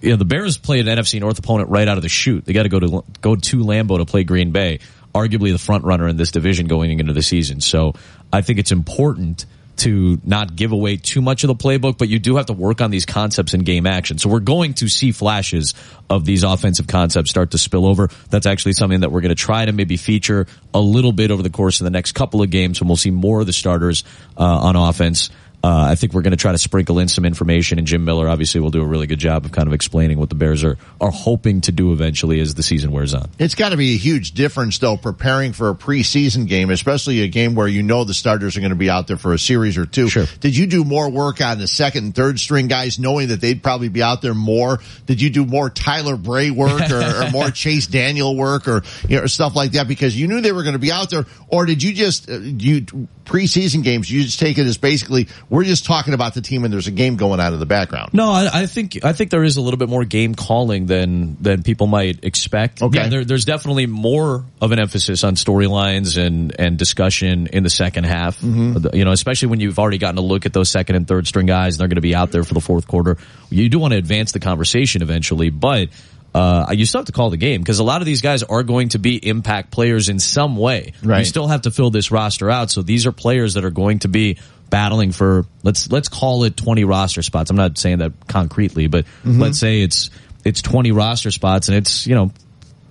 You know, the Bears played an NFC North opponent right out of the chute. They got to go to go to Lambeau to play Green Bay, arguably the front runner in this division going into the season. So I think it's important to not give away too much of the playbook, but you do have to work on these concepts in game action. So we're going to see flashes of these offensive concepts start to spill over. That's actually something that we're going to try to maybe feature a little bit over the course of the next couple of games when we'll see more of the starters uh, on offense. Uh, I think we're going to try to sprinkle in some information, and Jim Miller obviously will do a really good job of kind of explaining what the Bears are are hoping to do eventually as the season wears on. It's got to be a huge difference, though, preparing for a preseason game, especially a game where you know the starters are going to be out there for a series or two. Sure. Did you do more work on the second and third string guys, knowing that they'd probably be out there more? Did you do more Tyler Bray work or, or more Chase Daniel work or you know stuff like that because you knew they were going to be out there, or did you just uh, you preseason games? You just take it as basically we're just talking about the team and there's a game going on in the background. No, I, I think I think there is a little bit more game calling than than people might expect. Okay. Yeah, there, there's definitely more of an emphasis on storylines and and discussion in the second half. Mm-hmm. You know, especially when you've already gotten to look at those second and third string guys, and they're going to be out there for the fourth quarter. You do want to advance the conversation eventually, but. Uh, you still have to call the game because a lot of these guys are going to be impact players in some way. Right. You still have to fill this roster out. So these are players that are going to be battling for let's let's call it 20 roster spots. I'm not saying that concretely, but let's say it's it's 20 roster spots and it's, you know,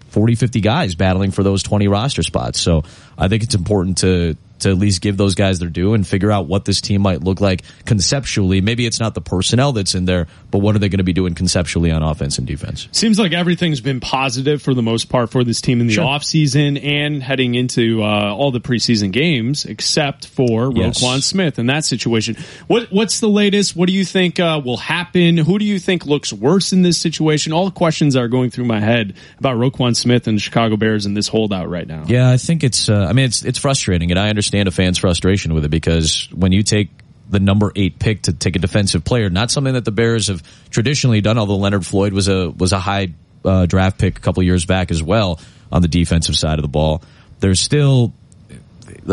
40 50 guys battling for those 20 roster spots. So I think it's important to to at least give those guys their due and figure out what this team might look like conceptually. Maybe it's not the personnel that's in there, but what are they going to be doing conceptually on offense and defense? Seems like everything's been positive for the most part for this team in the Sure. offseason and heading into uh, all the preseason games, except for Yes. Roquan Smith in that situation. What What's the latest? What do you think uh, will happen? Who do you think looks worse in this situation? All the questions are going through my head about Roquan Smith and the Chicago Bears and this holdout right now. Yeah, I think it's. Uh, I mean, it's it's frustrating, and I understand a fan's frustration with it because when you take the number eight pick to take a defensive player, not something that the Bears have traditionally done. Although Leonard Floyd was a was a high uh, draft pick a couple years back as well on the defensive side of the ball. There's still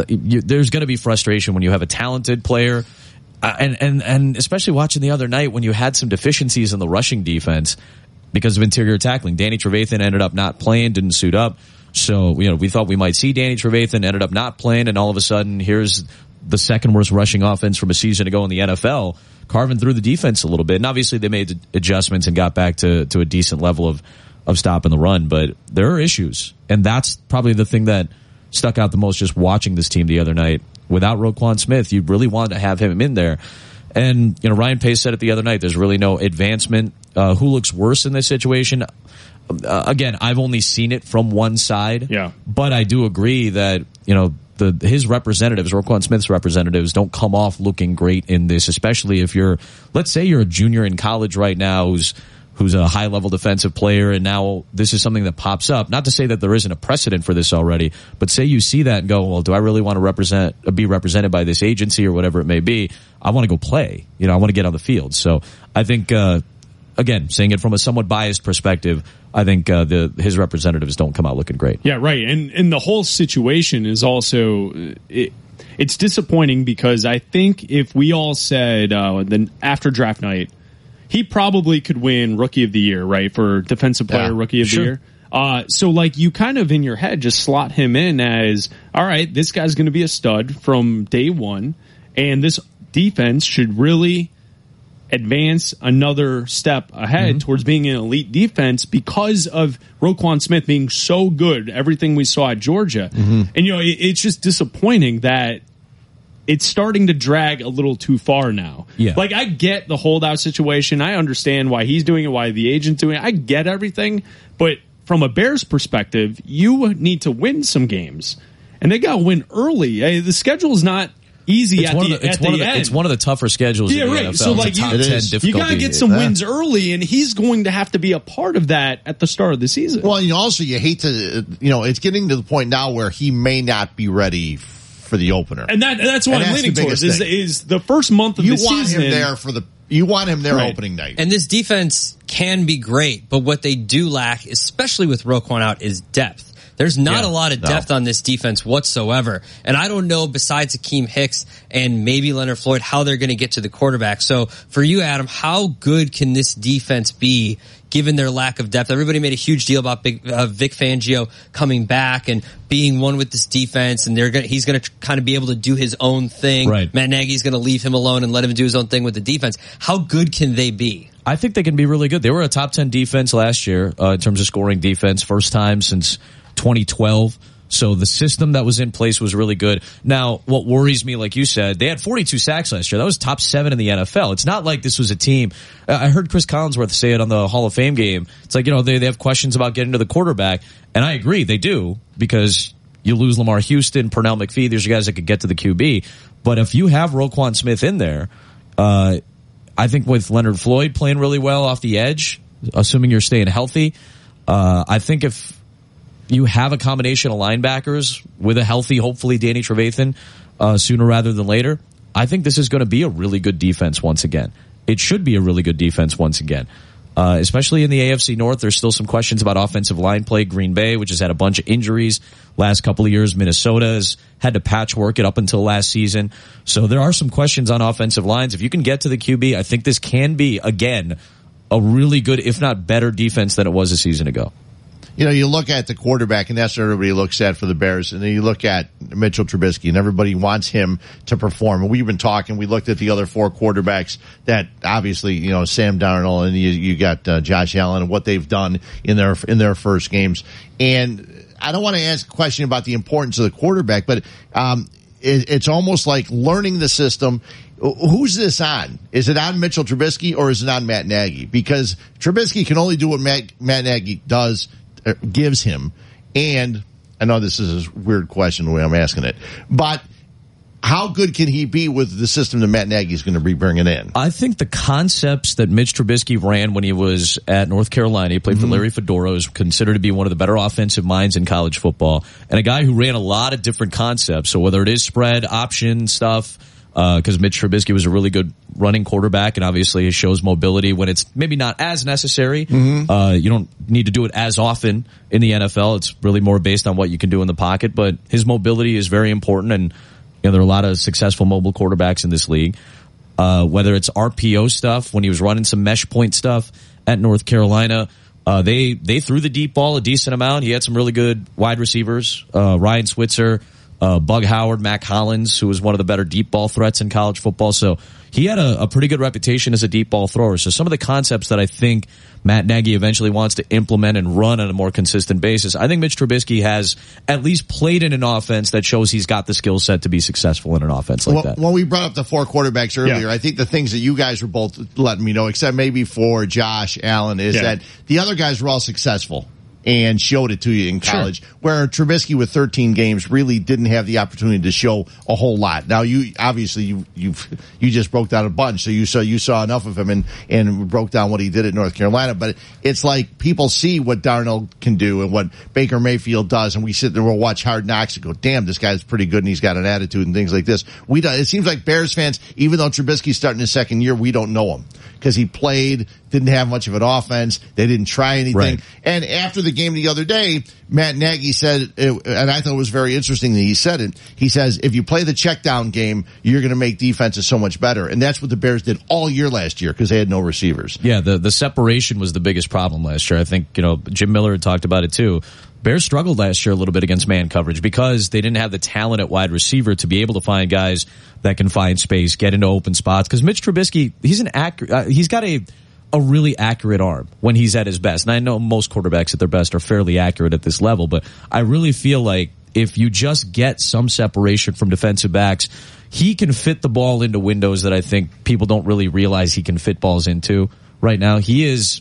you, there's going to be frustration when you have a talented player. Uh, and, and, and especially watching the other night when you had some deficiencies in the rushing defense because of interior tackling. Danny Trevathan ended up not playing, didn't suit up. So, you know, we thought we might see Danny Trevathan, ended up not playing, and all of a sudden, here's the second worst rushing offense from a season ago in the NFL, carving through the defense a little bit. And obviously, they made adjustments and got back to, to a decent level of, of stopping the run, but there are issues. And that's probably the thing that stuck out the most just watching this team the other night. Without Roquan Smith, you really want to have him in there. And, you know, Ryan Pace said it the other night, there's really no advancement. Uh, who looks worse in this situation? Uh, again, I've only seen it from one side. Yeah. But I do agree that, you know, the, his representatives, Roquan Smith's representatives, don't come off looking great in this, especially if you're, let's say you're a junior in college right now who's, who's a high level defensive player and now this is something that pops up. Not to say that there isn't a precedent for this already, but say you see that and go, well, do I really want to represent, be represented by this agency or whatever it may be? I want to go play. You know, I want to get on the field. So I think, uh, again, saying it from a somewhat biased perspective, I think uh, the his representatives don't come out looking great. Yeah, right. And and the whole situation is also uh, it, it's disappointing because I think if we all said uh, then after draft night, he probably could win Rookie of the Year, right, for Defensive Player Yeah, Rookie of sure. the Year. Uh, so like you kind of in your head just slot him in as all right, this guy's going to be a stud from day one, and this defense should really advance another step ahead mm-hmm. towards being an elite defense because of Roquan Smith being so good. Everything we saw at Georgia, mm-hmm. and you know it, it's just disappointing that it's starting to drag a little too far now. Yeah. Like I get the holdout situation. I understand why he's doing it, why the agent's doing it. I get everything, but from a Bears perspective, you need to win some games, and they got to win early. The schedule is not easy It's at one, the, of the, it's, at one the of the, end. it's one of the tougher schedules yeah, in the right. NFL. So It's a like top you, 10 you gotta get some Yeah. wins early, and he's going to have to be a part of that at the start of the season. Well, you know, also you hate to, you know, it's getting to the point now where he may not be ready for the opener. and that that's what And I'm that's leaning towards is, is the first month of the season? you the want season him there for the, you want him there Right. opening night. And this defense can be great, but what they do lack, especially with Roquan out, is depth. There's not Yeah, a lot of no. depth on this defense whatsoever. And I don't know, besides Akiem Hicks and maybe Leonard Floyd, how they're going to get to the quarterback. So for you, Adam, how good can this defense be given their lack of depth? Everybody made a huge deal about Big, uh, Vic Fangio coming back and being one with this defense, and they're gonna, he's going to kind of be able to do his own thing. Right. Matt Nagy's going to leave him alone and let him do his own thing with the defense. How good can they be? I think they can be really good. They were a top 10 defense last year uh, in terms of scoring defense, first time since 2012. So the system that was in place was really good. Now, what worries me, like you said, they had 42 sacks last year. That was top seven in the NFL. It's not like this was a team. I heard Cris Collinsworth say it on the Hall of Fame game. It's like, you know, they, they have questions about getting to the quarterback. And I agree, they do, because you lose Lamarr Houston, Pernell McPhee, there's guys that could get to the QB. But if you have Roquan Smith in there, uh, I think with Leonard Floyd playing really well off the edge, assuming you're staying healthy, uh, I think if you have a combination of linebackers with a healthy, hopefully Danny Trevathan, uh, sooner rather than later, I think this is going to be a really good defense once again. It should be a really good defense once again. Uh, especially in the AFC North, there's still some questions about offensive line play. Green Bay, which has had a bunch of injuries last couple of years. Minnesota has had to patchwork it up until last season. So there are some questions on offensive lines. If you can get to the QB, I think this can be, again, a really good, if not better defense than it was a season ago. You know, you look at the quarterback, and that's what everybody looks at for the Bears. And then you look at Mitchell Trubisky, and everybody wants him to perform. And we've been talking. We looked at the other four quarterbacks that obviously, you know, Sam Darnold, and you, you got uh, Josh Allen, and what they've done in their in their first games. And I don't want to ask a question about the importance of the quarterback, but um, it, it's almost like learning the system. Who's this on? Is it on Mitchell Trubisky or is it on Matt Nagy? Because Trubisky can only do what Matt, Matt Nagy does, Uh, gives him. And I know this is a weird question the way I'm asking it, but how good can he be with the system that Matt Nagy is going to be bringing in? I think the concepts that Mitch Trubisky ran when he was at North Carolina, he played for mm-hmm. Larry Fedora, is considered to be one of the better offensive minds in college football, and a guy who ran a lot of different concepts. So whether it is spread, option stuff, because Mitch Trubisky was a really good running quarterback, and obviously he shows mobility when it's maybe not as necessary. Uh, you don't need to do it as often in the NFL. It's really more based on what you can do in the pocket, but his mobility is very important, and you know there are a lot of successful mobile quarterbacks in this league uh, whether it's RPO stuff when he was running some mesh point stuff at North Carolina. Uh, they they threw the deep ball a decent amount. He had some really good wide receivers, uh, Ryan Switzer, uh, Bug Howard, Mack Hollins, who was one of the better deep ball threats in college football. So he had a, a pretty good reputation as a deep ball thrower. So some of the concepts that I think Matt Nagy eventually wants to implement and run on a more consistent basis, I think Mitch Trubisky has at least played in an offense that shows he's got the skill set to be successful in an offense like well, that. When we brought up the four quarterbacks earlier, Yeah. I think the things that you guys were both letting me know, except maybe for Josh Allen, is Yeah. that the other guys were all successful and showed it to you in college. Where Trubisky with 13 games really didn't have the opportunity to show a whole lot. Now you obviously you you you just broke down a bunch, so you saw you saw enough of him and and broke down what he did at North Carolina. But it's like people see what Darnold can do and what Baker Mayfield does, and we sit there, and we'll watch Hard Knocks and go, "Damn, this guy's pretty good, and he's got an attitude and things like this." We don't, it seems like Bears fans, even though Trubisky's starting his second year, we don't know him because he played, didn't have much of an offense. They didn't try anything. Right. And after the game the other day, Matt Nagy said, and I thought it was very interesting that he said it. He says, if you play the check down game, you're going to make defenses so much better. And that's what the Bears did all year last year because they had no receivers. Yeah, the the separation was the biggest problem last year. I think you know Jim Miller had talked about it too. Bears struggled last year a little bit against man coverage because they didn't have the talent at wide receiver to be able to find guys that can find space, get into open spots. Because Mitch Trubisky, he's an accurate, uh, he's got a a really accurate arm when he's at his best. And I know most quarterbacks at their best are fairly accurate at this level, but I really feel like if you just get some separation from defensive backs, he can fit the ball into windows that I think people don't really realize he can fit balls into right now. He is.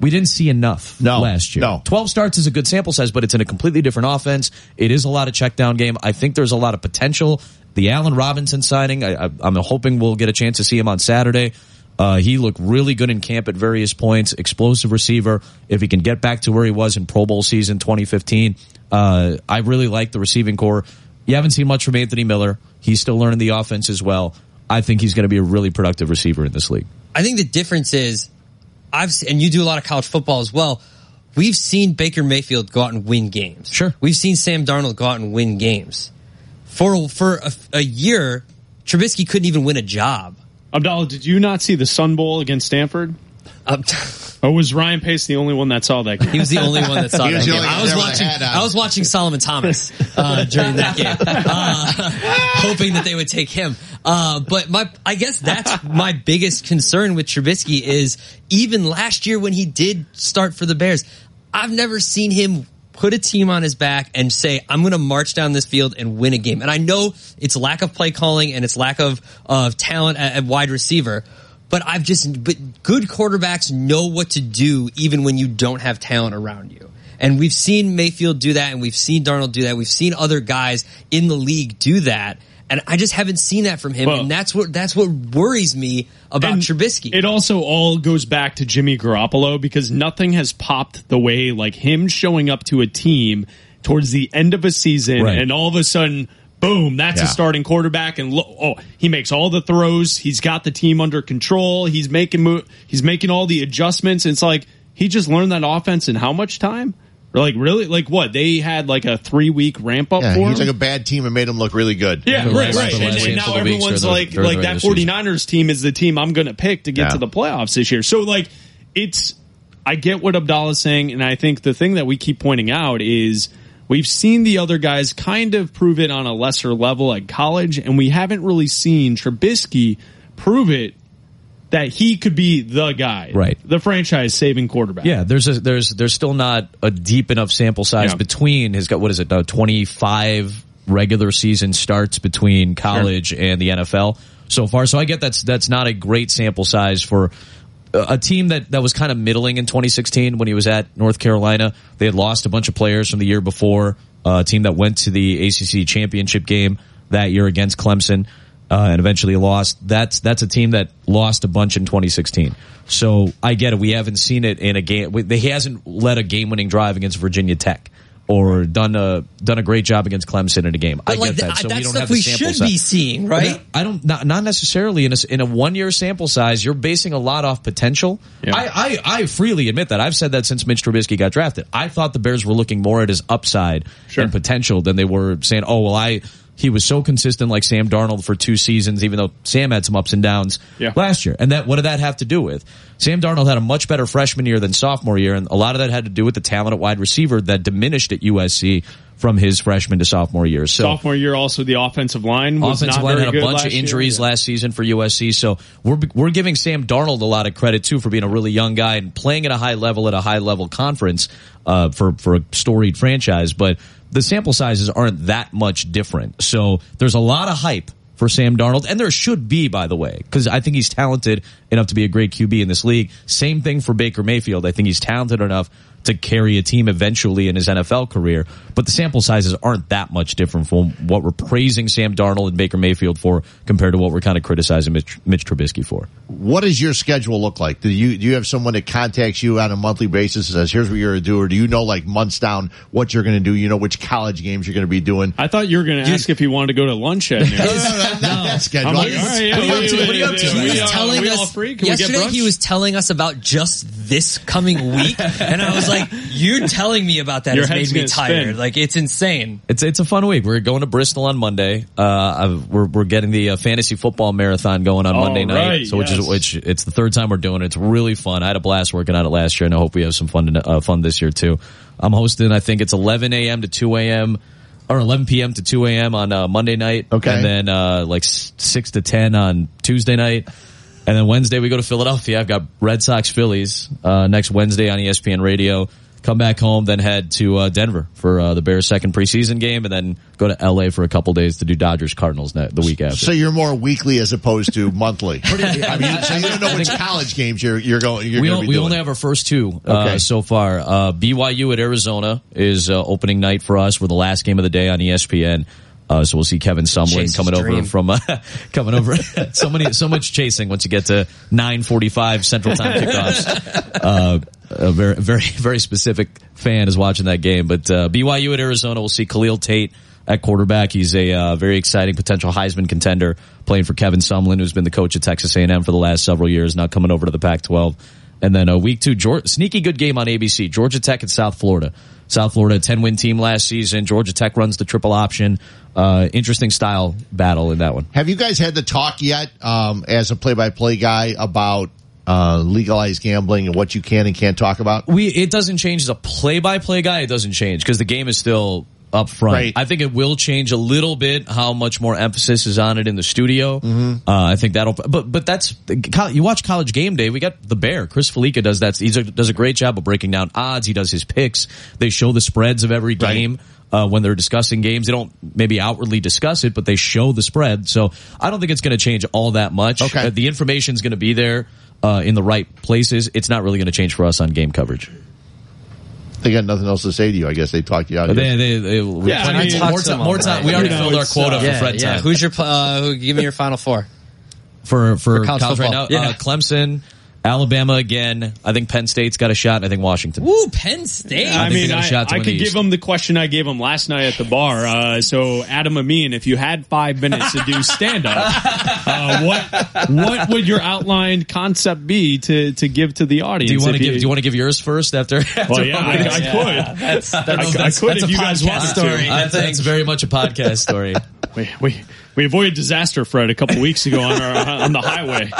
We didn't see enough No, last year. no. 12 starts is a good sample size, but it's in a completely different offense. It is a lot of check down game. I think there's a lot of potential. The Allen Robinson signing, I, I, I'm hoping we'll get a chance to see him on Saturday. Uh, he looked really good in camp at various points. Explosive receiver. If he can get back to where he was in Pro Bowl season 2015, uh, I really like the receiving corps. You haven't seen much from Anthony Miller. He's still learning the offense as well. I think he's going to be a really productive receiver in this league. I think the difference is, I've and you do a lot of college football as well. We've seen Baker Mayfield go out and win games. Sure. We've seen Sam Darnold go out and win games. For for a, a year, Trubisky couldn't even win a job. Abdallah, did you not see the Sun Bowl against Stanford? Um, or was Ryan Pace the only one that saw that game? He was the only one that saw that game. I was there with a watching. hat. I was watching Solomon Thomas uh, during that game, uh, hoping that they would take him. Uh, but my, I guess that's my biggest concern with Trubisky is even last year when he did start for the Bears, I've never seen him put a team on his back and say, I'm going to march down this field and win a game. And I know it's lack of play calling and it's lack of, of talent at, at wide receiver. But I've just, but good quarterbacks know what to do even when you don't have talent around you. And we've seen Mayfield do that and we've seen Darnold do that. We've seen other guys in the league do that. And I just haven't seen that from him. Well- and that's what, that's what worries me about And Trubisky. It also all goes back to Jimmy Garoppolo because nothing has popped the way like him showing up to a team towards the end of a season Right. and all of a sudden, boom, that's Yeah. a starting quarterback and lo- oh, he makes all the throws. He's got the team under control. He's making mo- he's making all the adjustments. It's like he just learned that offense in how much time? Like really? Like what? They had like a three week ramp up Yeah, for him. like a bad team and made him look really good. Yeah, The right, right. And, and now handful of weeks everyone's during the- like, like that 49ers team is the team I'm going to pick to get Yeah. to the playoffs this year. So like, it's, I get what Abdallah's saying. And I think the thing that we keep pointing out is we've seen the other guys kind of prove it on a lesser level at college. And we haven't really seen Trubisky prove it that he could be the guy. Right. The franchise saving quarterback. Yeah, there's a, there's there's still not a deep enough sample size Yeah. between his got what is it uh, 25 regular season starts between college and the NFL so far. So I get that's that's not a great sample size for a a team that that was kind of middling in 2016 when he was at North Carolina. They had lost a bunch of players from the year before. Uh, a team that went to the ACC championship game that year against Clemson. Uh, and eventually lost. That's that's a team that lost a bunch in 2016. So I get it. We haven't seen it in a game. we- He hasn't led a game-winning drive against Virginia Tech or done a done a great job against Clemson in a game. I like get that. that- So we that's don't stuff have the we should size. be seeing, right? I don't not, not necessarily in a, in a one year sample size. You're basing a lot off potential. Yeah. I, I I freely admit that. I've said that since Mitch Trubisky got drafted. I thought the Bears were looking more at his upside Sure. and potential than they were saying, "Oh well, I." He was so consistent like Sam Darnold for two seasons, even though Sam had some ups and downs Yeah. last year. And that what did that have to do with? Sam Darnold had a much better freshman year than sophomore year, and a lot of that had to do with the talent at wide receiver that diminished at USC from his freshman to sophomore year. So Sophomore year, also the offensive line was offensive not line had a bunch of injuries Yeah. last season for USC. So we're we're giving Sam Darnold a lot of credit too for being a really young guy and playing at a high level at a high level conference uh, for for a storied franchise. But the sample sizes aren't that much different. So there's a lot of hype for Sam Darnold, and there should be, by the way, because I think he's talented enough to be a great QB in this league. Same thing for Baker Mayfield. I think he's talented enough to carry a team eventually in his NFL career. But the sample sizes aren't that much different from what we're praising Sam Darnold and Baker Mayfield for compared to what we're kind of criticizing Mitch, Mitch Trubisky for. What does your schedule look like? Do you do you have someone that contacts you on a monthly basis and says, "Here's what you're going to do," or do you know like months down what you're going to do? You know which college games you're going to be doing. I thought you were going to ask if he wanted to go to lunch at noon. Not that schedule. I'm like, all right, yeah, What are you up to? What are you up to? He was telling us free? Can we get yesterday. He was telling us about just this coming week, and I was like, "You telling me about that Your has made me tired. spin. Like it's insane." It's it's a fun week. We're going to Bristol on Monday. Uh, I've, we're we're getting the uh, fantasy football marathon going on All Monday night. right, so which is which it's the third time we're doing it. It's really fun. I had a blast working on it last year, and I hope we have some fun to, uh, fun this year too. I'm hosting. I think it's 11 a.m. to 2 a.m. or 11 p.m. to 2 a.m. on uh, Monday night. Okay. and then uh, like six to 10 on Tuesday night. And then Wednesday we go to Philadelphia. I've got Red Sox Phillies uh, next Wednesday on ESPN Radio. come back home, then head to uh, Denver for uh, the Bears' second preseason game, and then go to LA for a couple days to do Dodgers Cardinals ne- the week after. So you're more weekly as opposed to monthly. I mean, so you don't know which college games you're you're going. You're we going on- be we only have our first two uh, Okay. so far. Uh, BYU at Arizona is uh, opening night for us. We're the last game of the day on ESPN. Uh, so we'll see Kevin Sumlin Chase coming his over from uh, coming over. so many, so much chasing once you get to nine forty-five Central Time kickoffs. Uh, a very, very, very specific fan is watching that game. But uh, BYU at Arizona, we'll see Khalil Tate at quarterback. He's a uh, very exciting potential Heisman contender, playing for Kevin Sumlin, who's been the coach at Texas A&M for the last several years. Now coming over to the Pac-12. And then a week two, Georgia, sneaky good game on ABC. Georgia Tech at South Florida. South Florida, 10 win team last season. Georgia Tech runs the triple option. Uh, interesting style battle in that one. Have you guys had the talk yet, um, as a play-by-play guy, about uh, legalized gambling and what you can and can't talk about? We it doesn't change as a play by play guy. It doesn't change because the game is still up front. Right. I think it will change a little bit how much more emphasis is on it in the studio. Uh, I think that'll. But but that's you watch College Game Day. We got the Bear. Chris Fallica does that. He does a great job of breaking down odds. He does his picks. They show the spreads of every game. Uh, when they're discussing games, they don't maybe outwardly discuss it, but they show the spread. So I don't think it's going to change all that much. Okay. Uh, the information's going to be there uh, in the right places. It's not really going to change for us on game coverage. They got nothing else to say to you. I guess they talked you out. But here. they, they, they, Yeah, I mean- more, time, more time. that. We already You know, filled our quota uh, for Yeah, Fred yeah. time. Who's your uh, who, give me your final four? for for, for college college, right football? now? Yeah. Uh, Clemson, Alabama again. I think Penn State's got a shot. and I think Washington. Woo, Penn State. I I, mean, got a I, shot I could the give them the question I gave them last night at the bar. Uh, so, Adam Amin, if you had five minutes to do stand up, uh, what what would your outlined concept be to to give to the audience? Do you want to if give? Do you want to give yours first? After? after Well, yeah, I, I could. That's, I, that's, I could if you guys want a story. to. That's, that's very much a podcast story. We, we we avoided disaster, Fred, a couple weeks ago on our on the highway.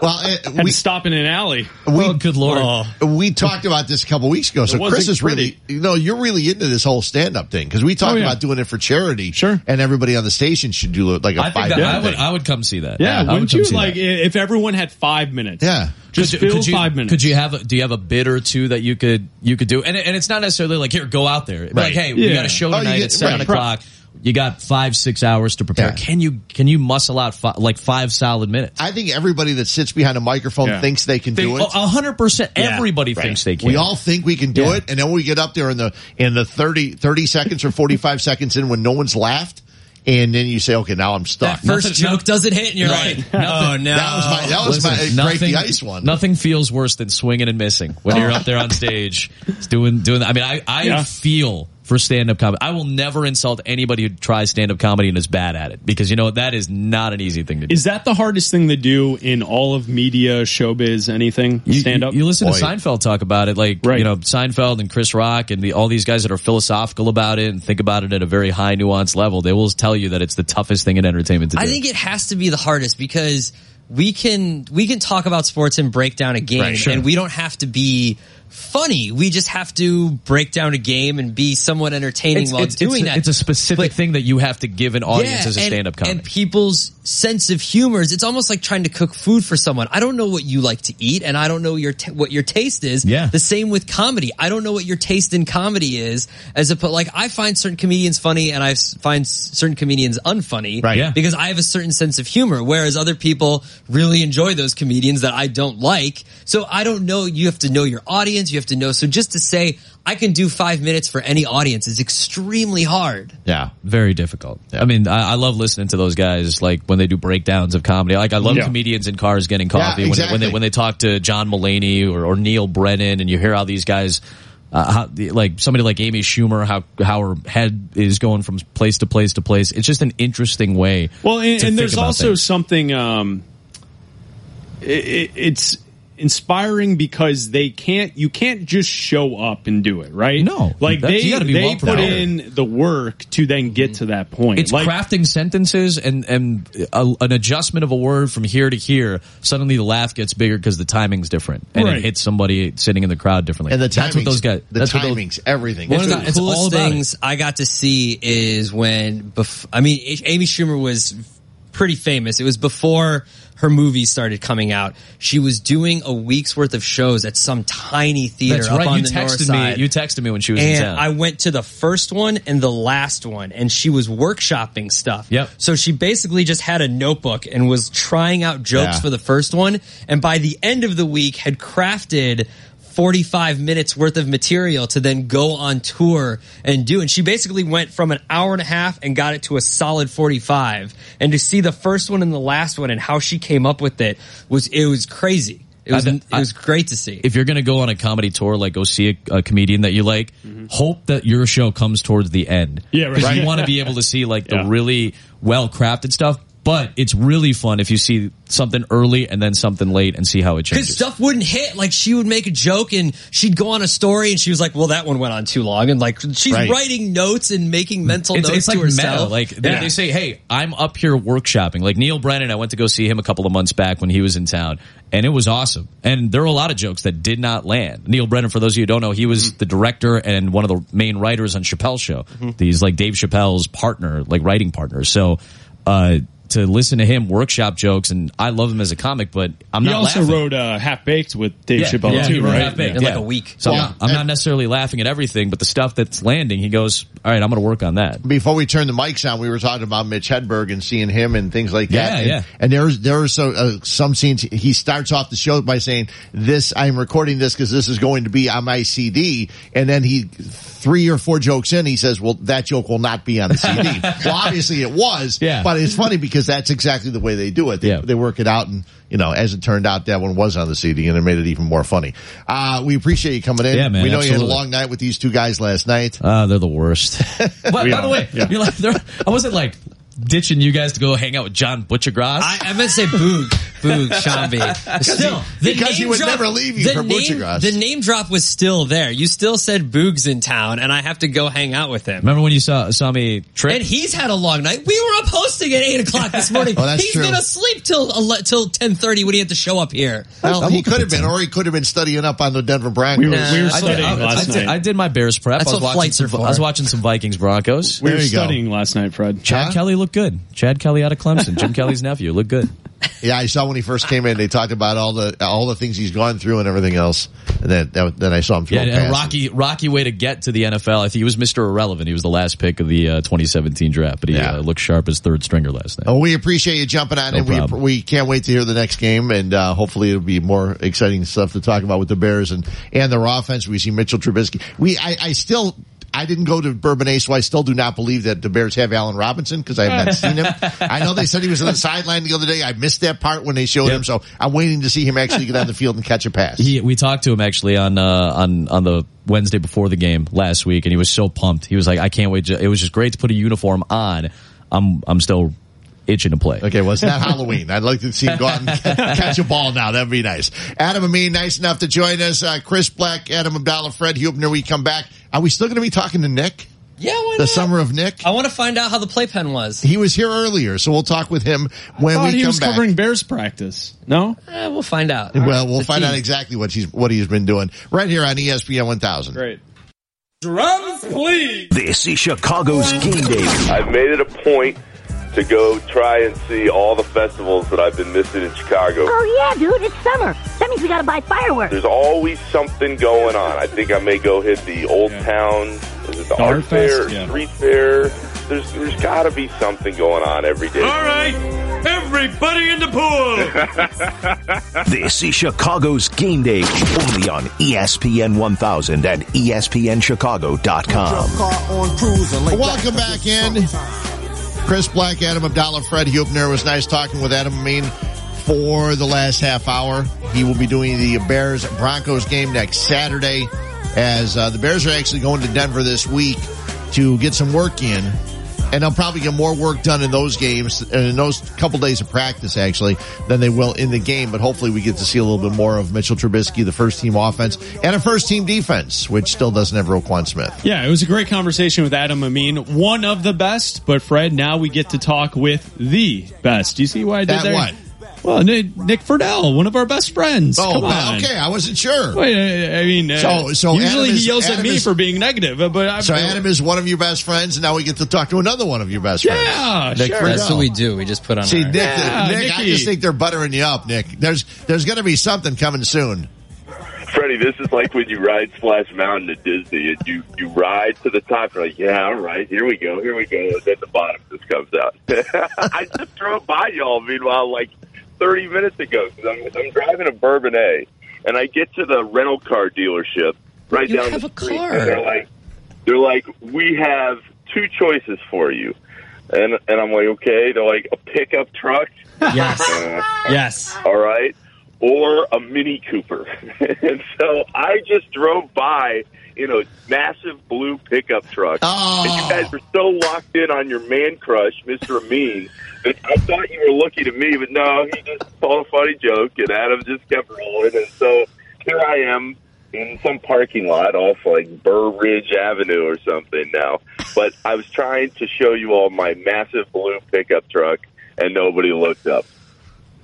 well, uh, Had we stop in an alley. we oh, good lord! we talked about this a couple weeks ago. So Chris is really, you know, you're really into this whole stand-up thing because we talked Oh, yeah. about doing it for charity. Sure. and everybody on the station should do like a I think five that minute I would. thing. I would come see that. Yeah, I would wouldn't come you? Like, that. if everyone had five minutes. Yeah. Just Could- fill could you, five minutes. Could you have? A, do you have a bid or two that you could you could do? And and it's not necessarily like here, go out there. Right. Like, hey, we got a show Oh, tonight get- at seven right. o'clock. You got five six hours to prepare. Yeah. Can you can you muscle out fi- like five solid minutes? I think everybody that sits behind a microphone Yeah. thinks they can do it. Oh, a hundred percent. Everybody Right. thinks they can. We all think we can do Yeah. it, and then we get up there in the in the 30, 30 seconds or forty five seconds in when no one's laughed, and then you say, "Okay, now I'm stuck." That first Nothing- joke doesn't hit, and you're Right. like, oh no. That was my that was Listen, my break the ice one. Nothing feels worse than swinging and missing when you're up there on stage It's doing doing. I mean, I I Yeah. feel for stand up comedy. I will never insult anybody who tries stand up comedy and is bad at it because you know that is not an easy thing to do. Is that the hardest thing to do in all of media, showbiz, anything? You- Stand up. You, you listen Boy. to Seinfeld talk about it, like Right. you know Seinfeld and Chris Rock and the, all these guys that are philosophical about it and think about it at a very high nuanced level. They will tell you that it's the toughest thing in entertainment to do. I think it has to be the hardest because we can we can talk about sports and break down a game, Right, sure. and we don't have to be funny. We just have to break down a game and be somewhat entertaining it's, while it's- doing it's- that. It's a specific But- thing that you have to give an audience as a stand up comedy. And people's sense of humor is it's almost like trying to cook food for someone. I don't know what you like to eat and I don't know your t- what your taste is. Yeah. The same with comedy. I don't know what your taste in comedy is as a like I find certain comedians funny and I find certain comedians unfunny. Right. Yeah. Because I have a certain sense of humor whereas other people really enjoy those comedians that I don't like. So I don't know you have to know your audience, you have to know so just to say I can do 5 minutes for any audience is extremely hard. yeah, very difficult. I mean, I, I love listening to those guys like when they do breakdowns of comedy. Like I love Yeah. comedians in cars getting coffee when, they, when exactly. they when they talk to John Mulaney or, or Neal Brennan, and you hear how these guys. Uh, how, like somebody like Amy Schumer, how how her head is going from place to place to place. It's just an interesting way. Well, and, to and think there's about also things. something. Um, it, it, it's inspiring because they can't. You can't just show up and do it, right? No. like they you gotta be they put prepared. in the work to then get to that point. It's like, crafting sentences and and a, an adjustment of a word from here to here. Suddenly the laugh gets bigger because the timing's different and Right. it hits somebody sitting in the crowd differently. and the that's what those guys. the that's what those- timings, everything. One It's of the it's all coolest about it. things I got to see is when, bef- I mean, Amy Schumer was pretty famous. It was before her movies started coming out, she was doing a week's worth of shows at some tiny theater That's up right. on You the north texted side. me. You texted me when she was in town. I went to the first one and the last one, and she was workshopping stuff. Yep. So she basically just had a notebook and was trying out jokes Yeah. for the first one, and by the end of the week had crafted. 45 minutes worth of material to then go on tour and do. And she basically went from an hour and a half and got it to a solid 45. And to see the first one and the last one and how she came up with it was, it was crazy. It was, I- it was great to see. if you're going to go on a comedy tour, like go see a, a comedian that you like, mm-hmm. hope that your show comes towards the end. Yeah, right. Because you want to be able to see like the Yeah. really well crafted stuff. But it's really fun if you see something early and then something late and see how it changes. Because changes. stuff wouldn't hit. Like she would make a joke and she'd go on a story and she was like, "Well, that one went on too long." And like she's Right. writing notes and making mental It's, notes it's like to herself. meta. Like they, Yeah. they say, "Hey, I'm up here workshopping." Like Neal Brennan, I went to go see him a couple of months back when he was in town, and it was awesome. And there were a lot of jokes that did not land. Neal Brennan, for those of you who don't know, he was the director and one of the main writers on Chappelle's show. He's like Dave Chappelle's partner, like writing partner. So. uh to listen to him workshop jokes, and I love him as a comic, but I'm he not also laughing. wrote uh, Half Baked with Dave Yeah, Chappelle yeah, he too, wrote right? Half Baked, in like a week. So Yeah. I'm, I'm not necessarily laughing at everything, but the stuff that's landing, he goes, "All right, I'm going to work on that." Before we turn the mics on, we were talking about Mitch Hedberg and seeing him and things like that. Yeah, and, yeah. And there's there are so uh, some scenes. He starts off the show by saying, "This I'm recording this because this is going to be on my CD," and then he three or four jokes in, he says, "Well, that joke will not be on the CD." well, obviously it was, Yeah. But it's funny because that's exactly the way they do it. They, Yeah. they work it out, and you know, as it turned out, that one was on the CD, and it made it even more funny. Uh, we appreciate you coming in. Yeah, man, We know you had a long night with these two guys last night. Ah, they're the worst. but by the way, yeah. you're like, I wasn't like ditching you guys to go hang out with John Buccigross. I, I meant to say Boog, Boog, Sciambi. Still, the because he name would drop- never leave you the for name, Buccigross. The name drop was still there. You still said Boog's in town, and I have to go hang out with him. Remember when you saw saw me trip? And he's had a long night. We were up hosting at eight o'clock this morning. Oh, that's He's true. been asleep till till ten thirty when he had to show up here. Well, he could have been, or he could have been studying up on the Denver Broncos. We were, we were Nah. I did, studying I, last I did, night. I did my Bears prep. That's I was what watching flights some, are for. I was watching some Vikings Broncos. we were There you go. studying last night, Fred. Chad Huh? Kelly looked good. Chad Kelly out of Clemson. Jim Kelly's nephew looked good. Yeah, I saw when he first came in. They talked about all the all the things he's gone through and everything else. And then that, then I saw him Yeah, a rocky, rocky way to get to the NFL. I think he was Mr. Irrelevant. He was the last pick of the uh, 2017 draft, but he Yeah. uh, looked sharp as third stringer last night. Oh, we appreciate you jumping on No in. We, we can't wait to hear the next game, and uh, hopefully it'll be more exciting stuff to talk about with the Bears and and their offense. We see Mitchell Trubisky. We I, I still. I didn't go to Bourbonnais, so I still do not believe that the Bears have Allen Robinson because I have not seen him. I know they said he was on the sideline the other day. I missed that part when they showed Yep. him, so I'm waiting to see him actually get out on the field and catch a pass. He, we talked to him actually on uh, on on the Wednesday before the game last week, and he was so pumped. He was like, "I can't wait!" To, it was just great to put a uniform on. I'm I'm still itching to play. Okay, well, it's not Halloween. I'd like to see him go out and catch a ball now. That'd be nice. Adam Amin, nice enough to join us. Uh, Chris Black, Adam Abdallah, Fred Huebner, we come back. Are we still going to be talking to Nick? Yeah, why The not? summer of Nick? I want to find out how the playpen was. He was here earlier, so we'll talk with him when thought we he come was back. covering Bears practice. No? Eh, we'll find out. well, we'll The find out exactly what he's what he's been doing right here on ESPN 1000. Great. Drums, please. This is Chicago's game day. I've made it a point to go try and see all the festivals that I've been missing in Chicago. Oh yeah, dude, it's summer. That means we gotta buy fireworks. There's always something going on. I think I may go hit the Old Town. Is it the The Art Art Fair, or Yeah. Street Fair? There's there's got to be something going on every day. All right, everybody in the pool. This is Chicago's game day only on ESPN 1000 and ESPNChicago.com. Welcome back in. Chris Black, Adam Abdallah, Fred Huebner. It was nice talking with Adam Amin for the last half hour. He will be doing the Bears Broncos game next Saturday as uh, the Bears are actually going to Denver this week to get some work in. And they'll probably get more work done in those games and in those couple days of practice actually than they will in the game. But hopefully we get to see a little bit more of Mitchell Trubisky, the first team offense and a first team defense, which still doesn't have Roquan Smith. Yeah, it was a great conversation with Adam Amin, one of the best. But Fred, now we get to talk with the best. Do you see why I did That there? what? Well, Nick, Nick Friedell, one of our best friends. Oh, Come on. okay. I wasn't sure. Wait, I I mean, uh, So- so usually is- he yells at me is- for being negative, uh, but I'm, So Adam is one of your best friends, and now we get to talk to another one of your best friends. Yeah, Nick sure. Friedell. That's what we do. We just put on. See, our, Nick, Yeah, Nick, I just think they're buttering you up, Nick. There's there's going to be something coming soon. Freddie, this is like when you ride Splash Mountain at Disney and you, you ride to the top. You're like, yeah, all right, here we go, here we go. And then the bottom just comes out. I just drove by y'all, meanwhile, like 30 minutes ago because I'm, I'm driving a Bourbonnais and I get to the rental car dealership right You down have the a street. car. And they're like, they're like, we have two choices for you. And, and I'm like, okay. They're like, a pickup truck. Yes. Uh, yes. all right, or a Mini Cooper. and so I just drove by in a massive blue pickup truck. Oh. And you guys were so locked in on your man crush, Mr. Amin, that I thought you were looking at me, but no, he just told a funny joke, and Adam just kept rolling. And so here I am in some parking lot off like Burr Ridge Avenue or something now. But I was trying to show you all my massive blue pickup truck, and nobody looked up.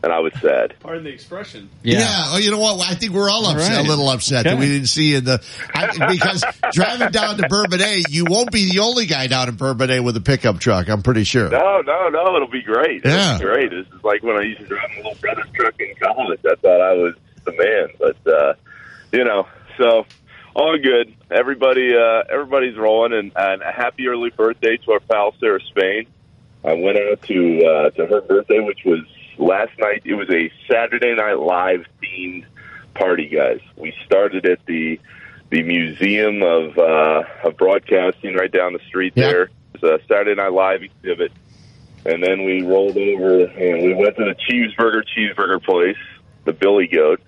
And I was sad. Pardon the expression. Yeah. Oh, you know what? I think we're all upset, right. a little upset that we didn't see you in the I, because driving down to Bourbonnais, you won't be the only guy down in Bourbonnais with a pickup truck. I'm pretty sure. No, no, no. It'll be great. It'll Yeah. be great. This is like when I used to drive my little brother's truck in college. I thought I was the man, but uh, you know, so all good. Everybody, uh, everybody's rolling, and, and a happy early birthday to our pal Sarah Spain. I went out to uh, to her birthday, which was last night. It was a Saturday Night Live themed party, guys. We started at the the Museum of uh, of Broadcasting right down the street Yeah. there. It was a Saturday Night Live exhibit, and then we rolled over and we went to the cheeseburger cheeseburger place, the Billy Goat.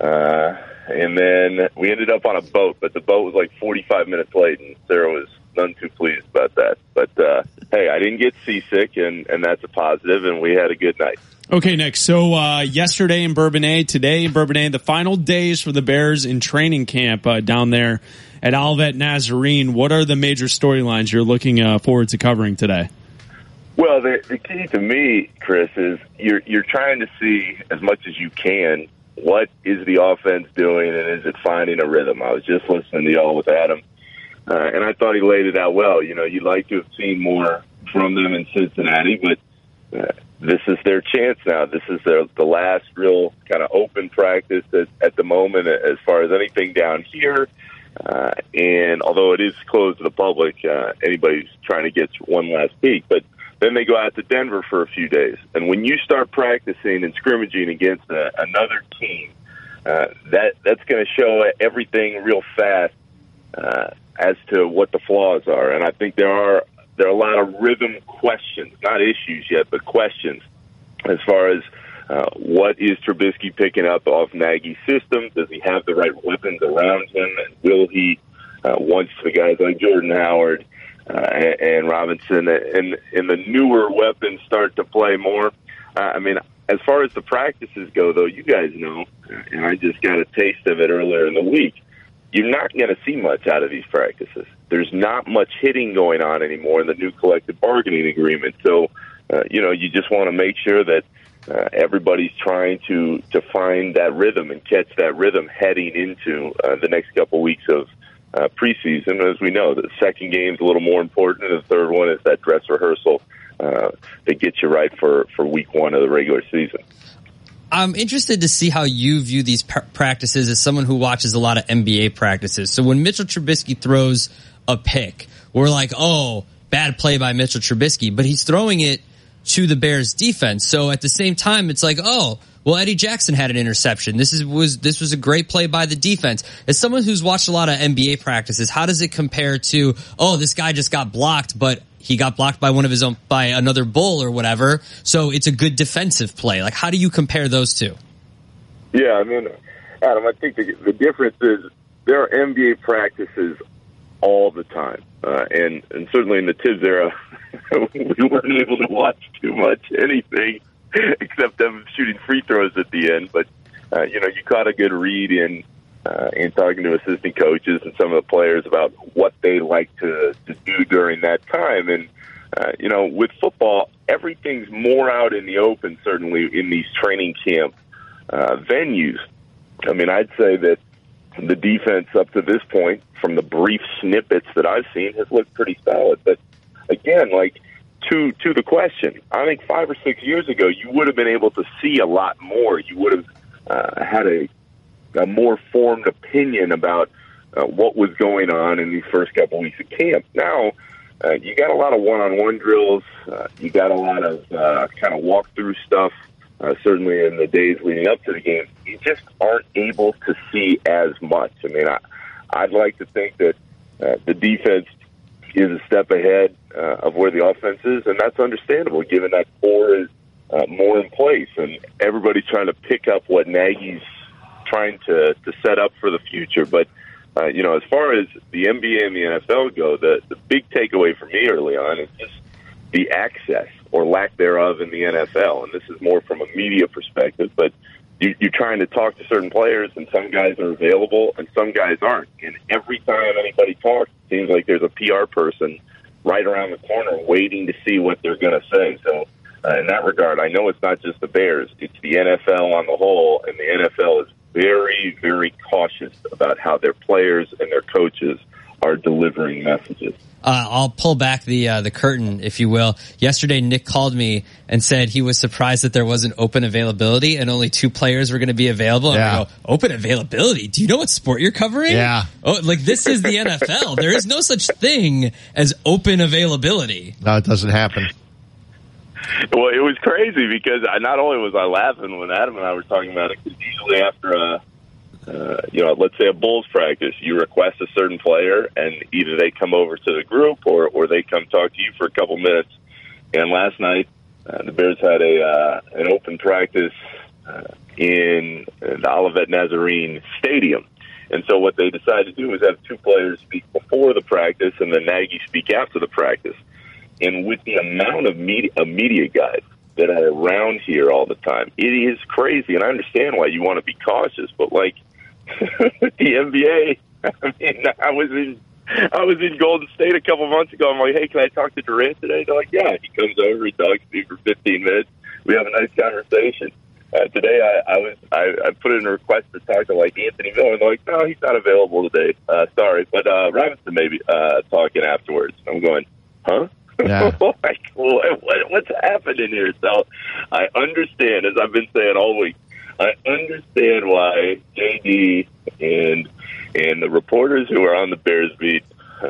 Uh, and then we ended up on a boat, but the boat was like 45 minutes late, and Sarah was none too pleased about that. But uh, hey, I didn't get seasick, and, and that's a positive, and we had a good night. Okay, Nick. So uh, yesterday in Bourbonnais, today in Bourbonnais, the final days for the Bears in training camp uh, down there at Olivet Nazarene. What are the major storylines you're looking uh, forward to covering today? Well, the, the key to me, Chris, is you're you're trying to see as much as you can what is the offense doing and is it finding a rhythm. I was just listening to y'all with Adam, uh, and I thought he laid it out well. You know, you'd like to have seen more from them in Cincinnati, but uh, this is their chance now. This is their the last real kind of open practice at, at the moment as far as anything down here. Uh, and although it is closed to the public, uh, anybody's trying to get one last peek. But then they go out to Denver for a few days, and when you start practicing and scrimmaging against a, another team, uh, that that's going to show everything real fast uh, as to what the flaws are. And I think there are there are a lot of rhythm questions, not issues yet, but questions as far as uh, what is Trubisky picking up off Nagy's system? Does he have the right weapons around him? And will he, uh, once the guys like Jordan Howard uh, and, Robinson and, and the newer weapons start to play more? Uh, I mean, as far as the practices go, though, you guys know, and I just got a taste of it earlier in the week, you're not going to see much out of these practices. There's not much hitting going on anymore in the new collective bargaining agreement. So, uh, you know, you just want to make sure that uh, everybody's trying to to find that rhythm and catch that rhythm heading into uh, the next couple weeks of uh, preseason. As we know, the second game's a little more important, and the third one is that dress rehearsal uh, that gets you right for for week one of the regular season. I'm interested to see how you view these pr- practices as someone who watches a lot of NBA practices. So when Mitchell Trubisky throws a pick, we're like, oh, bad play by Mitchell Trubisky, but he's throwing it to the Bears defense. So at the same time, it's like, oh, well, Eddie Jackson had an interception. This is was this was a great play by the defense. As someone who's watched a lot of NBA practices, how does it compare to, oh, this guy just got blocked, but he got blocked by one of his own by another bull or whatever. So it's a good defensive play. Like, how do you compare those two? Yeah, I mean, Adam, I think the, the difference is there are NBA practices all the time, uh, and and certainly in the Thibs era, we weren't able to watch too much anything except them shooting free throws at the end. But uh, you know, you caught a good read in uh, in talking to assistant coaches and some of the players about what they like to to do during that time, and uh, you know, with football, everything's more out in the open. Certainly in these training camp uh, venues. I mean, I'd say that the defense up to this point, from the brief snippets that I've seen, has looked pretty solid. But again, like to to the question, I think five or six years ago, you would have been able to see a lot more. You would have uh, had a, a more formed opinion about uh, what was going on in these first couple weeks of camp. Now, uh, you got a lot of one-on-one drills. Uh, you got a lot of uh, kind of walk-through stuff. Uh, certainly in the days leading up to the game, you just aren't able to see as much. I mean, I, I'd like to think that uh, the defense is a step ahead uh, of where the offense is, and that's understandable given that core is uh, more in place, and everybody's trying to pick up what Nagy's trying to to set up for the future. But uh, you know, as far as the NBA and the NFL go, the the big takeaway for me early on is just the access or lack thereof in the NFL, and this is more from a media perspective, but. You, you're trying to talk to certain players, and some guys are available, and some guys aren't. And every time anybody talks, it seems like there's a PR person right around the corner waiting to see what they're going to say. So, uh, in that regard, I know it's not just the Bears; it's the NFL on the whole, and the NFL is very, very cautious about how their players and their coaches are delivering messages. Uh, I'll pull back the uh, the curtain, if you will. Yesterday, Nick called me and said he was surprised that there wasn't open availability and only two players were going to be available. And Yeah. I go, open availability? Do you know what sport you're covering? Yeah. Oh, like this is the NFL. There is no such thing as open availability. No, it doesn't happen. Well, it was crazy because I, not only was I laughing when Adam and I were talking about it, because usually after a, uh, you know, let's say a Bulls practice, you request a certain player, and either they come over to the group or or they come talk to you for a couple minutes. And last night, uh, the Bears had a uh, an open practice uh, in the Olivet Nazarene Stadium. And so what they decided to do was have two players speak before the practice and then Nagy speak after the practice. And with the amount of media, of media guys that are around here all the time, it is crazy. And I understand why you want to be cautious, but like with the NBA, I mean, I was in I was in Golden State a couple months ago. I'm like, hey, can I talk to Durant today? They're like, yeah. He comes over, he talks to me for 15 minutes. We have a nice conversation. Uh, today, I, I was I, I put in a request to talk to like Anthony Miller, and they're like, no, he's not available today. Uh, sorry, but uh, Robinson maybe uh, talking afterwards. I'm going, huh? Yeah. like, what, what, what's happening here? So I understand, as I've been saying all week, I understand why JD and and the reporters who are on the Bears beat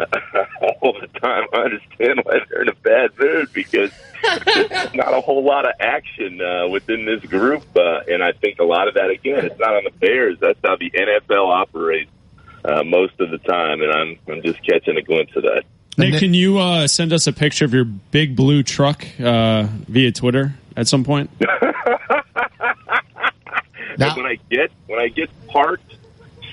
all the time. I understand why they're in a bad mood because there's not a whole lot of action uh, within this group, uh, and I think a lot of that again, it's not on the Bears. That's how the NFL operates uh, most of the time, and I'm I'm just catching a glimpse of that. Nick, can you uh, send us a picture of your big blue truck uh, via Twitter at some point? And when I get when I get parked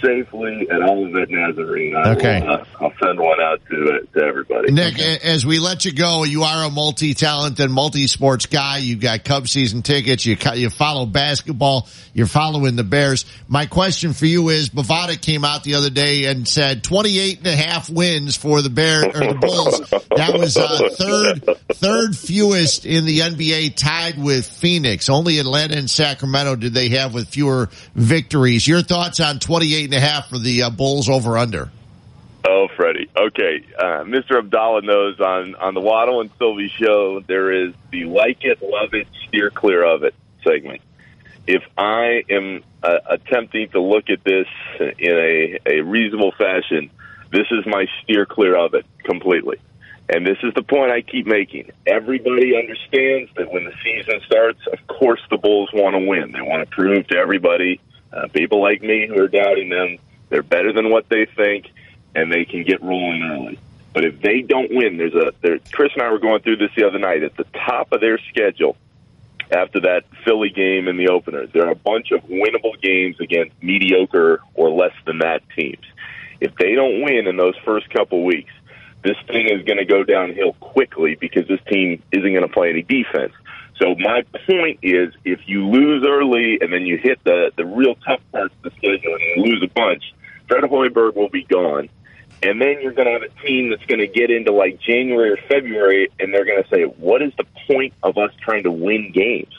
safely at Olivet Nazarene, I Okay. will, uh, I'll send one out to uh, to everybody. Nick, a- as we let you go, you are a multi-talented, multi-sports guy. You've got Cub season tickets. You you follow basketball. You're following the Bears. My question for you is: Bovada came out the other day and said 28 and a half wins for the Bears or the Bulls. That was uh, third third fewest in the NBA, tied with Phoenix. Only Atlanta and Sacramento did they have with fewer victories. Your thoughts on 28 and a half for the uh, Bulls over under? Oh, Freddie. Okay, uh, Mr. Abdallah knows on on the Waddle and Silvy show there is the like it, love it, steer clear of it segment. If I am uh, attempting to look at this in a, a reasonable fashion, this is my steer clear of it completely. And this is the point I keep making. Everybody understands that when the season starts, of course the Bulls want to win. They want to prove to everybody, uh, people like me who are doubting them, they're better than what they think, and they can get rolling early. But if they don't win, there's a there, Chris and I were going through this the other night. At the top of their schedule, after that Philly game in the opener, there are a bunch of winnable games against mediocre or less than that teams. If they don't win in those first couple weeks, this thing is going to go downhill quickly because this team isn't going to play any defense. So my point is, if you lose early and then you hit the the real tough parts of the schedule and you lose a bunch, Fred Hoiberg will be gone, And then you're going to have a team that's going to get into like January or February, and they're going to say, "What is the point of us trying to win games?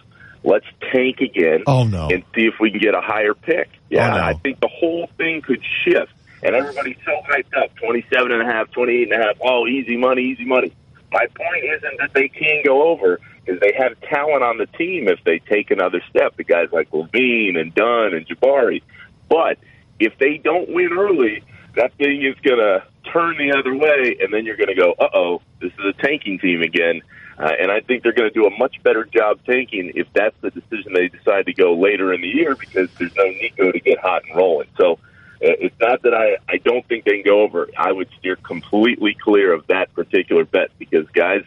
Let's tank again Oh, no. and see if we can get a higher pick." Oh, yeah, Oh, no. I think the whole thing could shift, and everybody's so hyped up 27 and a half, 28 and a half. Oh, easy money, easy money. My point isn't that they can go over because they have talent on the team if they take another step. The guys like LaVine and Dunn and Jabari. But if they don't win early, that thing is going to turn the other way, and then you're going to go, uh oh, this is a tanking team again. Uh, and I think they're going to do a much better job tanking if that's the decision they decide to go later in the year because there's no Niko to get hot and rolling. So uh, it's not that I, I don't think they can go over. I would steer completely clear of that particular bet because, guys,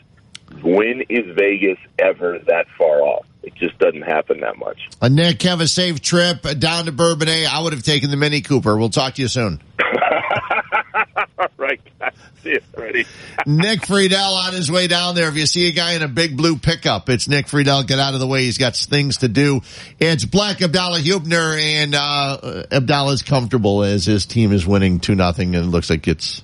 when is Vegas ever that far off? It just doesn't happen that much. Uh, Nick, have a safe trip uh, down to Bourbonnais. I would have taken the Mini Cooper. We'll talk to you soon. All right, guys. See you, Freddie. Nick Friedell on his way down there. If you see a guy in a big blue pickup, it's Nick Friedell. Get out of the way. He's got things to do. It's Black Abdallah Huebner, and uh, Abdallah's comfortable as his team is winning 2 nothing, and it looks like it's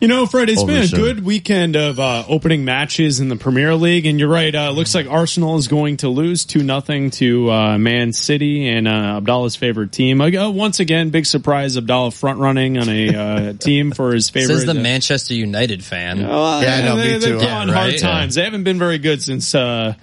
You know, Fred, it's been a good weekend of uh, opening matches in the Premier League, and you're right. Uh, it looks like Arsenal is going to lose two nothing to uh, Man City and uh, Abdallah's favorite team. Uh, once again, big surprise: Abdallah front running on a uh, team for his favorite. Says the uh, Manchester United fan. well, Yeah, I know, they, me They've too. gone Yeah, hard right? times. They haven't been very good since uh,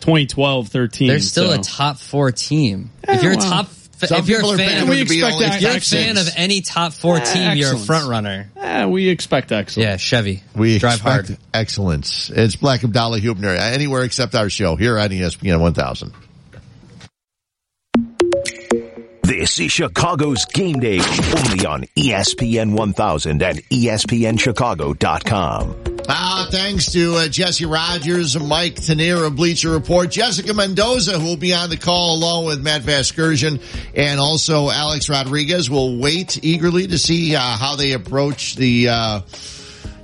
2012, 13. They're still so. a top four team. if you're a well, top, Some if you're a fan, picking We them to be expect if you're a fan of any top four team, you're a excellence. front runner. Eh, we expect excellence. Yeah, Chevy. We drive expect hard. excellence. It's Black Abdallah Huebner anywhere except our show here on ESPN 1000. This is Chicago's game day only on ESPN 1000 and ESPNChicago.com. Ah, thanks to uh, Jesse Rogers, Mike Tanier of Bleacher Report, Jessica Mendoza, who will be on the call along with Matt Vasgersian, and also Alex Rodriguez. will wait eagerly to see uh, how they approach the uh,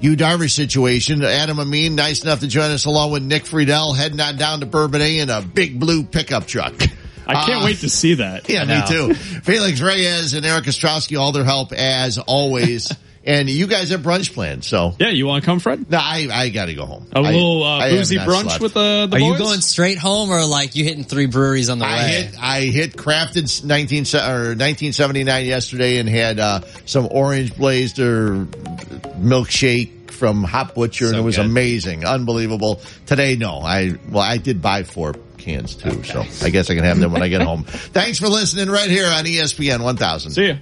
Yu Darvish situation. Adam Amin, nice enough to join us along with Nick Friedell, heading on down to Bourbonnais in a big blue pickup truck. I can't Uh, wait to see that. Yeah, me too. Felix Reyes and Eric Ostrowski, all their help as always. and you guys have brunch planned, so. Yeah, you want to come, Fred? No, I, I gotta go home. A I- little uh, have boozy not brunch slept. with the, the Are boys? you going straight home or like you hitting three breweries on the I way? hit I hit crafted 19 or 1979 yesterday and had uh, some orange blazed or milkshake from Hop Butcher and it was good. amazing, unbelievable. Today, no, I well I did buy four cans too, so I guess I can have them when I get home. Thanks for listening right here on ESPN 1000. See ya.